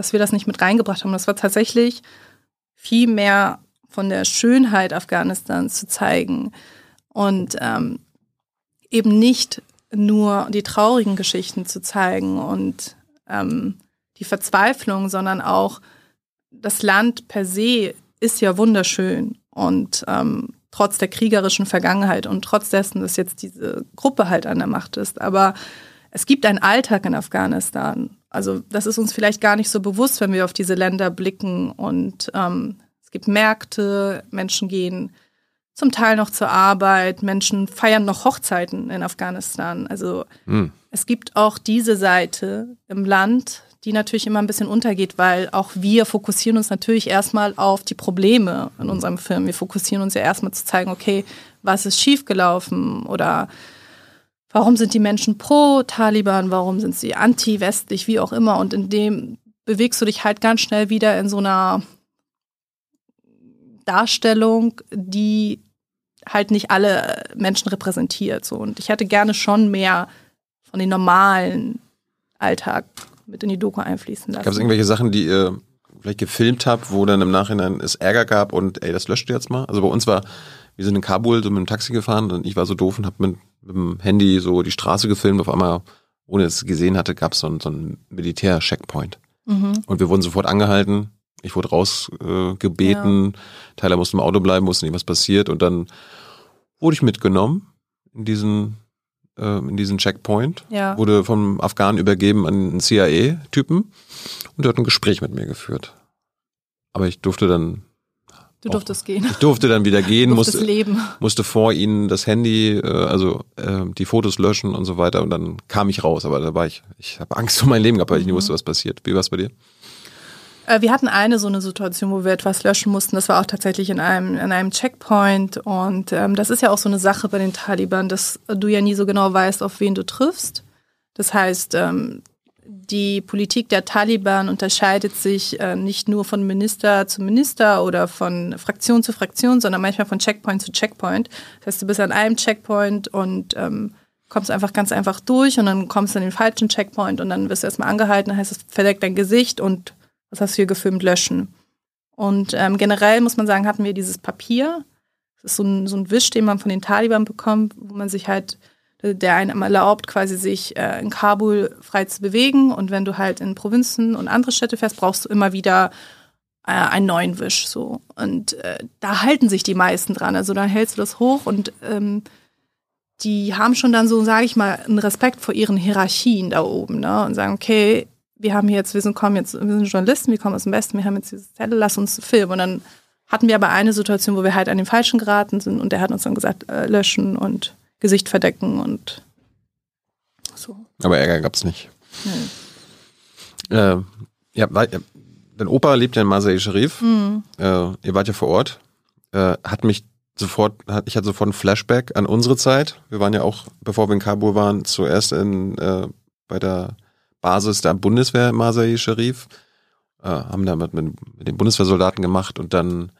dass wir das nicht mit reingebracht haben. Das war tatsächlich viel mehr von der Schönheit Afghanistans zu zeigen und ähm, eben nicht nur die traurigen Geschichten zu zeigen und ähm, die Verzweiflung, sondern auch das Land per se ist ja wunderschön und ähm, trotz der kriegerischen Vergangenheit und trotz dessen, dass jetzt diese Gruppe halt an der Macht ist. Aber es gibt einen Alltag in Afghanistan also das ist uns vielleicht gar nicht so bewusst, wenn wir auf diese Länder blicken. Und ähm, es gibt Märkte, Menschen gehen zum Teil noch zur Arbeit, Menschen feiern noch Hochzeiten in Afghanistan. Also mhm. es gibt auch diese Seite im Land, die natürlich immer ein bisschen untergeht, weil auch wir fokussieren uns natürlich erstmal auf die Probleme in unserem Film. Wir fokussieren uns ja erstmal zu zeigen, okay, was ist schiefgelaufen oder warum sind die Menschen pro Taliban, warum sind sie anti-westlich, wie auch immer. Und in dem bewegst du dich halt ganz schnell wieder in so einer Darstellung, die halt nicht alle Menschen repräsentiert. So. Und ich hätte gerne schon mehr von den normalen Alltag mit in die Doku einfließen lassen. Gab es irgendwelche Sachen, die ihr vielleicht gefilmt habt, wo dann im Nachhinein es Ärger gab und ey, das löscht ihr jetzt mal? Also bei uns war, wir sind in Kabul so mit dem Taxi gefahren und ich war so doof und hab mit mit dem Handy so die Straße gefilmt. Auf einmal, ohne dass es gesehen hatte, gab es so, so einen Militär-Checkpoint. Mhm. Und wir wurden sofort angehalten. Ich wurde rausgebeten. Äh, ja. Tyler musste im Auto bleiben, wusste nicht, was passiert. Und dann wurde ich mitgenommen in diesen, äh, in diesen Checkpoint. Ja. Wurde vom Afghanen übergeben an einen CIA-Typen. Und der hat ein Gespräch mit mir geführt. Aber ich durfte dann Du durftest gehen. Ich durfte dann wieder gehen, musste, leben. musste vor ihnen das Handy, äh, also äh, die Fotos löschen und so weiter und dann kam ich raus. Aber da war ich, ich habe Angst um mein Leben gehabt, weil ich nicht mhm. wusste, was passiert. Wie war es bei dir? Äh, wir hatten eine so eine Situation, wo wir etwas löschen mussten. Das war auch tatsächlich in einem, in einem Checkpoint. Und ähm, das ist ja auch so eine Sache bei den Taliban, dass du ja nie so genau weißt, auf wen du triffst. Das heißt, ähm, die Politik der Taliban unterscheidet sich äh, nicht nur von Minister zu Minister oder von Fraktion zu Fraktion, sondern manchmal von Checkpoint zu Checkpoint. Das heißt, du bist an einem Checkpoint und ähm, kommst einfach ganz einfach durch und dann kommst du an den falschen Checkpoint und dann wirst du erstmal angehalten, dann heißt es, verdeckt dein Gesicht und was hast du hier gefilmt, löschen. Und ähm, generell muss man sagen, hatten wir dieses Papier. Das ist so ein, so ein Wisch, den man von den Taliban bekommt, wo man sich halt der einem erlaubt, quasi sich äh, in Kabul frei zu bewegen. Und wenn du halt in Provinzen und andere Städte fährst, brauchst du immer wieder äh, einen neuen Wisch. So. Und äh, da halten sich die meisten dran. Also da hältst du das hoch und ähm, die haben schon dann so, sage ich mal, einen Respekt vor ihren Hierarchien da oben, ne? Und sagen, okay, wir haben hier jetzt, wir sind, kommen jetzt, wir sind Journalisten, wir kommen aus dem Westen, wir haben jetzt diese Zelle, lass uns filmen. Und dann hatten wir aber eine Situation, wo wir halt an den Falschen geraten sind und der hat uns dann gesagt, äh, löschen und Gesicht verdecken und so. Aber Ärger gab es nicht. Nee. Äh, ja, dein Opa lebt ja in Masai Sharif. Mhm. Äh, ihr wart ja vor Ort. Äh, hat mich sofort, ich hatte sofort ein Flashback an unsere Zeit. Wir waren ja auch, bevor wir in Kabul waren, zuerst in, äh, bei der Basis der Bundeswehr Masai Sharif, äh, haben da mit, mit den Bundeswehrsoldaten gemacht und dann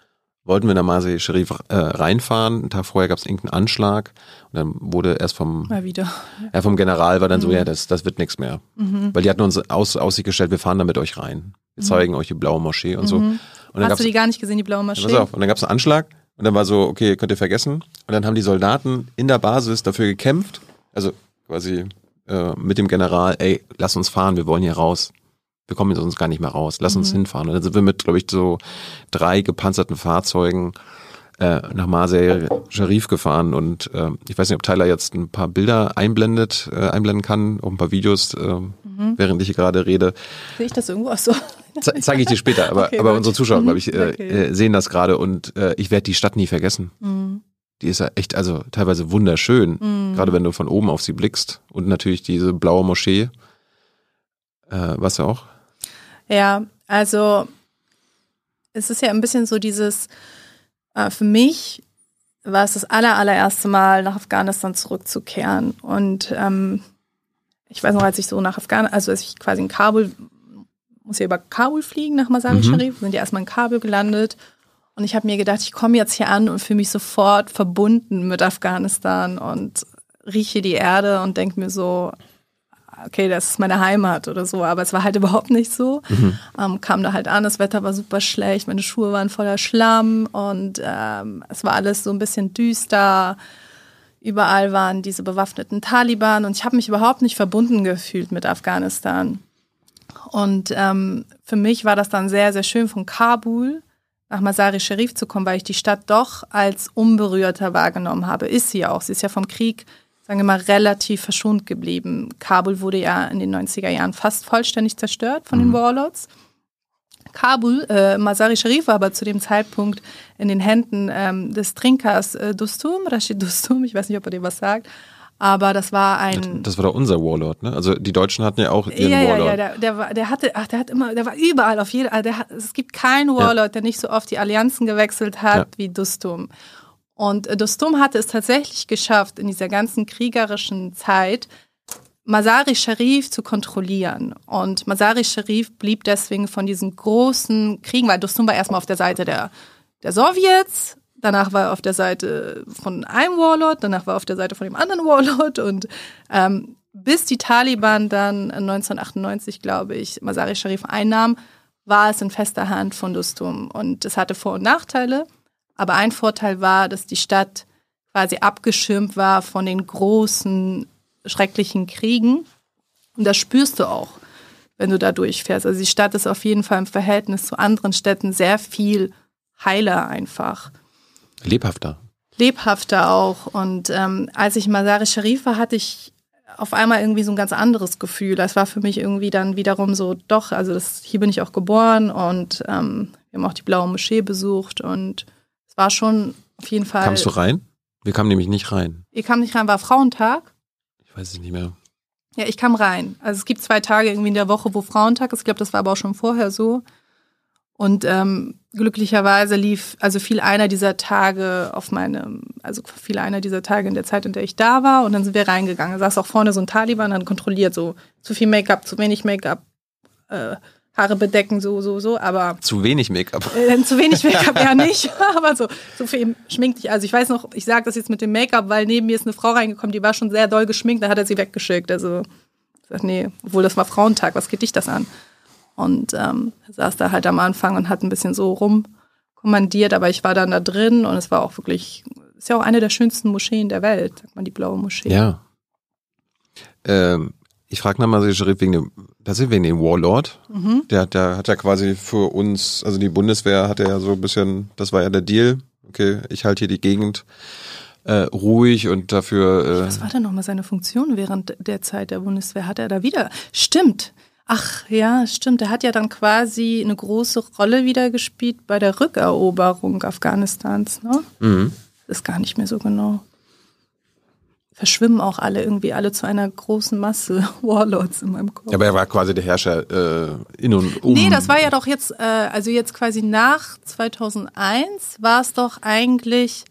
wollten wir in der Masai Sharif äh, reinfahren. Einen Tag vorher gab es irgendeinen Anschlag und dann wurde erst vom, Mal wieder. ja, vom General war dann so, Mhm. ja, das, das wird nichts mehr. Mhm. Weil die hatten uns aus Aussicht gestellt, wir fahren da mit euch rein. Wir zeigen euch die blaue Moschee und so. Und Mhm. dann Hast du die gar nicht gesehen, die blaue ja, Maschine? pass auf, und dann gab es einen Anschlag und dann war so, okay, könnt ihr vergessen. Und dann haben die Soldaten in der Basis dafür gekämpft, also quasi äh, mit dem General, ey, lass uns fahren, wir wollen hier raus. Wir kommen jetzt uns gar nicht mehr raus, lass uns Mhm. hinfahren. Und dann sind wir mit, glaube ich, so drei gepanzerten Fahrzeugen äh, nach Marseille Sharif gefahren und äh, ich weiß nicht, ob Tyler jetzt ein paar Bilder einblendet, äh, einblenden kann, auch ein paar Videos, äh, Mhm. während ich hier gerade rede. Sehe ich das irgendwo? Ach so. Ze zeige ich dir später, aber, Okay, aber gut. unsere Zuschauer, Mhm, glaube ich, äh, okay. äh, sehen das gerade und äh, ich werde die Stadt nie vergessen. Mhm. Die ist ja echt, also teilweise wunderschön, Mhm. gerade wenn du von oben auf sie blickst und natürlich diese blaue Moschee. Äh, was ja auch? Ja, also es ist ja ein bisschen so dieses, äh, für mich war es das aller, allererste Mal nach Afghanistan zurückzukehren. Und ähm, ich weiß noch, als ich so nach Afghanistan, also als ich quasi in Kabul, muss ja über Kabul fliegen nach Masari Mhm. Sharif, sind ja erstmal in Kabul gelandet. Und ich habe mir gedacht, ich komme jetzt hier an und fühle mich sofort verbunden mit Afghanistan und rieche die Erde und denke mir so, okay, das ist meine Heimat oder so, aber es war halt *laughs* überhaupt nicht so. Ähm, kam da halt an, das Wetter war super schlecht, meine Schuhe waren voller Schlamm und ähm, es war alles so ein bisschen düster. Überall waren diese bewaffneten Taliban und ich habe mich überhaupt nicht verbunden gefühlt mit Afghanistan. Und ähm, für mich war das dann sehr, sehr schön von Kabul nach Masari Sharif zu kommen, weil ich die Stadt doch als unberührter wahrgenommen habe. Ist sie auch. Sie ist ja vom Krieg, sagen wir mal, relativ verschont geblieben. Kabul wurde ja in den 90er Jahren fast vollständig zerstört von den Warlords. Kabul, äh, Masari Sharif war aber zu dem Zeitpunkt in den Händen ähm, des Trinkers äh, Dostum, Rashid Dostum, ich weiß nicht, ob er dir was sagt, aber das war ein... Das war doch unser Warlord, ne? Also die Deutschen hatten ja auch ihren Ja, ja, Warlord. ja, der, der, war, der hatte, ach, der hat immer, der war überall auf jeder, also der hat, es gibt keinen Warlord, der nicht so oft die Allianzen gewechselt hat Ja. wie Dostum. Und äh, Dostum hatte es tatsächlich geschafft, in dieser ganzen kriegerischen Zeit Masari Sharif zu kontrollieren. Und Masari Sharif blieb deswegen von diesen großen Kriegen, weil Dostum war erstmal auf der Seite der, der Sowjets, danach war er auf der Seite von einem Warlord, danach war er auf der Seite von dem anderen Warlord und ähm, bis die Taliban dann 1998, glaube ich, Masari Sharif einnahmen, war es in fester Hand von Dostum. Und es hatte Vor- und Nachteile, aber ein Vorteil war, dass die Stadt quasi abgeschirmt war von den großen, schrecklichen Kriegen. Und das spürst du auch, wenn du da durchfährst. Also die Stadt ist auf jeden Fall im Verhältnis zu anderen Städten sehr viel heiler einfach Lebhafter. lebhafter auch. Und ähm, als ich in Masari Sharif war, hatte ich auf einmal irgendwie so ein ganz anderes Gefühl. Das war für mich irgendwie dann wiederum so, doch, also das, hier bin ich auch geboren und ähm, wir haben auch die Blaue Moschee besucht und es war schon auf jeden Fall. Kamst du rein? Wir kamen nämlich nicht rein. Ihr kam nicht rein, war Frauentag. Ich weiß es nicht mehr. Ja, ich kam rein. Also es gibt zwei Tage irgendwie in der Woche, wo Frauentag ist. Ich glaube, das war aber auch schon vorher so. Und ähm, glücklicherweise lief, also fiel einer dieser Tage auf meine, also fiel einer dieser Tage in der Zeit, in der ich da war. Und dann sind wir reingegangen. Da saß auch vorne so ein Taliban, dann kontrolliert so zu viel Make-up, zu wenig Make-up, äh, Haare bedecken, so, so, so. Aber Zu wenig Make-up. äh, zu wenig Make-up *laughs* ja nicht, *laughs* aber so, so viel schminkt dich. Also ich weiß noch, ich sage das jetzt mit dem Make-up, weil neben mir ist eine Frau reingekommen, die war schon sehr doll geschminkt, da hat er sie weggeschickt. Also ich sag, nee, obwohl das war Frauentag, was geht dich das an? Und ähm, saß da halt am Anfang und hat ein bisschen so rumkommandiert, aber ich war dann da drin und es war auch wirklich, ist ja auch eine der schönsten Moscheen der Welt, sagt man, die blaue Moschee. Ja. Ähm, ich frage nochmal Sharif wegen dem, das ist wegen dem Warlord. Mhm. Der, der hat ja quasi für uns, also die Bundeswehr hatte ja so ein bisschen, das war ja der Deal. Okay, ich halte hier die Gegend äh, ruhig und dafür. Äh, Was war denn nochmal seine Funktion während der Zeit der Bundeswehr? Hat er da wieder? Stimmt. Ach ja, stimmt. Er hat ja dann quasi eine große Rolle wieder gespielt bei der Rückeroberung Afghanistans. Ne? mhm. Das ist gar nicht mehr so genau. Verschwimmen auch alle irgendwie alle zu einer großen Masse *laughs* Warlords in meinem Kopf. Aber er war quasi der Herrscher äh, in und um. Nee, das war ja doch jetzt, äh, also jetzt quasi nach 2001 war es doch eigentlich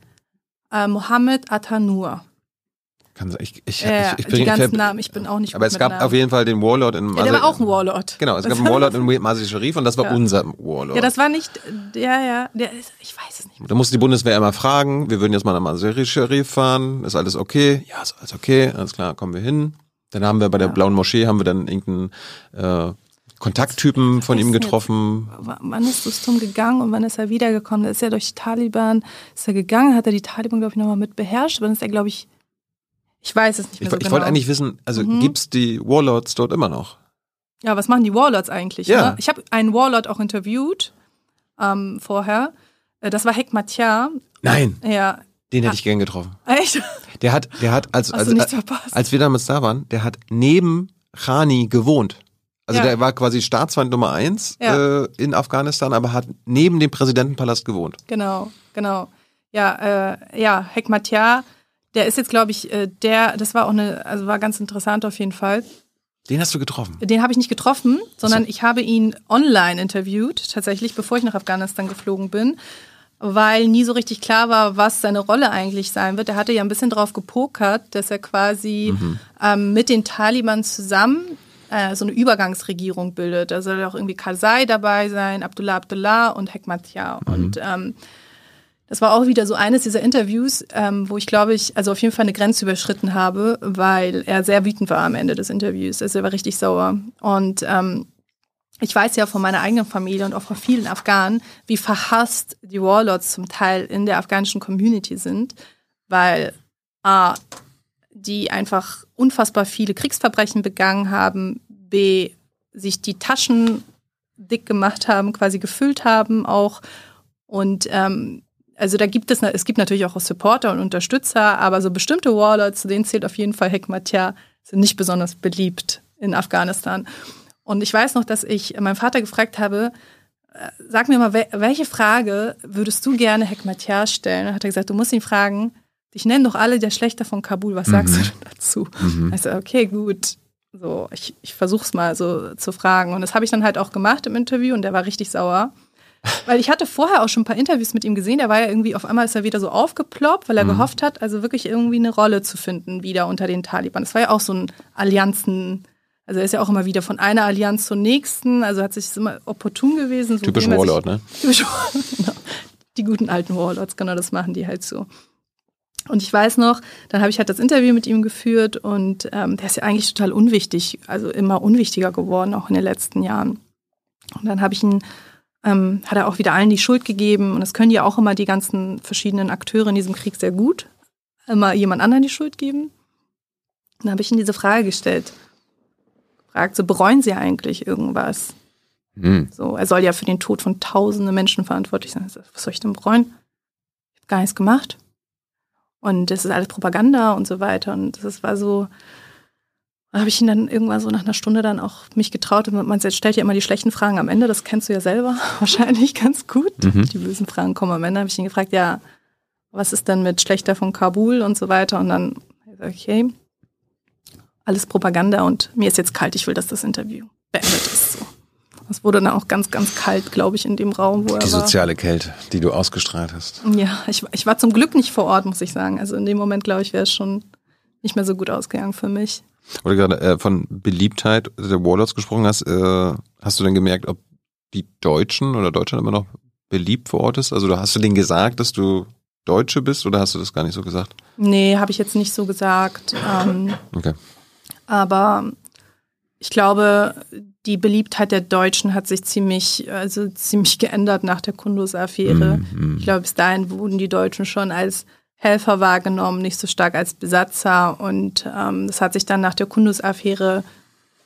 Äh, Mohammed Atanur. Kann. Ich, ich, Äh, ich, ich die bring- ganzen ver- Namen, ich bin auch nicht Aber es gab Namen. auf jeden Fall den Warlord in Ja, der war auch ein Warlord. Genau, es gab einen Warlord in Masih Sharif und das war Ja. unser Warlord. Ja, das war nicht, ja, ja, der ist, ich weiß es nicht. Da musste die Bundeswehr immer fragen, wir würden jetzt mal nach Masih Sharif fahren, ist alles okay? Ja, ist alles okay, alles klar, kommen wir hin. Dann haben wir bei der Ja. Blauen Moschee, haben wir dann irgendeinen äh, Kontakttypen von ihm jetzt. getroffen. W- Wann ist Rustum gegangen und wann ist er wiedergekommen? Da ist er durch die Taliban, ist er gegangen, hat er die Taliban, glaube ich, nochmal mit beherrscht, wann ist er, glaube ich, ich weiß es nicht Ich, mehr wo- so ich genau. wollte eigentlich wissen, also Mhm. gibt's die Warlords dort immer noch? Ja, was machen die Warlords eigentlich? Ja. Ne? Ich habe einen Warlord auch interviewt ähm, vorher. Äh, Das war Hekmatyar. Nein, Ja, den hätte Ah. ich gern getroffen. echt? Der hat, der hat, als, Hast als, wir damals da waren, der hat neben Khani gewohnt. Also Ja. der war quasi Staatsfeind Nummer eins Ja. äh, in Afghanistan, aber hat neben dem Präsidentenpalast gewohnt. Genau, genau. Ja, äh, ja, Hekmatyar, der ist jetzt, glaube ich, äh, der, das war auch eine, also war ganz interessant auf jeden Fall. Den hast du getroffen. Den habe ich nicht getroffen, sondern ich habe ihn online interviewt, tatsächlich, bevor ich nach Afghanistan geflogen bin, weil nie so richtig klar war, was seine Rolle eigentlich sein wird. Er hatte ja ein bisschen drauf gepokert, dass er quasi ähm, mit den Taliban zusammen äh, so eine Übergangsregierung bildet. Da soll auch irgendwie Karzai dabei sein, Abdullah Abdullah und Hekmatyar. Und ähm, das war auch wieder so eines dieser Interviews, ähm, wo ich glaube ich, also auf jeden Fall eine Grenze überschritten habe, weil er sehr wütend war am Ende des Interviews. Also er war richtig sauer. Und ähm, ich weiß ja von meiner eigenen Familie und auch von vielen Afghanen, wie verhasst die Warlords zum Teil in der afghanischen Community sind, weil A, die einfach unfassbar viele Kriegsverbrechen begangen haben, B, sich die Taschen dick gemacht haben, quasi gefüllt haben auch und ähm, also da gibt es, es gibt natürlich auch Supporter und Unterstützer, aber so bestimmte Warlords, zu denen zählt auf jeden Fall Hekmatyar, sind nicht besonders beliebt in Afghanistan. Und ich weiß noch, dass ich meinen Vater gefragt habe, äh, sag mir mal, wel- welche Frage würdest du gerne Hekmatyar stellen? Und hat er gesagt, du musst ihn fragen, dich nennen doch alle der Schlechter von Kabul, was sagst du denn dazu? Mhm. Also, okay, gut. So, ich, ich versuch's mal so zu fragen. Und das habe ich dann halt auch gemacht im Interview und der war richtig sauer. Weil ich hatte vorher auch schon ein paar Interviews mit ihm gesehen, der war ja irgendwie, auf einmal ist er wieder so aufgeploppt, weil er gehofft hat, also wirklich irgendwie eine Rolle zu finden wieder unter den Taliban. Das war ja auch so ein Allianzen, also er ist ja auch immer wieder von einer Allianz zur nächsten, also hat sich das immer opportun gewesen. So Typisch sich- Warlord, ne? Typisch *laughs* genau. Die guten alten Warlords, genau, das machen die halt so. Und ich weiß noch, dann habe ich halt das Interview mit ihm geführt und ähm, der ist ja eigentlich total unwichtig, also immer unwichtiger geworden, auch in den letzten Jahren. Und dann habe ich ihn, ähm, hat er auch wieder allen die Schuld gegeben und das können ja auch immer die ganzen verschiedenen Akteure in diesem Krieg sehr gut, immer jemand anderen die Schuld geben. Dann habe ich ihm diese Frage gestellt, gefragt, so bereuen Sie eigentlich irgendwas? Hm. So, er soll ja für den Tod von tausenden Menschen verantwortlich sein. So, Was soll ich denn bereuen? Ich habe gar nichts gemacht. Und das ist alles Propaganda und so weiter. Und das war so, habe ich ihn dann irgendwann so nach einer Stunde dann auch mich getraut. Und man stellt ja immer die schlechten Fragen am Ende, das kennst du ja selber *laughs* wahrscheinlich ganz gut. Mhm. Die bösen Fragen kommen am Ende. habe ich ihn gefragt, ja, was ist denn mit Schlechter von Kabul und so weiter. Und dann, okay, alles Propaganda und mir ist jetzt kalt, ich will, dass das Interview beendet ist. So. Es wurde dann auch ganz, ganz kalt, glaube ich, in dem Raum, wo er Die war. soziale Kälte, die du ausgestrahlt hast. Ja, ich, ich war zum Glück nicht vor Ort, muss ich sagen. Also in dem Moment, glaube ich, wäre es schon nicht mehr so gut ausgegangen für mich. Du gerade äh, von Beliebtheit der Warlords gesprochen hast, äh, hast du denn gemerkt, ob die Deutschen oder Deutschland immer noch beliebt vor Ort ist? Also hast du denen gesagt, dass du Deutsche bist oder hast du das gar nicht so gesagt? Nee, habe ich jetzt nicht so gesagt. Ähm, *laughs* Okay. aber ich glaube, die Beliebtheit der Deutschen hat sich ziemlich, also ziemlich geändert nach der Kunduz-Affäre. Mhm. Ich glaube, bis dahin wurden die Deutschen schon als Helfer wahrgenommen, nicht so stark als Besatzer. Und ähm, das hat sich dann nach der Kunduz-Affäre,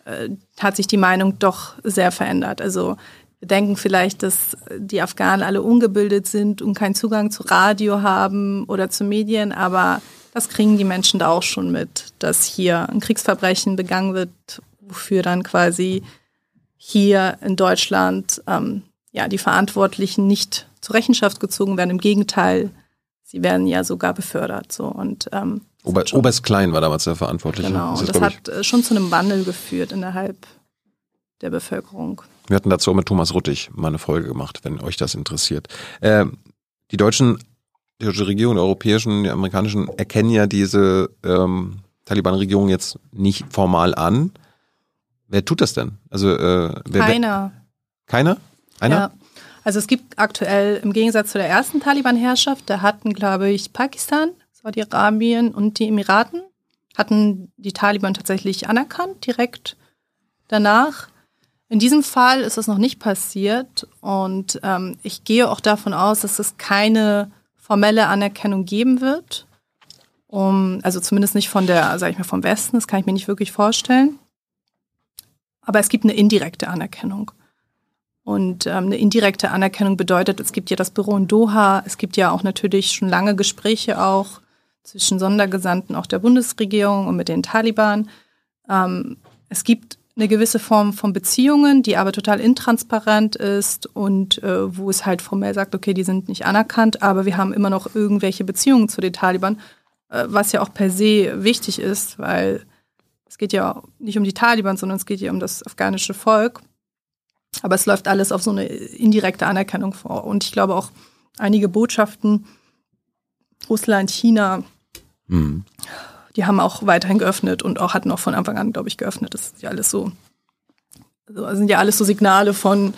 äh, hat sich die Meinung doch sehr verändert. Also wir denken vielleicht, dass die Afghanen alle ungebildet sind und keinen Zugang zu Radio haben oder zu Medien, aber das kriegen die Menschen da auch schon mit, dass hier ein Kriegsverbrechen begangen wird, wofür dann quasi hier in Deutschland ähm, ja die Verantwortlichen nicht zur Rechenschaft gezogen werden. Im Gegenteil, sie werden ja sogar befördert. So und ähm, Ober, hat Oberst Klein war damals der Verantwortliche. genau. Das ist, das glaub ich, hat äh, schon zu einem Wandel geführt innerhalb der Bevölkerung. wir hatten dazu auch mit Thomas Ruttig mal eine Folge gemacht, wenn euch das interessiert. Ähm, die Deutschen die Regierung der europäischen, die amerikanischen erkennen ja diese ähm, Taliban-Regierung jetzt nicht formal an. Wer tut das denn? Also äh, wer, Keiner. Wer, keiner? Einer? Ja. Also es gibt aktuell im Gegensatz zu der ersten Taliban-Herrschaft, da hatten, glaube ich, Pakistan, Saudi-Arabien und die Emiraten, hatten die Taliban tatsächlich anerkannt, direkt danach. In diesem Fall ist das noch nicht passiert und ähm, ich gehe auch davon aus, dass es keine formelle Anerkennung geben wird. Um, also zumindest nicht von der, sag ich mal, vom Westen, das kann ich mir nicht wirklich vorstellen. Aber es gibt eine indirekte Anerkennung. Und ähm, eine indirekte Anerkennung bedeutet, es gibt ja das Büro in Doha, es gibt ja auch natürlich schon lange Gespräche auch zwischen Sondergesandten auch der Bundesregierung und mit den Taliban. Ähm, es gibt eine gewisse Form von Beziehungen, die aber total intransparent ist und äh, wo es halt formell sagt, okay, die sind nicht anerkannt, aber wir haben immer noch irgendwelche Beziehungen zu den Taliban, äh, was ja auch per se wichtig ist, weil es geht ja nicht um die Taliban, sondern es geht ja um das afghanische Volk. Aber es läuft alles auf so eine indirekte Anerkennung vor. Und ich glaube auch einige Botschaften, Russland, China, Mhm. die haben auch weiterhin geöffnet und auch hatten auch von Anfang an, glaube ich, geöffnet. Das ist ja alles so, also sind ja alles so Signale von,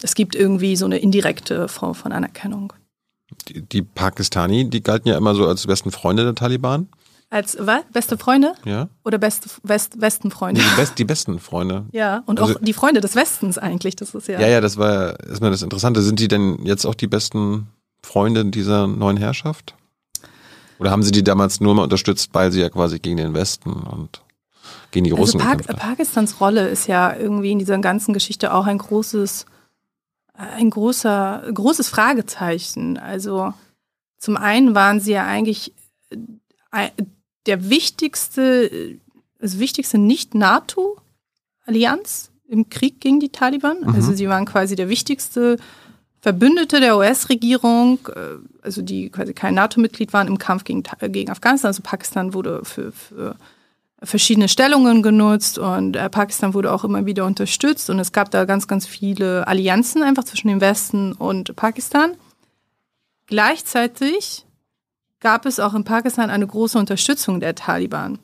es gibt irgendwie so eine indirekte Form von Anerkennung. Die, die Pakistani, die galten ja immer so als besten Freunde der Taliban. Als was? Beste Freunde Ja. oder beste West, Westenfreunde? Die, best, die besten Freunde. *laughs* Ja, und Also- auch die Freunde des Westens eigentlich, das ist ja. Ja, ja, das war erstmal das Interessante. Sind die denn jetzt auch die besten Freunde dieser neuen Herrschaft? Oder haben sie die damals nur mal unterstützt, weil sie ja quasi gegen den Westen und gegen die Also Russen pa gekämpft haben? Pakistans Rolle ist ja irgendwie in dieser ganzen Geschichte auch ein großes, ein großer, großes Fragezeichen. Also zum einen waren sie ja eigentlich äh, der wichtigste, das wichtigste Nicht-NATO-Allianz im Krieg gegen die Taliban. Mhm. Also sie waren quasi der wichtigste Verbündete der US-Regierung, äh, also die quasi kein NATO-Mitglied waren im Kampf gegen, gegen Afghanistan. Also Pakistan wurde für, für verschiedene Stellungen genutzt und äh, Pakistan wurde auch immer wieder unterstützt und es gab da ganz, ganz viele Allianzen einfach zwischen dem Westen und Pakistan. Gleichzeitig gab es auch in Pakistan eine große Unterstützung der Taliban.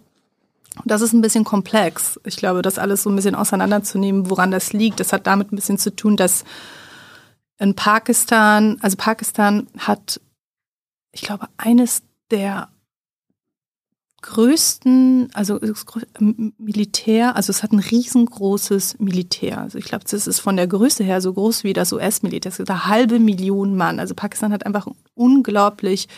Das ist ein bisschen komplex. Ich glaube, das alles so ein bisschen auseinanderzunehmen, woran das liegt, das hat damit ein bisschen zu tun, dass in Pakistan, also Pakistan hat, ich glaube, eines der größten, also das grö- M- Militär, also es hat ein riesengroßes Militär. Also ich glaube, das ist von der Größe her so groß wie das US-Militär. Es gibt eine halbe Million Mann. Also Pakistan hat einfach ein unglaublich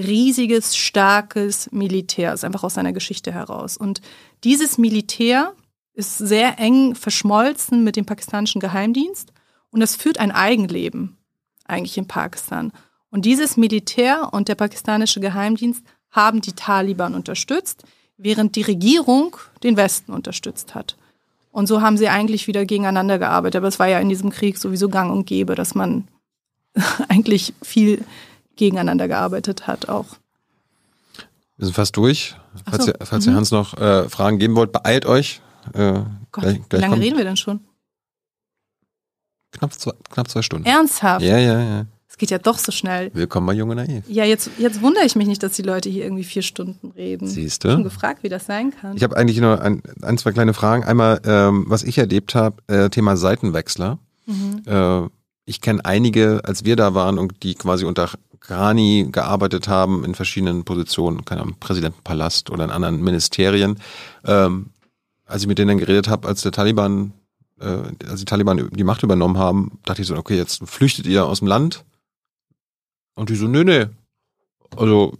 riesiges, starkes Militär. Ist einfach aus seiner Geschichte heraus. Und dieses Militär ist sehr eng verschmolzen mit dem pakistanischen Geheimdienst und es führt ein Eigenleben eigentlich in Pakistan. Und dieses Militär und der pakistanische Geheimdienst haben die Taliban unterstützt, während die Regierung den Westen unterstützt hat. Und so haben sie eigentlich wieder gegeneinander gearbeitet. Aber es war ja in diesem Krieg sowieso gang und gäbe, dass man *laughs* eigentlich viel gegeneinander gearbeitet hat auch. Wir sind fast durch. Ach Falls, so, ihr, falls ihr mhm. Hans noch äh, Fragen geben wollt, beeilt euch. Äh, Gott, gleich, wie gleich lange kommt- reden wir denn schon? Knapp zwei, knapp zwei Stunden. Ernsthaft? Ja, ja, ja. Es geht ja doch so schnell. Willkommen bei Junge Naiv. Ja, jetzt, jetzt wundere ich mich nicht, dass die Leute hier irgendwie vier Stunden reden. Siehst Ich habe schon du? gefragt, wie das sein kann. Ich habe eigentlich nur ein, ein, zwei kleine Fragen. Einmal, ähm, was ich erlebt habe, äh, Thema Seitenwechsler. Mhm. Äh, ich kenne einige, als wir da waren und die quasi unter Ghani gearbeitet haben in verschiedenen Positionen, keine Ahnung, Präsidentenpalast oder in anderen Ministerien. Ähm, als ich mit denen dann geredet habe, als der Taliban, äh, als die Taliban die Macht übernommen haben, dachte ich so, okay, jetzt flüchtet ihr aus dem Land. Und die so, nö, nö. Also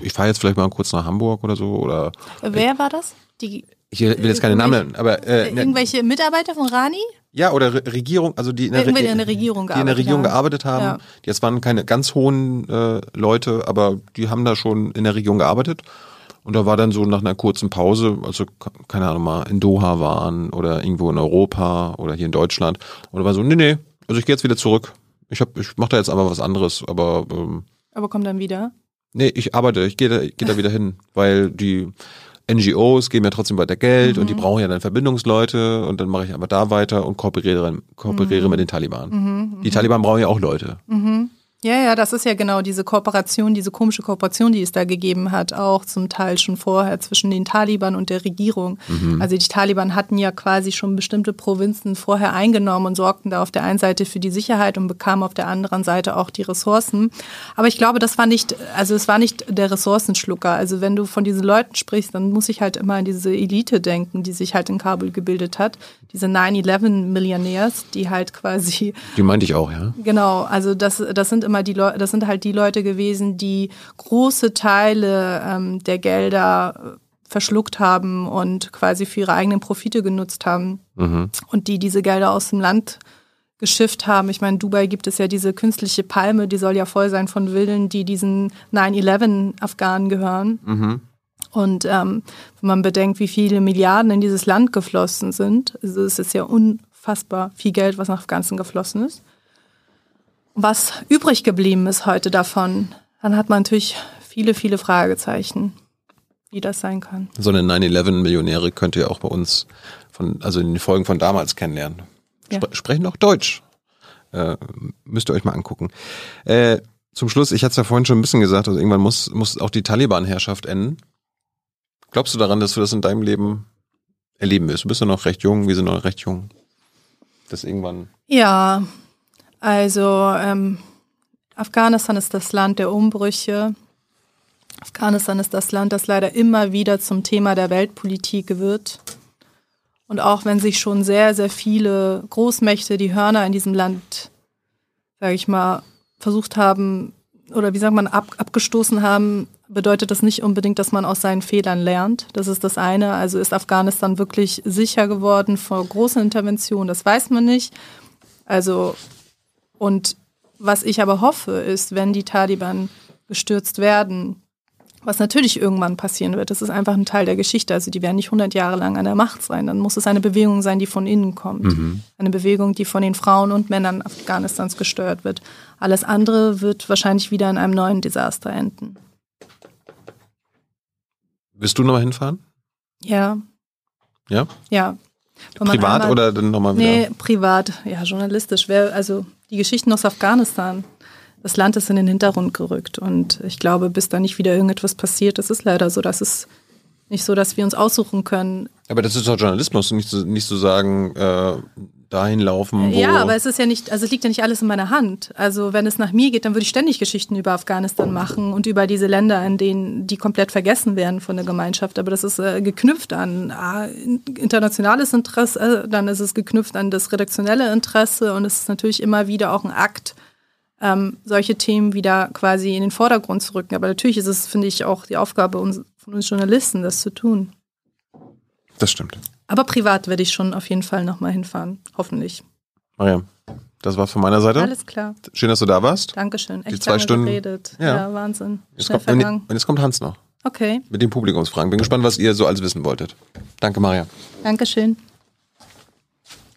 ich fahre jetzt vielleicht mal kurz nach Hamburg oder so oder Wer war das? Die, ich will jetzt keine Namen nennen, aber äh, ne, irgendwelche Mitarbeiter von Rani? Ja oder Re Regierung, also die in der, Re- in der Regierung die in der gearbeitet Regierung haben. gearbeitet haben. Ja. Die jetzt waren keine ganz hohen äh, Leute, aber die haben da schon in der Region gearbeitet. Und da war dann so nach einer kurzen Pause, also ke- keine Ahnung mal in Doha waren oder irgendwo in Europa oder hier in Deutschland. Und da war so, nee, nee, also ich gehe jetzt wieder zurück. Ich hab, ich mache da jetzt aber was anderes, aber ähm, Aber kommt dann wieder. Nee, ich arbeite, ich gehe da, ich geh da wieder hin, weil die NGOs geben ja trotzdem weiter Geld und die brauchen ja dann Verbindungsleute und dann mache ich aber da weiter und kooperiere, kooperiere mit den Taliban. Die Taliban brauchen ja auch Leute. Ja, ja, das ist ja genau diese Kooperation, diese komische Kooperation, die es da gegeben hat, auch zum Teil schon vorher zwischen den Taliban und der Regierung. Mhm. Also die Taliban hatten ja quasi schon bestimmte Provinzen vorher eingenommen und sorgten da auf der einen Seite für die Sicherheit und bekamen auf der anderen Seite auch die Ressourcen. Aber ich glaube, das war nicht, also es war nicht der Ressourcenschlucker. Also wenn du von diesen Leuten sprichst, dann muss ich halt immer an diese Elite denken, die sich halt in Kabul gebildet hat. Diese 9-11-Millionärs, die halt quasi. Die meinte ich auch, ja. Genau, also das, das sind immer immer die Leute, das sind halt die Leute gewesen, die große Teile ähm, der Gelder äh, verschluckt haben und quasi für ihre eigenen Profite genutzt haben mhm. und die diese Gelder aus dem Land geschifft haben. Ich meine, Dubai gibt es ja diese künstliche Palme, die soll ja voll sein von Wilden, die diesen 9-11-Afghanen gehören. Mhm. Und ähm, wenn man bedenkt, wie viele Milliarden in dieses Land geflossen sind, also es ist ja unfassbar viel Geld, was nach Afghanistan geflossen ist was übrig geblieben ist heute davon, dann hat man natürlich viele, viele Fragezeichen, wie das sein kann. So eine 9-11-Millionäre könnt ihr auch bei uns von, also in den Folgen von damals kennenlernen. Spre ja. Sprechen auch Deutsch. Äh, müsst ihr euch mal angucken. Äh, zum Schluss, ich hatte es ja vorhin schon ein bisschen gesagt, also irgendwann muss, muss auch die Taliban-Herrschaft enden. Glaubst du daran, dass du das in deinem Leben erleben wirst? Du bist ja noch recht jung, wir sind noch recht jung. Das irgendwann. Ja, also ähm, Afghanistan ist das Land der Umbrüche. Afghanistan ist das Land, das leider immer wieder zum Thema der Weltpolitik wird. Und auch wenn sich schon sehr, sehr viele Großmächte die Hörner in diesem Land, sage ich mal, versucht haben oder wie sagt man, ab, abgestoßen haben, bedeutet das nicht unbedingt, dass man aus seinen Fehlern lernt. Das ist das eine. Also ist Afghanistan wirklich sicher geworden vor großen Interventionen? Das weiß man nicht. Also und was ich aber hoffe, ist, wenn die Taliban gestürzt werden, was natürlich irgendwann passieren wird, das ist einfach ein Teil der Geschichte. Also die werden nicht 100 Jahre lang an der Macht sein. Dann muss es eine Bewegung sein, die von innen kommt. Mhm. Eine Bewegung, die von den Frauen und Männern Afghanistans gesteuert wird. Alles andere wird wahrscheinlich wieder in einem neuen Desaster enden. Willst du nochmal hinfahren? Ja. Ja? Ja. Privat einmal, oder dann nochmal wieder? Nee, privat. Ja, journalistisch. Wer, also die Geschichten aus Afghanistan. Das Land ist in den Hintergrund gerückt und ich glaube, bis da nicht wieder irgendetwas passiert, das ist leider so, dass es nicht so, dass wir uns aussuchen können. Aber das ist doch Journalismus, nicht zu, nicht zu sagen, äh, dahin laufen. Wo ja, aber es ist ja nicht, also es liegt ja nicht alles in meiner Hand. Also wenn es nach mir geht, dann würde ich ständig Geschichten über Afghanistan machen und über diese Länder, in denen die komplett vergessen werden von der Gemeinschaft. Aber das ist äh, geknüpft an äh, internationales Interesse, äh, dann ist es geknüpft an das redaktionelle Interesse und es ist natürlich immer wieder auch ein Akt, ähm, solche Themen wieder quasi in den Vordergrund zu rücken. Aber natürlich ist es, finde ich, auch die Aufgabe von uns Journalisten, das zu tun. Das stimmt. Aber privat werde ich schon auf jeden Fall nochmal hinfahren. Hoffentlich. Mariam, das war's von meiner Seite. Alles klar. Schön, dass du da warst. Dankeschön. Echt Die zwei Stunden. Geredet. Ja. ja, Wahnsinn. Jetzt kommt, vergangen. Und jetzt kommt Hans noch. Okay. Mit den Publikumsfragen. Bin gespannt, was ihr so alles wissen wolltet. Danke, Maria. Dankeschön.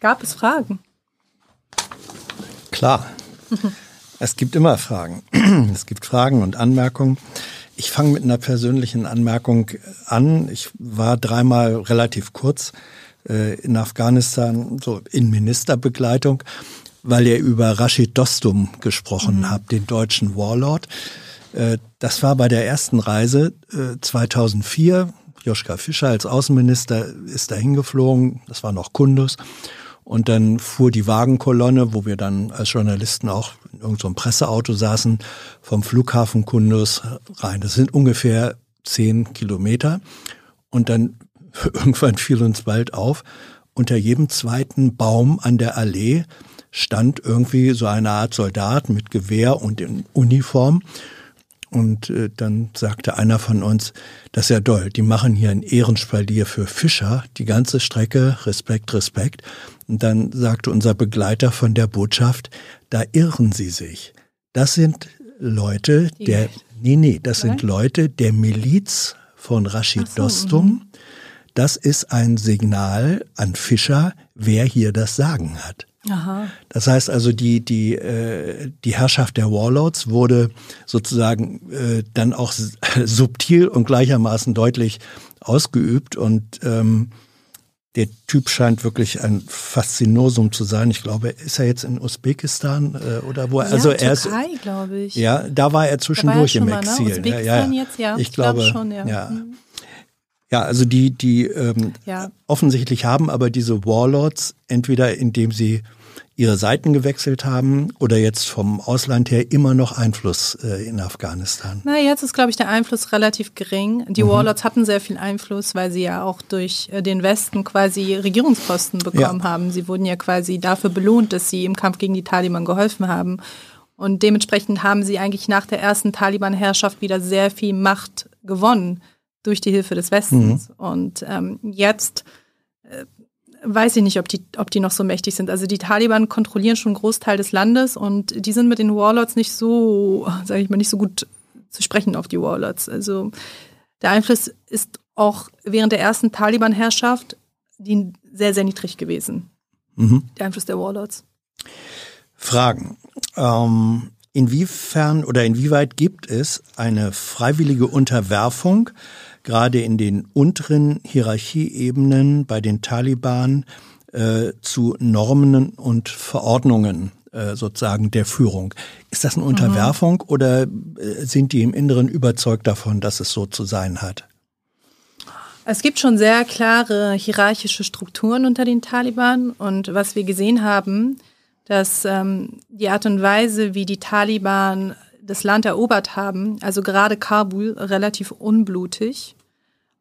Gab es Fragen? Klar. *laughs* es gibt immer Fragen. *clears throat* es gibt Fragen und Anmerkungen. Ich fange mit einer persönlichen Anmerkung an. Ich war dreimal relativ kurz äh, in Afghanistan, so in Ministerbegleitung, weil ihr über Rashid Dostum gesprochen mhm. habt, den deutschen Warlord. Äh, das war bei der ersten Reise äh, 2004. Joschka Fischer als Außenminister ist dahin geflogen. Das war noch Kundus. Und dann fuhr die Wagenkolonne, wo wir dann als Journalisten auch in irgendeinem so Presseauto saßen, vom Flughafen Kundus rein. Das sind ungefähr zehn Kilometer. Und dann *laughs* irgendwann fiel uns bald auf, unter jedem zweiten Baum an der Allee stand irgendwie so eine Art Soldat mit Gewehr und in Uniform. Und äh, dann sagte einer von uns, das ist ja doll, die machen hier ein Ehrenspalier für Fischer, die ganze Strecke, Respekt, Respekt. Und dann sagte unser Begleiter von der Botschaft, da irren sie sich. Das sind Leute der, nee, nee, das sind Leute der Miliz von Rashid so, Dostum. Mhm. Das ist ein Signal an Fischer, wer hier das Sagen hat. Aha. Das heißt also, die, die, äh, die Herrschaft der Warlords wurde sozusagen äh, dann auch *laughs* subtil und gleichermaßen deutlich ausgeübt und ähm, der Typ scheint wirklich ein Faszinosum zu sein. Ich glaube, ist er jetzt in Usbekistan äh, oder wo? Ja, also er Türkei, ist, glaube ich. ja, da war er zwischendurch im war schon mal, ne? Exil. ja, ja, Usbekistan jetzt, ja. Ich Ich glaube glaube schon, ja. ja. Mhm. Ja, also die, die ähm, Ja. offensichtlich haben aber diese Warlords entweder indem sie ihre Seiten gewechselt haben oder jetzt vom Ausland her immer noch Einfluss äh, in Afghanistan. Na, jetzt ist, glaube ich, der Einfluss relativ gering. Die Mhm. Warlords hatten sehr viel Einfluss, weil sie ja auch durch äh, den Westen quasi Regierungsposten bekommen Ja. haben. Sie wurden ja quasi dafür belohnt, dass sie im Kampf gegen die Taliban geholfen haben. Und dementsprechend haben sie eigentlich nach der ersten Taliban-Herrschaft wieder sehr viel Macht gewonnen durch die Hilfe des Westens. Und ähm, jetzt weiß ich nicht, ob die, ob die noch so mächtig sind. Also die Taliban kontrollieren schon einen Großteil des Landes und die sind mit den Warlords nicht so, sage ich mal, nicht so gut zu sprechen auf die Warlords. Also der Einfluss ist auch während der ersten Taliban-Herrschaft sehr, sehr niedrig gewesen. Mhm. Der Einfluss der Warlords. Fragen. Ähm, inwiefern oder inwieweit gibt es eine freiwillige Unterwerfung, gerade in den unteren Hierarchieebenen bei den Taliban, äh, zu Normen und Verordnungen äh, sozusagen der Führung? Ist das eine Unterwerfung oder äh, sind die im Inneren überzeugt davon, dass es so zu sein hat? Es gibt schon sehr klare hierarchische Strukturen unter den Taliban und was wir gesehen haben, dass ähm, die Art und Weise, wie die Taliban das Land erobert haben, also gerade Kabul, relativ unblutig,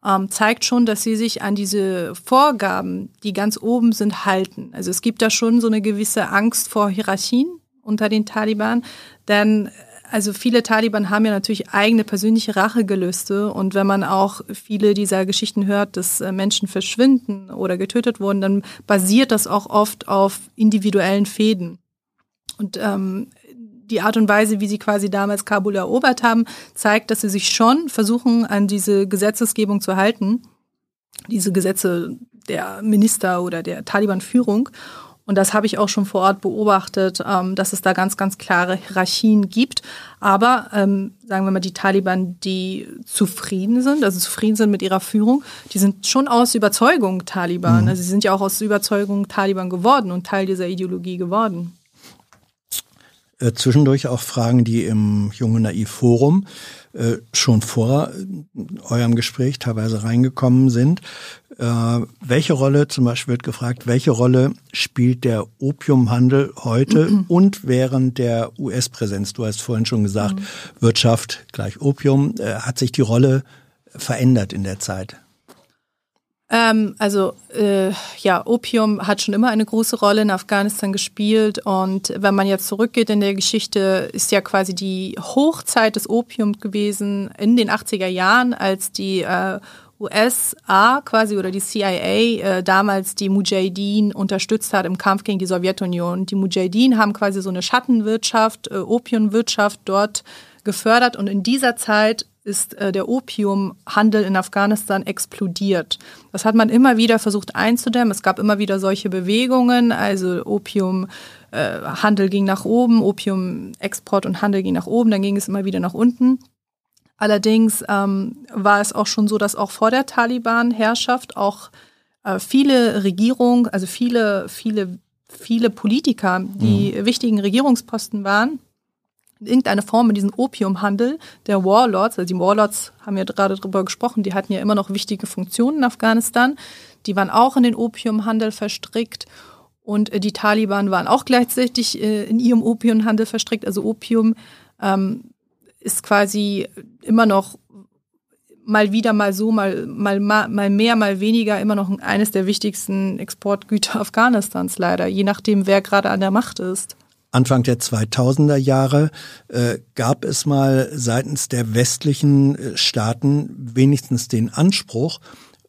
ähm, zeigt schon, dass sie sich an diese Vorgaben, die ganz oben sind, halten. Also es gibt da schon so eine gewisse Angst vor Hierarchien unter den Taliban, denn also viele Taliban haben ja natürlich eigene persönliche Rachegelüste und wenn man auch viele dieser Geschichten hört, dass äh, Menschen verschwinden oder getötet wurden, dann basiert das auch oft auf individuellen Fäden. Und ähm, die Art und Weise, wie sie quasi damals Kabul erobert haben, zeigt, dass sie sich schon versuchen, an diese Gesetzesgebung zu halten, diese Gesetze der Minister oder der Taliban-Führung. Und das habe ich auch schon vor Ort beobachtet, ähm, dass es da ganz, ganz klare Hierarchien gibt. Aber ähm, sagen wir mal, die Taliban, die zufrieden sind, also zufrieden sind mit ihrer Führung, die sind schon aus Überzeugung Taliban. Also sie sind ja auch aus Überzeugung Taliban geworden und Teil dieser Ideologie geworden. Äh, zwischendurch auch Fragen, die im Junge Naiv Forum äh, schon vor äh, eurem Gespräch teilweise reingekommen sind. Äh, welche Rolle, zum Beispiel wird gefragt, welche Rolle spielt der Opiumhandel heute und während der US-Präsenz? Du hast vorhin schon gesagt, Wirtschaft gleich Opium. Äh, hat sich die Rolle verändert in der Zeit? Ähm, also äh, ja, Opium hat schon immer eine große Rolle in Afghanistan gespielt und wenn man jetzt zurückgeht in der Geschichte, ist ja quasi die Hochzeit des Opiums gewesen in den 80er Jahren, als die äh, USA quasi oder die CIA äh, damals die Mujahideen unterstützt hat im Kampf gegen die Sowjetunion. Die Mujahideen haben quasi so eine Schattenwirtschaft, äh, Opiumwirtschaft dort gefördert und in dieser Zeit ist äh, der Opiumhandel in Afghanistan explodiert. Das hat man immer wieder versucht einzudämmen. Es gab immer wieder solche Bewegungen, also Opiumhandel äh, Handel ging nach oben, Opiumexport und Handel ging nach oben, dann ging es immer wieder nach unten. Allerdings ähm, war es auch schon so, dass auch vor der Taliban-Herrschaft auch äh, viele Regierungen, also viele, viele, viele Politiker, die wichtigen Regierungsposten waren, in irgendeiner Form in diesen Opiumhandel der Warlords, also die Warlords haben wir gerade drüber gesprochen, die hatten ja immer noch wichtige Funktionen in Afghanistan, die waren auch in den Opiumhandel verstrickt und äh, die Taliban waren auch gleichzeitig äh, in ihrem Opiumhandel verstrickt. Also Opium ähm, ist quasi immer noch mal wieder, mal so, mal, mal, mal mehr, mal weniger immer noch eines der wichtigsten Exportgüter *laughs* Afghanistans leider, je nachdem, wer gerade an der Macht ist. Anfang der 2000er Jahre äh, gab es mal seitens der westlichen äh, Staaten wenigstens den Anspruch,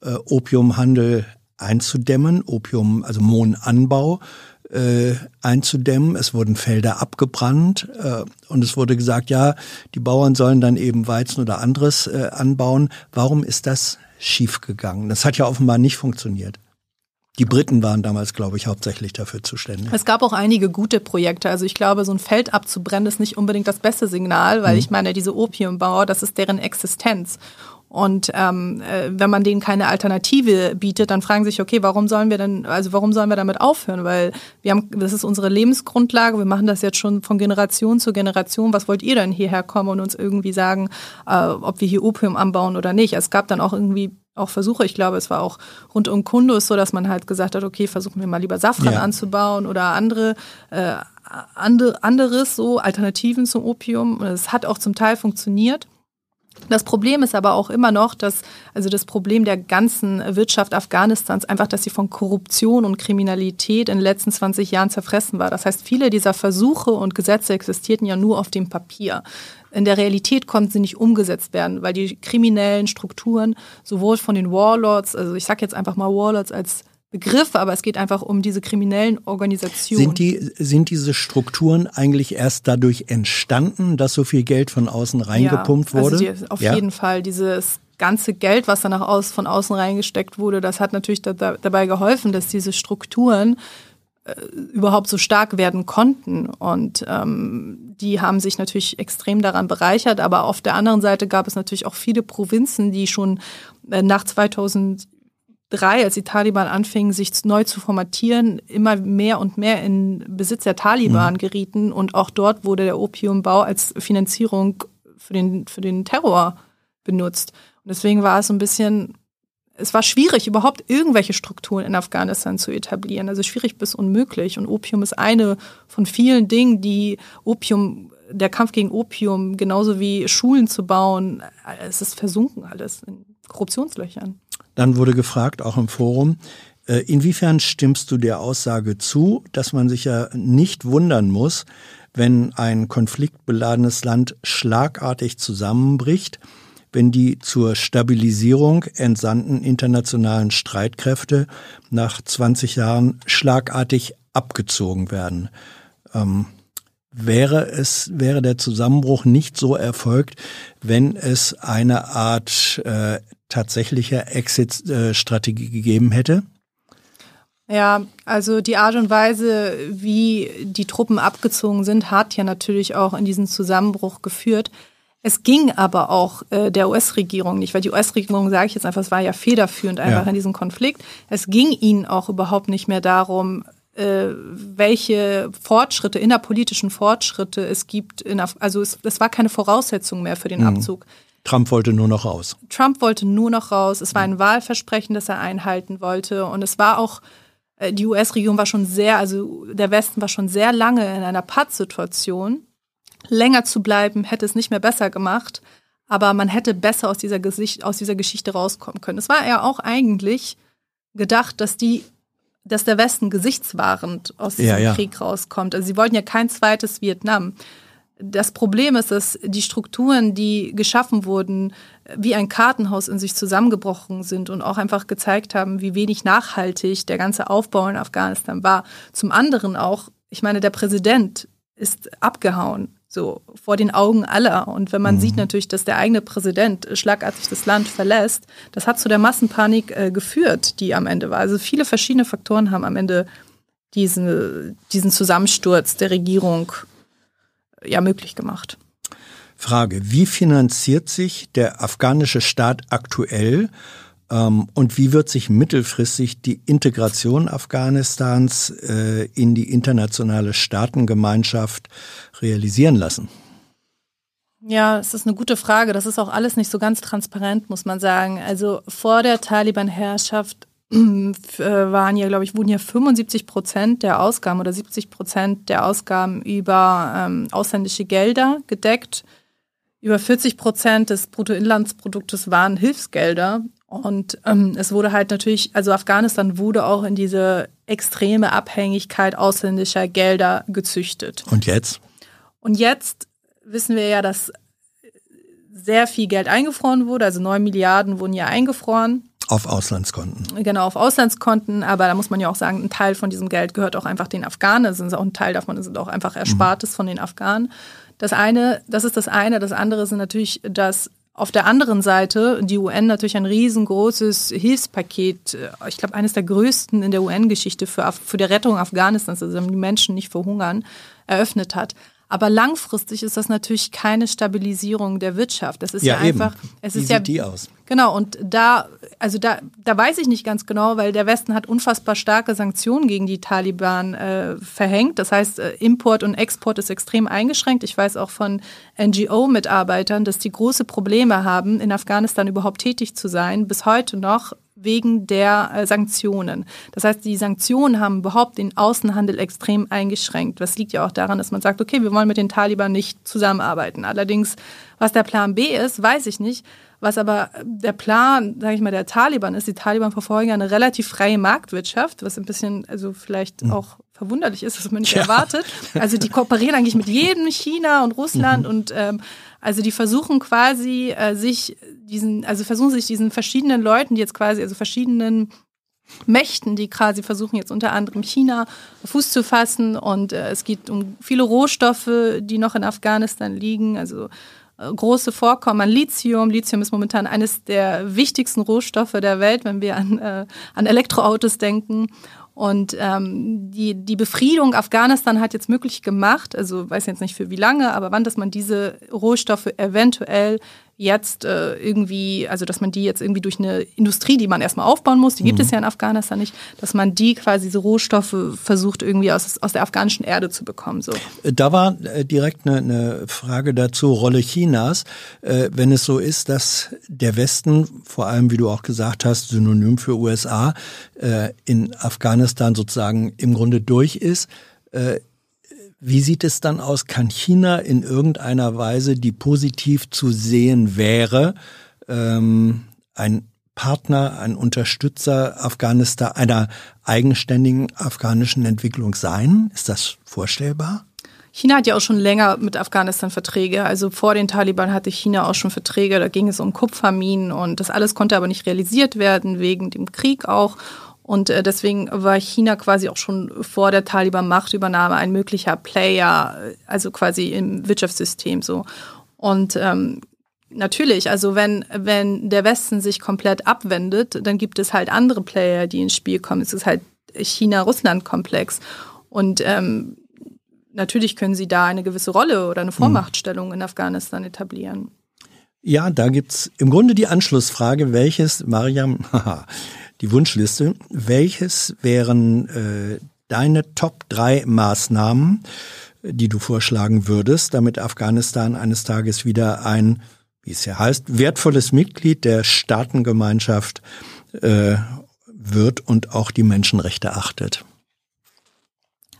äh, Opiumhandel einzudämmen, Opium, also Mohnanbau äh, einzudämmen. Es wurden Felder abgebrannt äh, und es wurde gesagt, ja, die Bauern sollen dann eben Weizen oder anderes äh, anbauen. Warum ist das schiefgegangen? Das hat ja offenbar nicht funktioniert. Die Briten waren damals, glaube ich, hauptsächlich dafür zuständig. Es gab auch einige gute Projekte. Also ich glaube, so ein Feld abzubrennen ist nicht unbedingt das beste Signal, weil mhm. ich meine, diese Opiumbauer, das ist deren Existenz. Und ähm, äh, wenn man denen keine Alternative bietet, dann fragen sie sich, okay, warum sollen wir denn, also warum sollen wir damit aufhören? Weil wir haben, das ist unsere Lebensgrundlage, wir machen das jetzt schon von Generation zu Generation. Was wollt ihr denn hierher kommen und uns irgendwie sagen, äh, ob wir hier Opium anbauen oder nicht? Es gab dann auch irgendwie auch Versuche, ich glaube, es war auch rund um Kundus so, dass man halt gesagt hat, okay, versuchen wir mal lieber Safran ja. anzubauen oder andere, äh, andere, anderes, so Alternativen zum Opium. Es hat auch zum Teil funktioniert. Das Problem ist aber auch immer noch, dass, also das Problem der ganzen Wirtschaft Afghanistans einfach, dass sie von Korruption und Kriminalität in den letzten 20 Jahren zerfressen war. Das heißt, viele dieser Versuche und Gesetze existierten ja nur auf dem Papier. In der Realität konnten sie nicht umgesetzt werden, weil die kriminellen Strukturen sowohl von den Warlords, also ich sage jetzt einfach mal Warlords als Begriff, aber es geht einfach um diese kriminellen Organisationen. Sind, die, sind diese Strukturen eigentlich erst dadurch entstanden, dass so viel Geld von außen reingepumpt ja, also wurde? Die, auf ja? jeden Fall. Dieses ganze Geld, was danach aus, von außen reingesteckt wurde, das hat natürlich da, da, dabei geholfen, dass diese Strukturen überhaupt so stark werden konnten. Und ähm, die haben sich natürlich extrem daran bereichert. Aber auf der anderen Seite gab es natürlich auch viele Provinzen, die schon äh, nach 2000 drei, als die Taliban anfingen, sich neu zu formatieren, immer mehr und mehr in Besitz der Taliban mhm. gerieten. Und auch dort wurde der Opiumbau als Finanzierung für den, für den Terror benutzt. Und deswegen war es so ein bisschen, es war schwierig, überhaupt irgendwelche Strukturen in Afghanistan zu etablieren. Also schwierig bis unmöglich. Und Opium ist eine von vielen Dingen, die Opium, der Kampf gegen Opium, genauso wie Schulen zu bauen, es ist versunken alles in Korruptionslöchern. Dann wurde gefragt, auch im Forum, äh, inwiefern stimmst du der Aussage zu, dass man sich ja nicht wundern muss, wenn ein konfliktbeladenes Land schlagartig zusammenbricht, wenn die zur Stabilisierung entsandten internationalen Streitkräfte nach 20 Jahren schlagartig abgezogen werden. Ähm, wäre es, wäre der Zusammenbruch nicht so erfolgt, wenn es eine Art äh, tatsächlicher Exit-Strategie gegeben hätte? Ja, also die Art und Weise, wie die Truppen abgezogen sind, hat ja natürlich auch in diesen Zusammenbruch geführt. Es ging aber auch äh, der US-Regierung nicht, weil die US-Regierung, sage ich jetzt einfach, es war ja federführend einfach ja. in diesem Konflikt. Es ging ihnen auch überhaupt nicht mehr darum, äh, welche Fortschritte, innerpolitischen Fortschritte es gibt. In, also es, es war keine Voraussetzung mehr für den mhm. Abzug. Trump wollte nur noch raus. Trump wollte nur noch raus. Es war ein Wahlversprechen, das er einhalten wollte. Und es war auch, äh, die US-Regierung war schon sehr, also der Westen war schon sehr lange in einer Pattsituation. Länger zu bleiben, hätte es nicht mehr besser gemacht. Aber man hätte besser aus dieser, Gesicht, aus dieser Geschichte rauskommen können. Es war ja auch eigentlich gedacht, dass die dass der Westen gesichtswahrend aus diesem ja, ja. Krieg rauskommt. Also sie wollten ja kein zweites Vietnam. Das Problem ist, dass die Strukturen, die geschaffen wurden, wie ein Kartenhaus in sich zusammengebrochen sind und auch einfach gezeigt haben, wie wenig nachhaltig der ganze Aufbau in Afghanistan war. Zum anderen auch, ich meine, der Präsident ist abgehauen, so vor den Augen aller. Und wenn man mhm. sieht natürlich, dass der eigene Präsident schlagartig das Land verlässt, das hat zu der Massenpanik äh, geführt, die am Ende war. Also viele verschiedene Faktoren haben am Ende diesen, diesen Zusammensturz der Regierung ja möglich gemacht. Frage, wie finanziert sich der afghanische Staat aktuell und wie wird sich mittelfristig die Integration Afghanistans äh, in die internationale Staatengemeinschaft realisieren lassen? Ja, es ist eine gute Frage. Das ist auch alles nicht so ganz transparent, muss man sagen. Also vor der Taliban-Herrschaft äh, waren ja, glaube ich, wurden ja 75 Prozent der Ausgaben oder 70 Prozent der Ausgaben über ähm, ausländische Gelder gedeckt. Über 40 Prozent des Bruttoinlandsproduktes waren Hilfsgelder. Und ähm, es wurde halt natürlich, also Afghanistan wurde auch in diese extreme Abhängigkeit ausländischer Gelder gezüchtet. Und jetzt? Und jetzt wissen wir ja, dass sehr viel Geld eingefroren wurde, also 9 Milliarden wurden ja eingefroren. Auf Auslandskonten. Genau, auf Auslandskonten. Aber da muss man ja auch sagen, ein Teil von diesem Geld gehört auch einfach den Afghanen. Ist auch ein Teil davon, ist auch einfach Erspartes mhm. von den Afghanen. Das eine, das ist das eine. Das andere sind natürlich, dass auf der anderen Seite die UN natürlich ein riesengroßes Hilfspaket, äh, ich glaube eines der größten in der UN-Geschichte für, für die Rettung Afghanistans, also die Menschen nicht verhungern, eröffnet hat. Aber langfristig ist das natürlich keine Stabilisierung der Wirtschaft. Das ist ja, ja einfach, es Wie ist sieht ja die aus? Genau, und da, also da, da weiß ich nicht ganz genau, weil der Westen hat unfassbar starke Sanktionen gegen die Taliban äh, verhängt. Das heißt, äh, Import und Export ist extrem eingeschränkt. Ich weiß auch von NGO-Mitarbeitern, dass die große Probleme haben, in Afghanistan überhaupt tätig zu sein, bis heute noch wegen der äh, Sanktionen. Das heißt, die Sanktionen haben überhaupt den Außenhandel extrem eingeschränkt. Das liegt ja auch daran, dass man sagt, okay, wir wollen mit den Taliban nicht zusammenarbeiten. Allerdings, was der Plan B ist, weiß ich nicht. Was aber der Plan, sage ich mal, der Taliban ist, die Taliban verfolgen eine relativ freie Marktwirtschaft, was ein bisschen, also vielleicht mhm. auch verwunderlich ist, was man nicht ja. erwartet. Also die kooperieren eigentlich mit jedem, China und Russland mhm. und ähm, also die versuchen quasi äh, sich diesen, also versuchen sich diesen verschiedenen Leuten, die jetzt quasi, also verschiedenen Mächten, die quasi versuchen jetzt unter anderem China Fuß zu fassen und äh, es geht um viele Rohstoffe, die noch in Afghanistan liegen, also äh, große Vorkommen an Lithium. Lithium ist momentan eines der wichtigsten Rohstoffe der Welt, wenn wir an, äh, an Elektroautos denken. Und ähm, die, die Befriedung Afghanistan hat jetzt möglich gemacht, also weiß jetzt nicht für wie lange, aber wann, dass man diese Rohstoffe eventuell jetzt äh, irgendwie, also dass man die jetzt irgendwie durch eine Industrie, die man erstmal aufbauen muss, die gibt mhm. es ja in Afghanistan nicht, dass man die quasi diese Rohstoffe versucht irgendwie aus, aus der afghanischen Erde zu bekommen. So. Da war äh, direkt eine, eine Frage dazu, Rolle Chinas. Äh, wenn es so ist, dass der Westen, vor allem wie du auch gesagt hast, synonym für USA, äh, in Afghanistan sozusagen im Grunde durch ist, äh, wie sieht es dann aus? Kann China in irgendeiner Weise, die positiv zu sehen wäre, ähm, ein Partner, ein Unterstützer Afghanistan, einer eigenständigen afghanischen Entwicklung sein? Ist das vorstellbar? China hat ja auch schon länger mit Afghanistan Verträge. Also vor den Taliban hatte China auch schon Verträge. Da ging es um Kupferminen und das alles konnte aber nicht realisiert werden, wegen dem Krieg auch. Und äh, deswegen war China quasi auch schon vor der Taliban-Machtübernahme ein möglicher Player, also quasi im Wirtschaftssystem so. Und ähm, natürlich, also wenn, wenn der Westen sich komplett abwendet, dann gibt es halt andere Player, die ins Spiel kommen. Es ist halt China-Russland-Komplex. Und ähm, natürlich können sie da eine gewisse Rolle oder eine Vormachtstellung in Afghanistan etablieren. Ja, da gibt's im Grunde die Anschlussfrage, welches, Mariam, *laughs* haha, die Wunschliste. Welches wären äh, deine Top drei Maßnahmen, die du vorschlagen würdest, damit Afghanistan eines Tages wieder ein, wie es ja heißt, wertvolles Mitglied der Staatengemeinschaft äh, wird und auch die Menschenrechte achtet?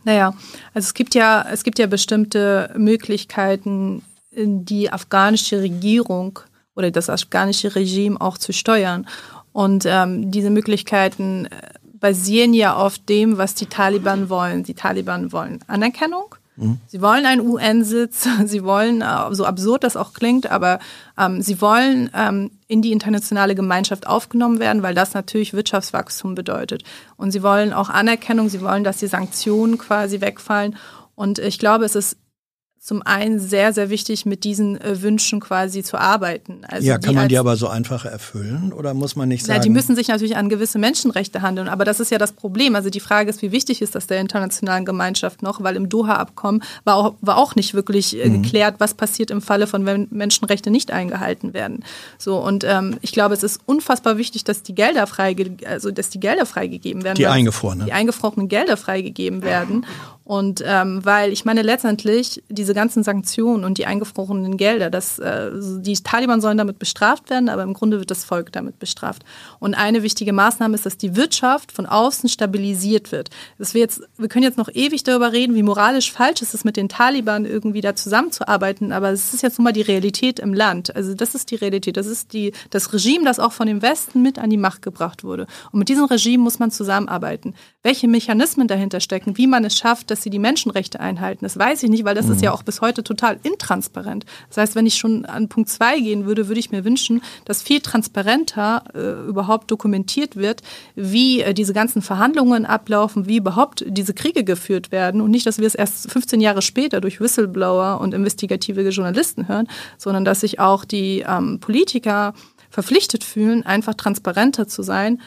Naja, also es gibt ja, es gibt ja bestimmte Möglichkeiten, die afghanische Regierung oder das afghanische Regime auch zu steuern. Und ähm, diese Möglichkeiten äh, basieren ja auf dem, was die Taliban wollen. Die Taliban wollen Anerkennung. Mhm. Sie wollen einen UN-Sitz, *laughs* sie wollen, äh, so absurd das auch klingt, aber ähm, sie wollen ähm, in die internationale Gemeinschaft aufgenommen werden, weil das natürlich Wirtschaftswachstum bedeutet. Und sie wollen auch Anerkennung, sie wollen, dass die Sanktionen quasi wegfallen. Und ich glaube, es ist zum einen sehr, sehr wichtig, mit diesen äh, Wünschen quasi zu arbeiten. Also ja, kann man die aber so einfach erfüllen oder muss man nicht sagen? Na, die müssen sich natürlich an gewisse Menschenrechte handeln, aber das ist ja das Problem. Also die Frage ist, wie wichtig ist das der internationalen Gemeinschaft noch, weil im Doha-Abkommen war auch, war auch nicht wirklich äh, mhm. geklärt, was passiert im Falle von, wenn Menschenrechte nicht eingehalten werden. So und ähm, ich glaube, es ist unfassbar wichtig, dass die Gelder frei, also dass die Gelder freigegeben werden. Die eingefrorenen. Die eingefrorenen Gelder freigegeben werden. Und ähm, weil ich meine letztendlich diese ganzen Sanktionen und die eingefrorenen Gelder, dass äh, die Taliban sollen damit bestraft werden, aber im Grunde wird das Volk damit bestraft. Und eine wichtige Maßnahme ist, dass die Wirtschaft von außen stabilisiert wird. Dass wir jetzt, wir können jetzt noch ewig darüber reden, wie moralisch falsch es ist, mit den Taliban irgendwie da zusammenzuarbeiten, aber es ist jetzt nun mal die Realität im Land. Also das ist die Realität, das ist die das Regime, das auch von dem Westen mit an die Macht gebracht wurde. Und mit diesem Regime muss man zusammenarbeiten. Welche Mechanismen dahinter stecken, wie man es schafft, dass dass sie die Menschenrechte einhalten. Das weiß ich nicht, weil das mhm. ist ja auch bis heute total intransparent. Das heißt, wenn ich schon an Punkt zwei gehen würde, würde ich mir wünschen, dass viel transparenter äh, überhaupt dokumentiert wird, wie äh, diese ganzen Verhandlungen ablaufen, wie überhaupt diese Kriege geführt werden und nicht, dass wir es erst 15 Jahre später durch Whistleblower und investigative Journalisten hören, sondern dass sich auch die ähm, Politiker verpflichtet fühlen, einfach transparenter zu sein,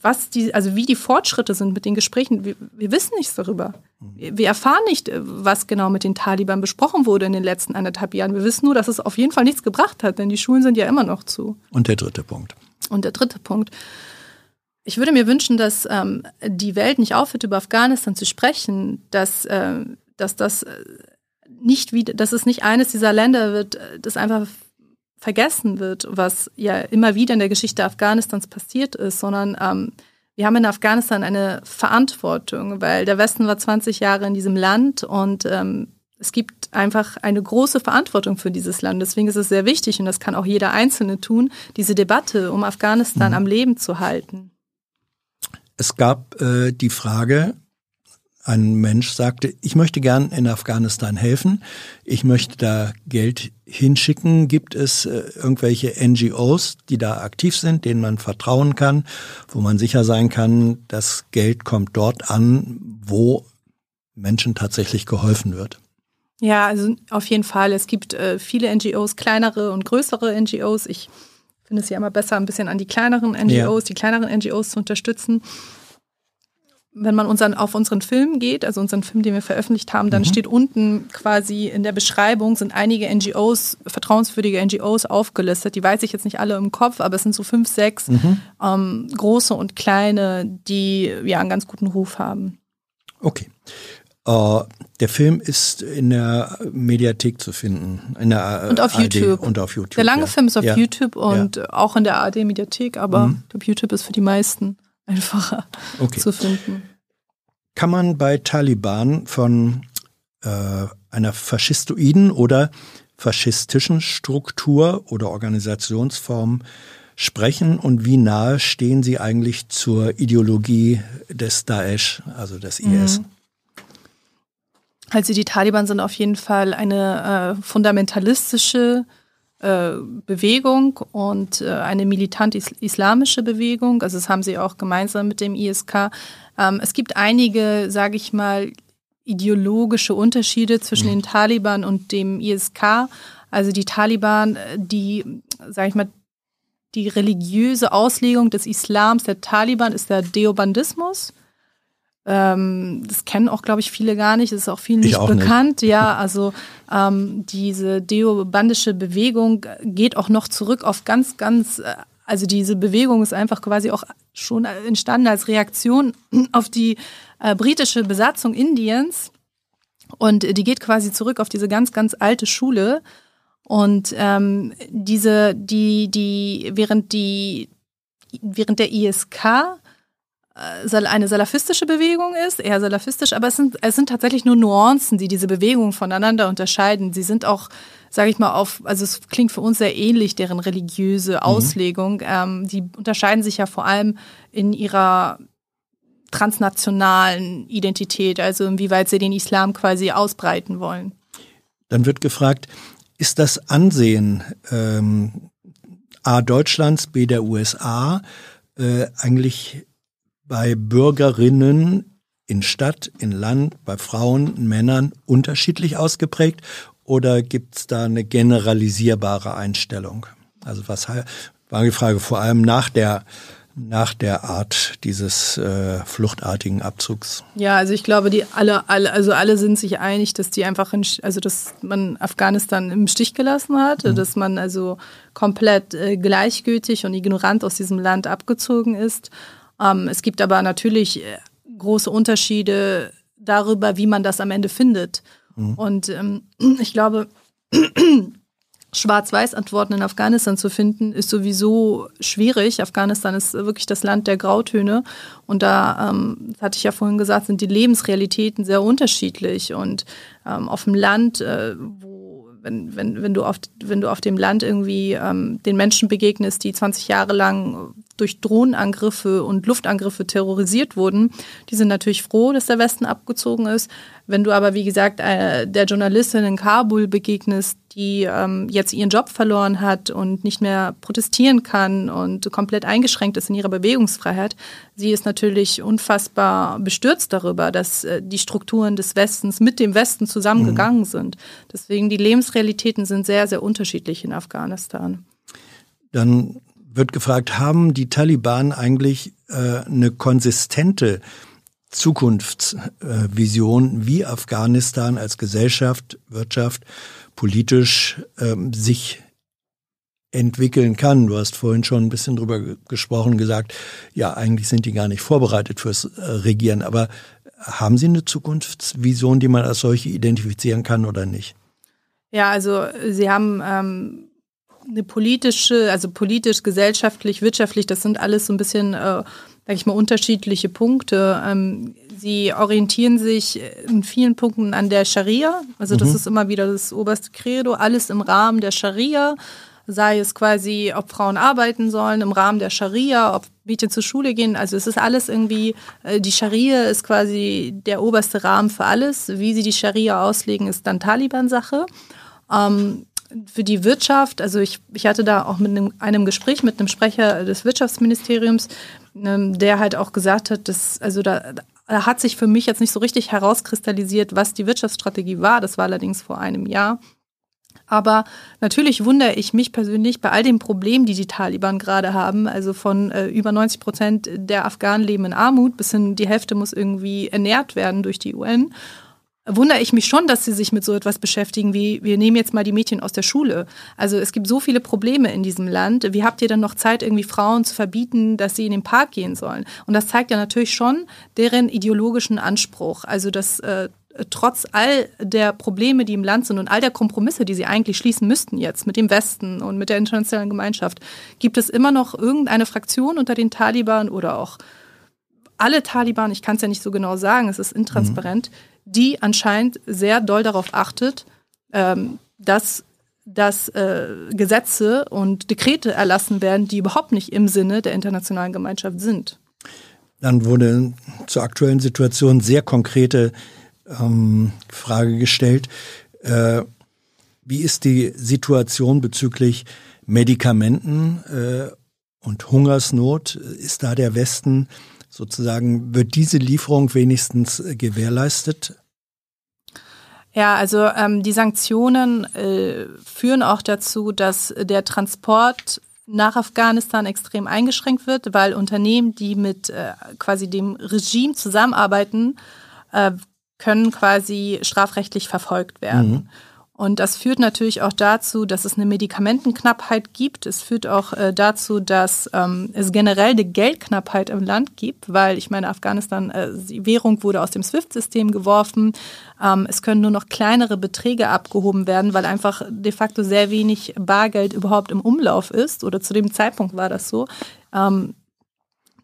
was die, also wie die Fortschritte sind mit den Gesprächen, wir, wir wissen nichts darüber. Wir, erfahren nicht, äh, was genau mit den Taliban besprochen wurde in den letzten anderthalb Jahren. Wir wissen nur, dass es auf jeden Fall nichts gebracht hat, denn die Schulen sind ja immer noch zu. Und der dritte Punkt. Und der dritte Punkt. Ich würde mir wünschen, dass ähm, die Welt nicht aufhört, über Afghanistan zu sprechen, dass, äh, dass das äh, nicht wie, dass es nicht eines dieser Länder wird, äh, das einfach vergessen wird, was ja immer wieder in der Geschichte Afghanistans passiert ist, sondern ähm, wir haben in Afghanistan eine Verantwortung, weil der Westen war 20 Jahre in diesem Land und ähm, es gibt einfach eine große Verantwortung für dieses Land. Deswegen ist es sehr wichtig, und das kann auch jeder Einzelne tun, diese Debatte um Afghanistan mhm. am Leben zu halten. Es gab äh, die Frage, ein Mensch sagte, ich möchte gern in Afghanistan helfen, ich möchte da Geld hinschicken. Gibt es äh, irgendwelche NGOs, die da aktiv sind, denen man vertrauen kann, wo man sicher sein kann, das Geld kommt dort an, wo Menschen tatsächlich geholfen wird? Ja, also auf jeden Fall. Es gibt äh, viele NGOs, kleinere und größere NGOs. Ich finde es ja immer besser, ein bisschen an die kleineren NGOs, ja. die kleineren NGOs zu unterstützen wenn man unseren, auf unseren Film geht, also unseren Film, den wir veröffentlicht haben, dann mhm. steht unten quasi in der Beschreibung sind einige NGOs, vertrauenswürdige NGOs aufgelistet. Die weiß ich jetzt nicht alle im Kopf, aber es sind so fünf, sechs mhm. ähm, große und kleine, die ja einen ganz guten Ruf haben. Okay. Uh, der Film ist in der Mediathek zu finden. In der und auf ARD YouTube. Und auf YouTube. Der lange ja. Film ist auf ja. YouTube und ja. auch in der ARD-Mediathek, aber mhm. YouTube ist für die meisten einfacher okay. zu finden. Kann man bei Taliban von äh, einer faschistoiden oder faschistischen Struktur oder Organisationsform sprechen und wie nahe stehen sie eigentlich zur Ideologie des Daesh, also des IS? Mhm. Also die Taliban sind auf jeden Fall eine äh, fundamentalistische äh, Bewegung und äh, eine militant islamische Bewegung. Also das haben sie auch gemeinsam mit dem ISK. Ähm, es gibt einige, sage ich mal, ideologische Unterschiede zwischen mhm. den Taliban und dem ISK. Also die Taliban, äh, die, sage ich mal, die religiöse Auslegung des Islams der Taliban ist der Deobandismus. Ähm, das kennen auch, glaube ich, viele gar nicht. Das ist auch vielen nicht auch bekannt. Nicht. Ja, also ähm, diese deobandische Bewegung geht auch noch zurück auf ganz, ganz, äh, also diese Bewegung ist einfach quasi auch schon entstanden als Reaktion auf die äh, britische Besatzung Indiens. Und die geht quasi zurück auf diese ganz, ganz alte Schule. Und ähm, diese, die, die, während die, während der ISK eine salafistische Bewegung ist, eher salafistisch, aber es sind, es sind tatsächlich nur Nuancen, die diese Bewegungen voneinander unterscheiden. Sie sind auch, sage ich mal, auf, also es klingt für uns sehr ähnlich, deren religiöse mhm. Auslegung. Mhm. Ähm, die unterscheiden sich ja vor allem in ihrer transnationalen Identität, also inwieweit sie den Islam quasi ausbreiten wollen. Dann wird gefragt, ist das Ansehen ähm, A Deutschlands, B der USA äh, eigentlich bei Bürgerinnen in Stadt, in Land, bei Frauen, Männern unterschiedlich ausgeprägt oder gibt es da eine generalisierbare Einstellung? Also was war die Frage vor allem nach der nach der Art dieses äh, fluchtartigen Abzugs? Ja, also ich glaube, die alle, alle, also alle sind sich einig, dass die einfach, in, also dass man Afghanistan im Stich gelassen hat, mhm. dass man also komplett äh, gleichgültig und ignorant aus diesem Land abgezogen ist. Ähm, es gibt aber natürlich äh, große Unterschiede darüber, wie man das am Ende findet. Mhm. Und ähm, *clears throat* ich glaube, *clears throat* Schwarz-Weiß-Antworten in Afghanistan zu finden, ist sowieso schwierig. Afghanistan ist wirklich das Land der Grautöne. Und da, ähm, das hatte ich ja vorhin gesagt, sind die Lebensrealitäten sehr unterschiedlich. Und ähm, auf dem Land, äh, wo, wenn, wenn, wenn, du auf, wenn du auf dem Land irgendwie ähm, den Menschen begegnest, die 20 Jahre lang durch Drohnenangriffe und Luftangriffe terrorisiert wurden. Die sind natürlich froh, dass der Westen abgezogen ist. Wenn du aber, wie gesagt, äh, der Journalistin in Kabul begegnest, die ähm, jetzt ihren Job verloren hat und nicht mehr protestieren kann und komplett eingeschränkt ist in ihrer Bewegungsfreiheit, sie ist natürlich unfassbar bestürzt darüber, dass äh, die Strukturen des Westens mit dem Westen zusammengegangen mhm. sind. Deswegen die Lebensrealitäten sind sehr, sehr unterschiedlich in Afghanistan. Dann wird gefragt, haben die Taliban eigentlich äh, eine konsistente Zukunftsvision, wie Afghanistan als Gesellschaft, Wirtschaft, politisch ähm, sich entwickeln kann. Du hast vorhin schon ein bisschen drüber gesprochen, gesagt, ja, eigentlich sind die gar nicht vorbereitet fürs äh, Regieren. Aber haben Sie eine Zukunftsvision, die man als solche identifizieren kann oder nicht? Ja, also Sie haben ähm, eine politische, also politisch, gesellschaftlich, wirtschaftlich, das sind alles so ein bisschen, äh, sag ich mal, unterschiedliche Punkte. Ähm, sie orientieren sich in vielen Punkten an der Scharia. Also das mhm. ist immer wieder das oberste Credo, alles im Rahmen der Scharia sei es quasi, ob Frauen arbeiten sollen im Rahmen der Scharia, ob Mädchen zur Schule gehen. Also es ist alles irgendwie, äh, die Scharia ist quasi der oberste Rahmen für alles. Wie sie die Scharia auslegen, ist dann Taliban-Sache. Ähm, für die Wirtschaft, also ich, ich hatte da auch mit einem, einem Gespräch mit einem Sprecher des Wirtschaftsministeriums, ähm, der halt auch gesagt hat, dass, also da, da hat sich für mich jetzt nicht so richtig herauskristallisiert, was die Wirtschaftsstrategie war. Das war allerdings vor einem Jahr. Aber natürlich wundere ich mich persönlich bei all den Problemen, die die Taliban gerade haben. Also von äh, über 90 Prozent der Afghanen leben in Armut, bis hin die Hälfte muss irgendwie ernährt werden durch die UN wundere ich mich schon, dass sie sich mit so etwas beschäftigen, wie wir nehmen jetzt mal die Mädchen aus der Schule. Also es gibt so viele Probleme in diesem Land. Wie habt ihr denn noch Zeit, irgendwie Frauen zu verbieten, dass sie in den Park gehen sollen? Und das zeigt ja natürlich schon deren ideologischen Anspruch. Also dass äh, trotz all der Probleme, die im Land sind und all der Kompromisse, die sie eigentlich schließen müssten jetzt mit dem Westen und mit der internationalen Gemeinschaft, gibt es immer noch irgendeine Fraktion unter den Taliban oder auch alle Taliban, ich kann es ja nicht so genau sagen, es ist intransparent, mhm die anscheinend sehr doll darauf achtet, ähm, dass dass äh, Gesetze und Dekrete erlassen werden, die überhaupt nicht im Sinne der internationalen Gemeinschaft sind. Dann wurde zur aktuellen Situation sehr konkrete ähm, Frage gestellt. Äh, wie ist die Situation bezüglich Medikamenten äh, und Hungersnot? Ist da der Westen sozusagen, wird diese Lieferung wenigstens äh, gewährleistet? Ja, also ähm, die Sanktionen äh, führen auch dazu, dass der Transport nach Afghanistan extrem eingeschränkt wird, weil Unternehmen, die mit äh, quasi dem Regime zusammenarbeiten, äh, können quasi strafrechtlich verfolgt werden. Mhm. Und das führt natürlich auch dazu, dass es eine Medikamentenknappheit gibt. Es führt auch äh, dazu, dass ähm, es generell eine Geldknappheit im Land gibt, weil ich meine, Afghanistan, äh, die Währung wurde aus dem SWIFT-System geworfen. Ähm, es können nur noch kleinere Beträge abgehoben werden, weil einfach de facto sehr wenig Bargeld überhaupt im Umlauf ist. Oder zu dem Zeitpunkt war das so. Ähm,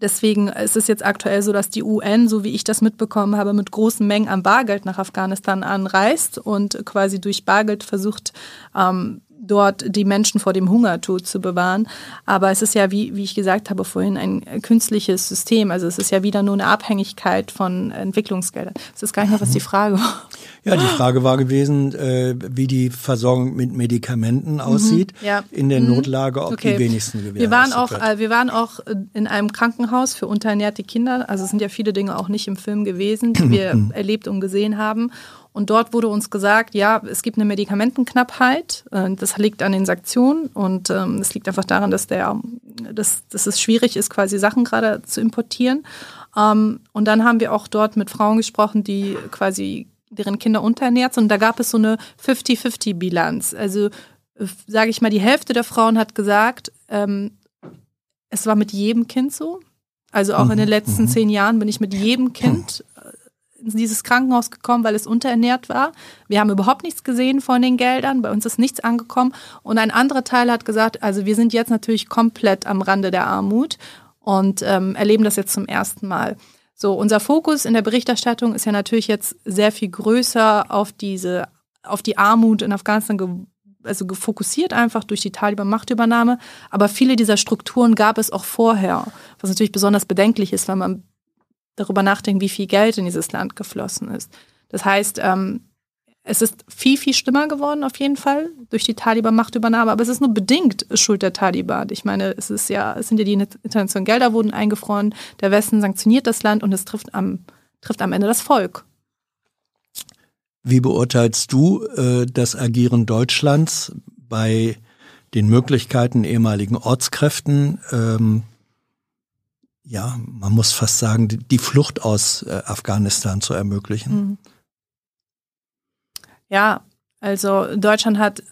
Deswegen ist es jetzt aktuell so, dass die UN, so wie ich das mitbekommen habe, mit großen Mengen an Bargeld nach Afghanistan anreist und quasi durch Bargeld versucht, ähm, dort die Menschen vor dem Hungertod zu bewahren. Aber es ist ja, wie, wie ich gesagt habe vorhin, ein künstliches System. Also es ist ja wieder nur eine Abhängigkeit von Entwicklungsgeldern. Das ist gar nicht mehr, was die Frage war. Ja, die Frage war gewesen, äh, wie die Versorgung mit Medikamenten aussieht mhm, ja. in der mhm. Notlage, ob okay. die wenigsten gewährleistet wir waren auch, äh, Wir waren auch in einem Krankenhaus für unterernährte Kinder. Also es sind ja viele Dinge auch nicht im Film gewesen, die wir *clears throat* erlebt und gesehen haben. Und dort wurde uns gesagt, ja, es gibt eine Medikamentenknappheit. Äh, das liegt an den Sanktionen und ähm, es liegt einfach daran, dass, der, dass, dass es schwierig ist, quasi Sachen gerade zu importieren. Ähm, und dann haben wir auch dort mit Frauen gesprochen, die quasi deren Kinder unterernährt sind. Und da gab es so eine 50-50-Bilanz. Also äh, sage ich mal, die Hälfte der Frauen hat gesagt, ähm, es war mit jedem Kind so. Also auch in den mhm. letzten mhm. zehn Jahren bin ich mit jedem Kind in dieses Krankenhaus gekommen, weil es unterernährt war. Wir haben überhaupt nichts gesehen von den Geldern. Bei uns ist nichts angekommen. Und ein anderer Teil hat gesagt, also wir sind jetzt natürlich komplett am Rande der Armut und ähm, erleben das jetzt zum ersten Mal. So, unser Fokus in der Berichterstattung ist ja natürlich jetzt sehr viel größer auf diese, auf die Armut in Afghanistan also gefokussiert einfach durch die Taliban-Machtübernahme. Aber viele dieser Strukturen gab es auch vorher, was natürlich besonders bedenklich ist, weil man darüber nachdenken, wie viel Geld in dieses Land geflossen ist. Das heißt, ähm, es ist viel, viel schlimmer geworden, auf jeden Fall, durch die Taliban-Machtübernahme, aber es ist nur bedingt Schuld der Taliban. Ich meine, es ist ja, es sind ja die internationalen Gelder wurden eingefroren, der Westen sanktioniert das Land und es trifft am, trifft am Ende das Volk. Wie beurteilst du äh, das Agieren Deutschlands bei den Möglichkeiten ehemaligen Ortskräften, ähm, ja, man muss fast sagen, die, die Flucht aus äh, Afghanistan zu ermöglichen. Mhm. Ja, also Deutschland hat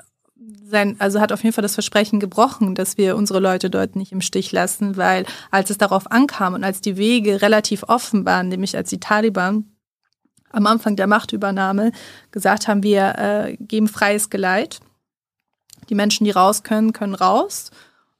sein, also hat auf jeden Fall das Versprechen gebrochen, dass wir unsere Leute dort nicht im Stich lassen, weil als es darauf ankam und als die Wege relativ offen waren, nämlich als die Taliban am Anfang der Machtübernahme gesagt haben, wir äh, geben freies Geleit. Die Menschen, die raus können, können raus.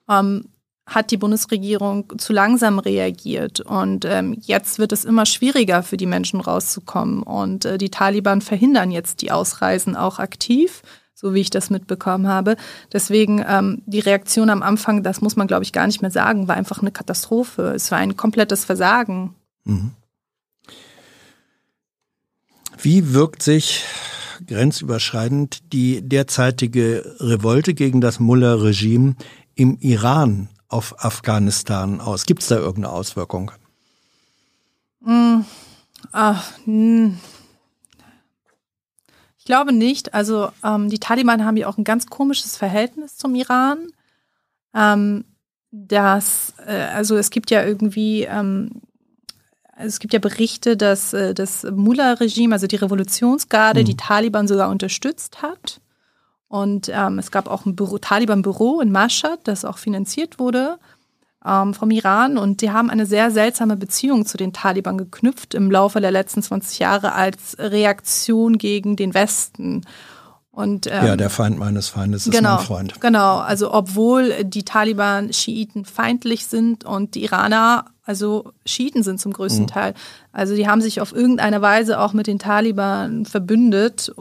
Ähm, hat die Bundesregierung zu langsam reagiert. Und ähm, jetzt wird es immer schwieriger für die Menschen rauszukommen. Und äh, die Taliban verhindern jetzt die Ausreisen auch aktiv, so wie ich das mitbekommen habe. Deswegen ähm, die Reaktion am Anfang, das muss man, glaube ich, gar nicht mehr sagen, war einfach eine Katastrophe. Es war ein komplettes Versagen. Mhm. Wie wirkt sich grenzüberschreitend die derzeitige Revolte gegen das Mullah-Regime im Iran auf Afghanistan aus? Gibt es da irgendeine Auswirkung? Mm, ach, hm. Ich glaube nicht. Also ähm, die Taliban haben ja auch ein ganz komisches Verhältnis zum Iran. Ähm, das, äh, also es gibt ja irgendwie, ähm, es gibt ja Berichte, dass äh, das Mullah-Regime, also die Revolutionsgarde, mhm. die Taliban sogar unterstützt hat. Und ähm, es gab auch ein Taliban-Büro in Mashhad, das auch finanziert wurde ähm, vom Iran. Und die haben eine sehr seltsame Beziehung zu den Taliban geknüpft im Laufe der letzten 20 Jahre als Reaktion gegen den Westen. Und, ähm, ja, der Feind meines Feindes ist genau, mein Freund. Genau, also obwohl die Taliban Schiiten feindlich sind und die Iraner also Schiiten sind zum größten mhm. Teil. Also die haben sich auf irgendeine Weise auch mit den Taliban verbündet,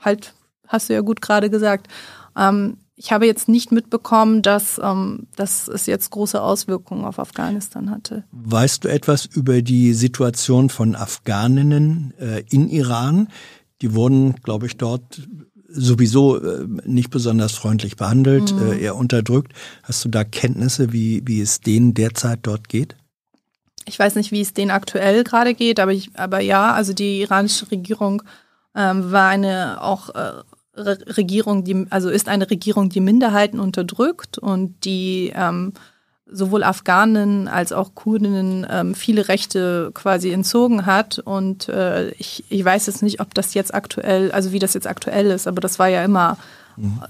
halt hast du ja gut gerade gesagt. Ähm, ich habe jetzt nicht mitbekommen, dass, ähm, dass es jetzt große Auswirkungen auf Afghanistan hatte. Weißt du etwas über die Situation von Afghaninnen äh, in Iran? Die wurden, glaube ich, dort sowieso äh, nicht besonders freundlich behandelt, mhm. äh, eher unterdrückt. Hast du da Kenntnisse, wie, wie es denen derzeit dort geht? Ich weiß nicht, wie es denen aktuell gerade geht, aber, ich, aber ja, also die iranische Regierung ähm, war eine auch äh, Regierung, die, also ist eine Regierung, die Minderheiten unterdrückt und die ähm, sowohl Afghanen als auch Kurdinnen ähm, viele Rechte quasi entzogen hat. Und äh, ich, ich weiß jetzt nicht, ob das jetzt aktuell, also wie das jetzt aktuell ist, aber das war ja immer, mhm.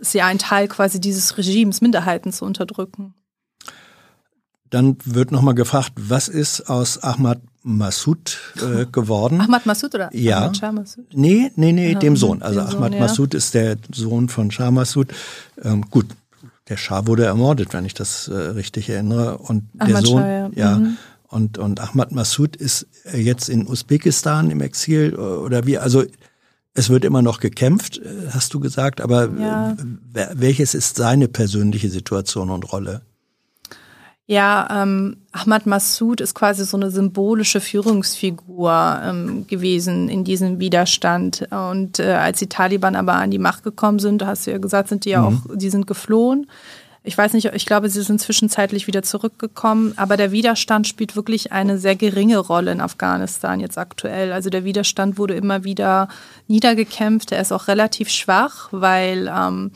Ist ja ein Teil quasi dieses Regimes, Minderheiten zu unterdrücken. Dann wird nochmal gefragt, was ist aus Ahmad Massoud äh, *laughs* geworden? Ahmad Massoud oder ja. Ahmad Shah Massoud? Nee, nee, nee, ja, dem Sohn. Also Ahmad Sohn, Massoud ja. ist der Sohn von Shah Massoud. Ähm, gut, der Schah wurde ermordet, wenn ich das äh, richtig erinnere. Und Ahmad der Sohn, Shah, ja. ja mhm. und, und Ahmad Massoud ist äh, jetzt in Usbekistan im Exil äh, oder wie? Also es wird immer noch gekämpft, äh, hast du gesagt, aber ja. welches ist seine persönliche Situation und Rolle? Ja, ähm, Ahmad Massoud ist quasi so eine symbolische Führungsfigur ähm, gewesen in diesem Widerstand. Und äh, als die Taliban aber an die Macht gekommen sind, hast du ja gesagt, sind die ja mhm. auch, die sind geflohen. Ich weiß nicht, ich glaube, sie sind zwischenzeitlich wieder zurückgekommen, aber der Widerstand spielt wirklich eine sehr geringe Rolle in Afghanistan jetzt aktuell. Also der Widerstand wurde immer wieder niedergekämpft, er ist auch relativ schwach, weil ähm,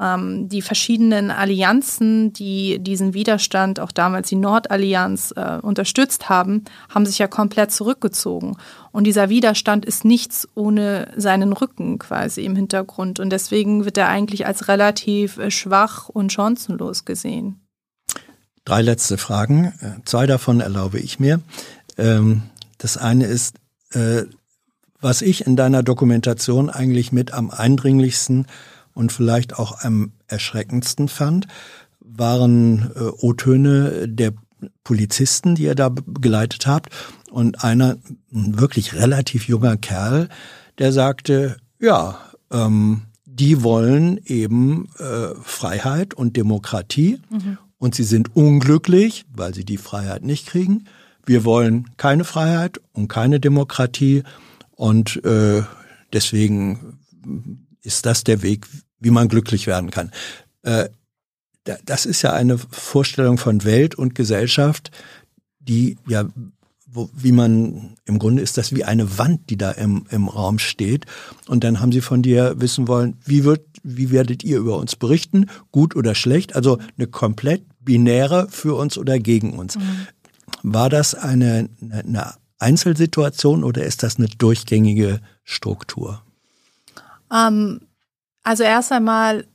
ähm, die verschiedenen Allianzen, die diesen Widerstand, auch damals die Nordallianz, äh, unterstützt haben, haben sich ja komplett zurückgezogen. Und dieser Widerstand ist nichts ohne seinen Rücken quasi im Hintergrund. Und deswegen wird er eigentlich als relativ äh, schwach und chancenlos gesehen. Drei letzte Fragen. Äh, zwei davon erlaube ich mir. Ähm, das eine ist, äh, was ich in deiner Dokumentation eigentlich mit am eindringlichsten und vielleicht auch am erschreckendsten fand, waren äh, O-Töne der Polizisten, die ihr da begleitet habt. Und einer, ein wirklich relativ junger Kerl, der sagte, ja, ähm, die wollen eben äh, Freiheit und Demokratie mhm. und sie sind unglücklich, weil sie die Freiheit nicht kriegen. Wir wollen keine Freiheit und keine Demokratie und äh, deswegen ist das der Weg, wie man glücklich werden kann. Äh, das ist ja eine Vorstellung von Welt und Gesellschaft, die ja, wo, wie man, im Grunde ist das wie eine Wand, die da im, im Raum steht. Und dann haben sie von dir wissen wollen, wie wird, wie werdet ihr über uns berichten, gut oder schlecht, also eine komplett binäre für uns oder gegen uns. Mhm. War das eine, eine Einzelsituation oder ist das eine durchgängige Struktur? Ähm, also erst einmal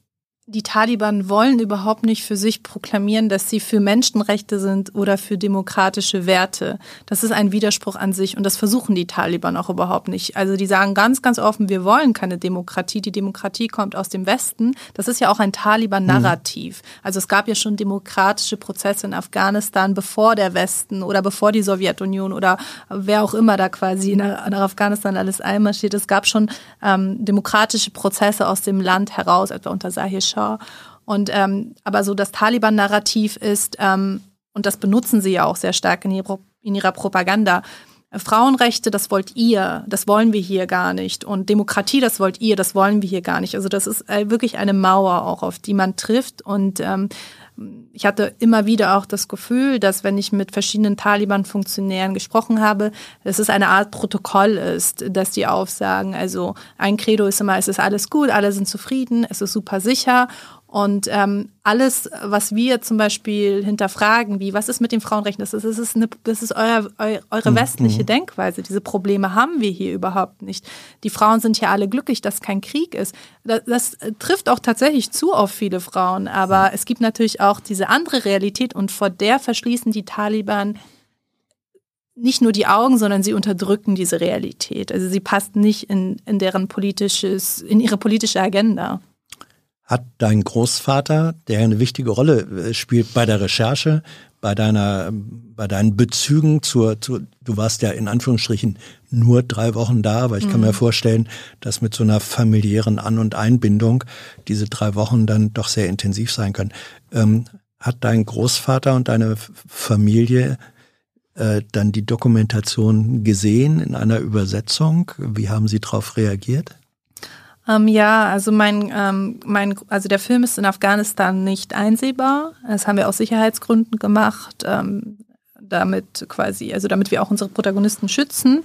die Taliban wollen überhaupt nicht für sich proklamieren, dass sie für Menschenrechte sind oder für demokratische Werte. Das ist ein Widerspruch an sich und das versuchen die Taliban auch überhaupt nicht. Also die sagen ganz, ganz offen, wir wollen keine Demokratie. Die Demokratie kommt aus dem Westen. Das ist ja auch ein Taliban-Narrativ. Also es gab ja schon demokratische Prozesse in Afghanistan, bevor der Westen oder bevor die Sowjetunion oder wer auch immer da quasi nach Afghanistan alles einmarschiert. Es gab schon ähm, demokratische Prozesse aus dem Land heraus, etwa unter Sahir Schah. Und ähm, aber so das Taliban-Narrativ ist, ähm, und das benutzen sie ja auch sehr stark in, ihrer, in ihrer Propaganda, Frauenrechte, das wollt ihr, das wollen wir hier gar nicht. Und Demokratie, das wollt ihr, das wollen wir hier gar nicht. Also das ist äh, wirklich eine Mauer auch, auf die man trifft. Und ähm, ich hatte immer wieder auch das Gefühl, dass wenn ich mit verschiedenen Taliban-Funktionären gesprochen habe, dass es eine Art Protokoll ist, dass die aufsagen, also ein Credo ist immer, es ist alles gut, alle sind zufrieden, es ist super sicher und ähm, alles, was wir zum Beispiel hinterfragen, wie was ist mit den Frauenrechten, das ist, das ist, eine, das ist euer, eu, eure mhm. westliche mhm. Denkweise. Diese Probleme haben wir hier überhaupt nicht. Die Frauen sind ja alle glücklich, dass kein Krieg ist. Das, das trifft auch tatsächlich zu auf viele Frauen, aber mhm. es gibt natürlich auch diese andere Realität und vor der verschließen die Taliban nicht nur die Augen, sondern sie unterdrücken diese Realität. Also sie passt nicht in, in deren politisches, in ihre politische Agenda hat dein Großvater, der eine wichtige Rolle äh, spielt bei der Recherche, bei deiner, bei deinen Bezügen zur, zur, du warst ja in Anführungsstrichen nur drei Wochen da, aber ich kann mhm. mir vorstellen, dass mit so einer familiären An- und Einbindung diese drei Wochen dann doch sehr intensiv sein können. Ähm, hat dein Großvater und deine Familie äh, dann die Dokumentation gesehen in einer Übersetzung? Wie haben sie darauf reagiert? Ähm, ja, also mein, ähm, mein, also der Film ist in Afghanistan nicht einsehbar. Das haben wir aus Sicherheitsgründen gemacht, ähm, damit quasi, also damit wir auch unsere Protagonisten schützen.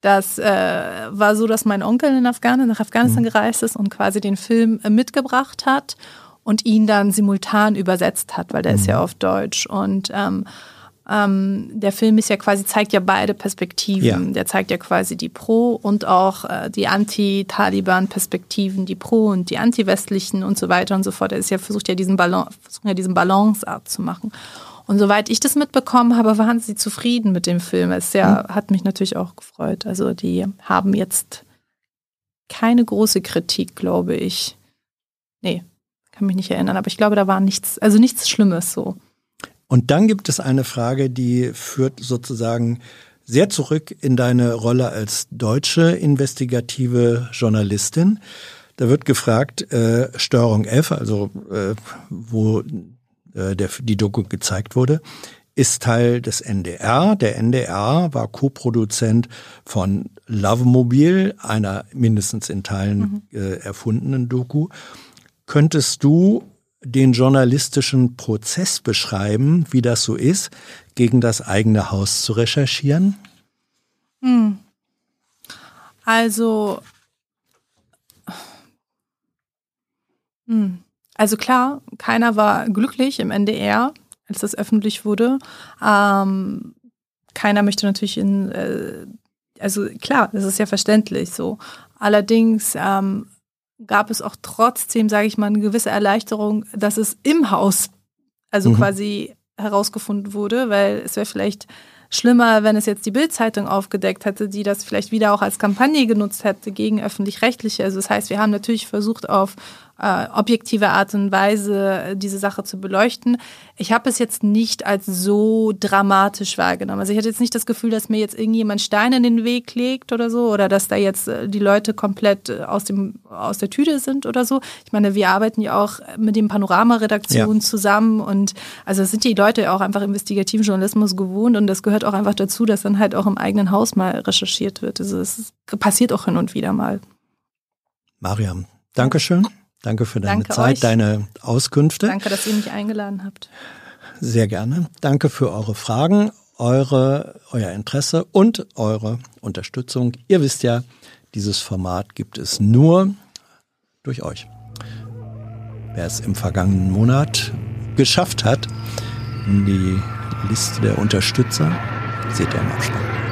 Das äh, war so, dass mein Onkel in Afghanistan, nach Afghanistan mhm. gereist ist und quasi den Film äh, mitgebracht hat und ihn dann simultan übersetzt hat, weil der ist ja mhm. auf Deutsch. Und ähm, ähm, der Film ist ja quasi, zeigt ja beide Perspektiven. Ja. Der zeigt ja quasi die Pro- und auch äh, die Anti-Taliban-Perspektiven, die Pro- und die Anti-Westlichen und so weiter und so fort. Er ist ja, versucht ja diesen Balance, versucht ja diesen Balanceart zu machen. Und soweit ich das mitbekommen habe, waren sie zufrieden mit dem Film. Es ja, mhm. hat mich natürlich auch gefreut. Also die haben jetzt keine große Kritik, glaube ich. Nee, kann mich nicht erinnern, aber ich glaube, da war nichts, also nichts Schlimmes so. Und dann gibt es eine Frage, die führt sozusagen sehr zurück in deine Rolle als deutsche investigative Journalistin. Da wird gefragt, äh, Steuerung F, also äh, wo äh, der, die Doku gezeigt wurde, ist Teil des NDR. Der NDR war Co-Produzent von Love Mobile, einer mindestens in Teilen mhm. äh, erfundenen Doku. Könntest du den journalistischen Prozess beschreiben, wie das so ist, gegen das eigene Haus zu recherchieren? Hm. Also, hm. also klar, keiner war glücklich im NDR, als das öffentlich wurde. Ähm, keiner möchte natürlich in, äh, also klar, das ist ja verständlich so. Allerdings ähm, gab es auch trotzdem, sage ich mal, eine gewisse Erleichterung, dass es im Haus, also mhm. quasi herausgefunden wurde, weil es wäre vielleicht schlimmer, wenn es jetzt die Bildzeitung aufgedeckt hätte, die das vielleicht wieder auch als Kampagne genutzt hätte gegen öffentlich-rechtliche. Also das heißt, wir haben natürlich versucht, auf äh, objektive Art und Weise äh, diese Sache zu beleuchten. Ich habe es jetzt nicht als so dramatisch wahrgenommen. Also ich hatte jetzt nicht das Gefühl, dass mir jetzt irgendjemand Steine in den Weg legt oder so oder dass da jetzt äh, die Leute komplett aus dem aus der Tüte sind oder so. Ich meine, wir arbeiten ja auch mit dem Panorama-Redaktion ja. zusammen und also sind die Leute auch einfach investigativen Journalismus gewohnt und das gehört auch einfach dazu, dass dann halt auch im eigenen Haus mal recherchiert wird. Also es passiert auch hin und wieder mal. Mariam, Dankeschön. Danke für deine Danke Zeit, euch. deine Auskünfte. Danke, dass ihr mich eingeladen habt. Sehr gerne. Danke für eure Fragen, eure, euer Interesse und eure Unterstützung. Ihr wisst ja, dieses Format gibt es nur durch euch. Wer es im vergangenen Monat geschafft hat, in die Liste der Unterstützer, seht ihr im Abspann.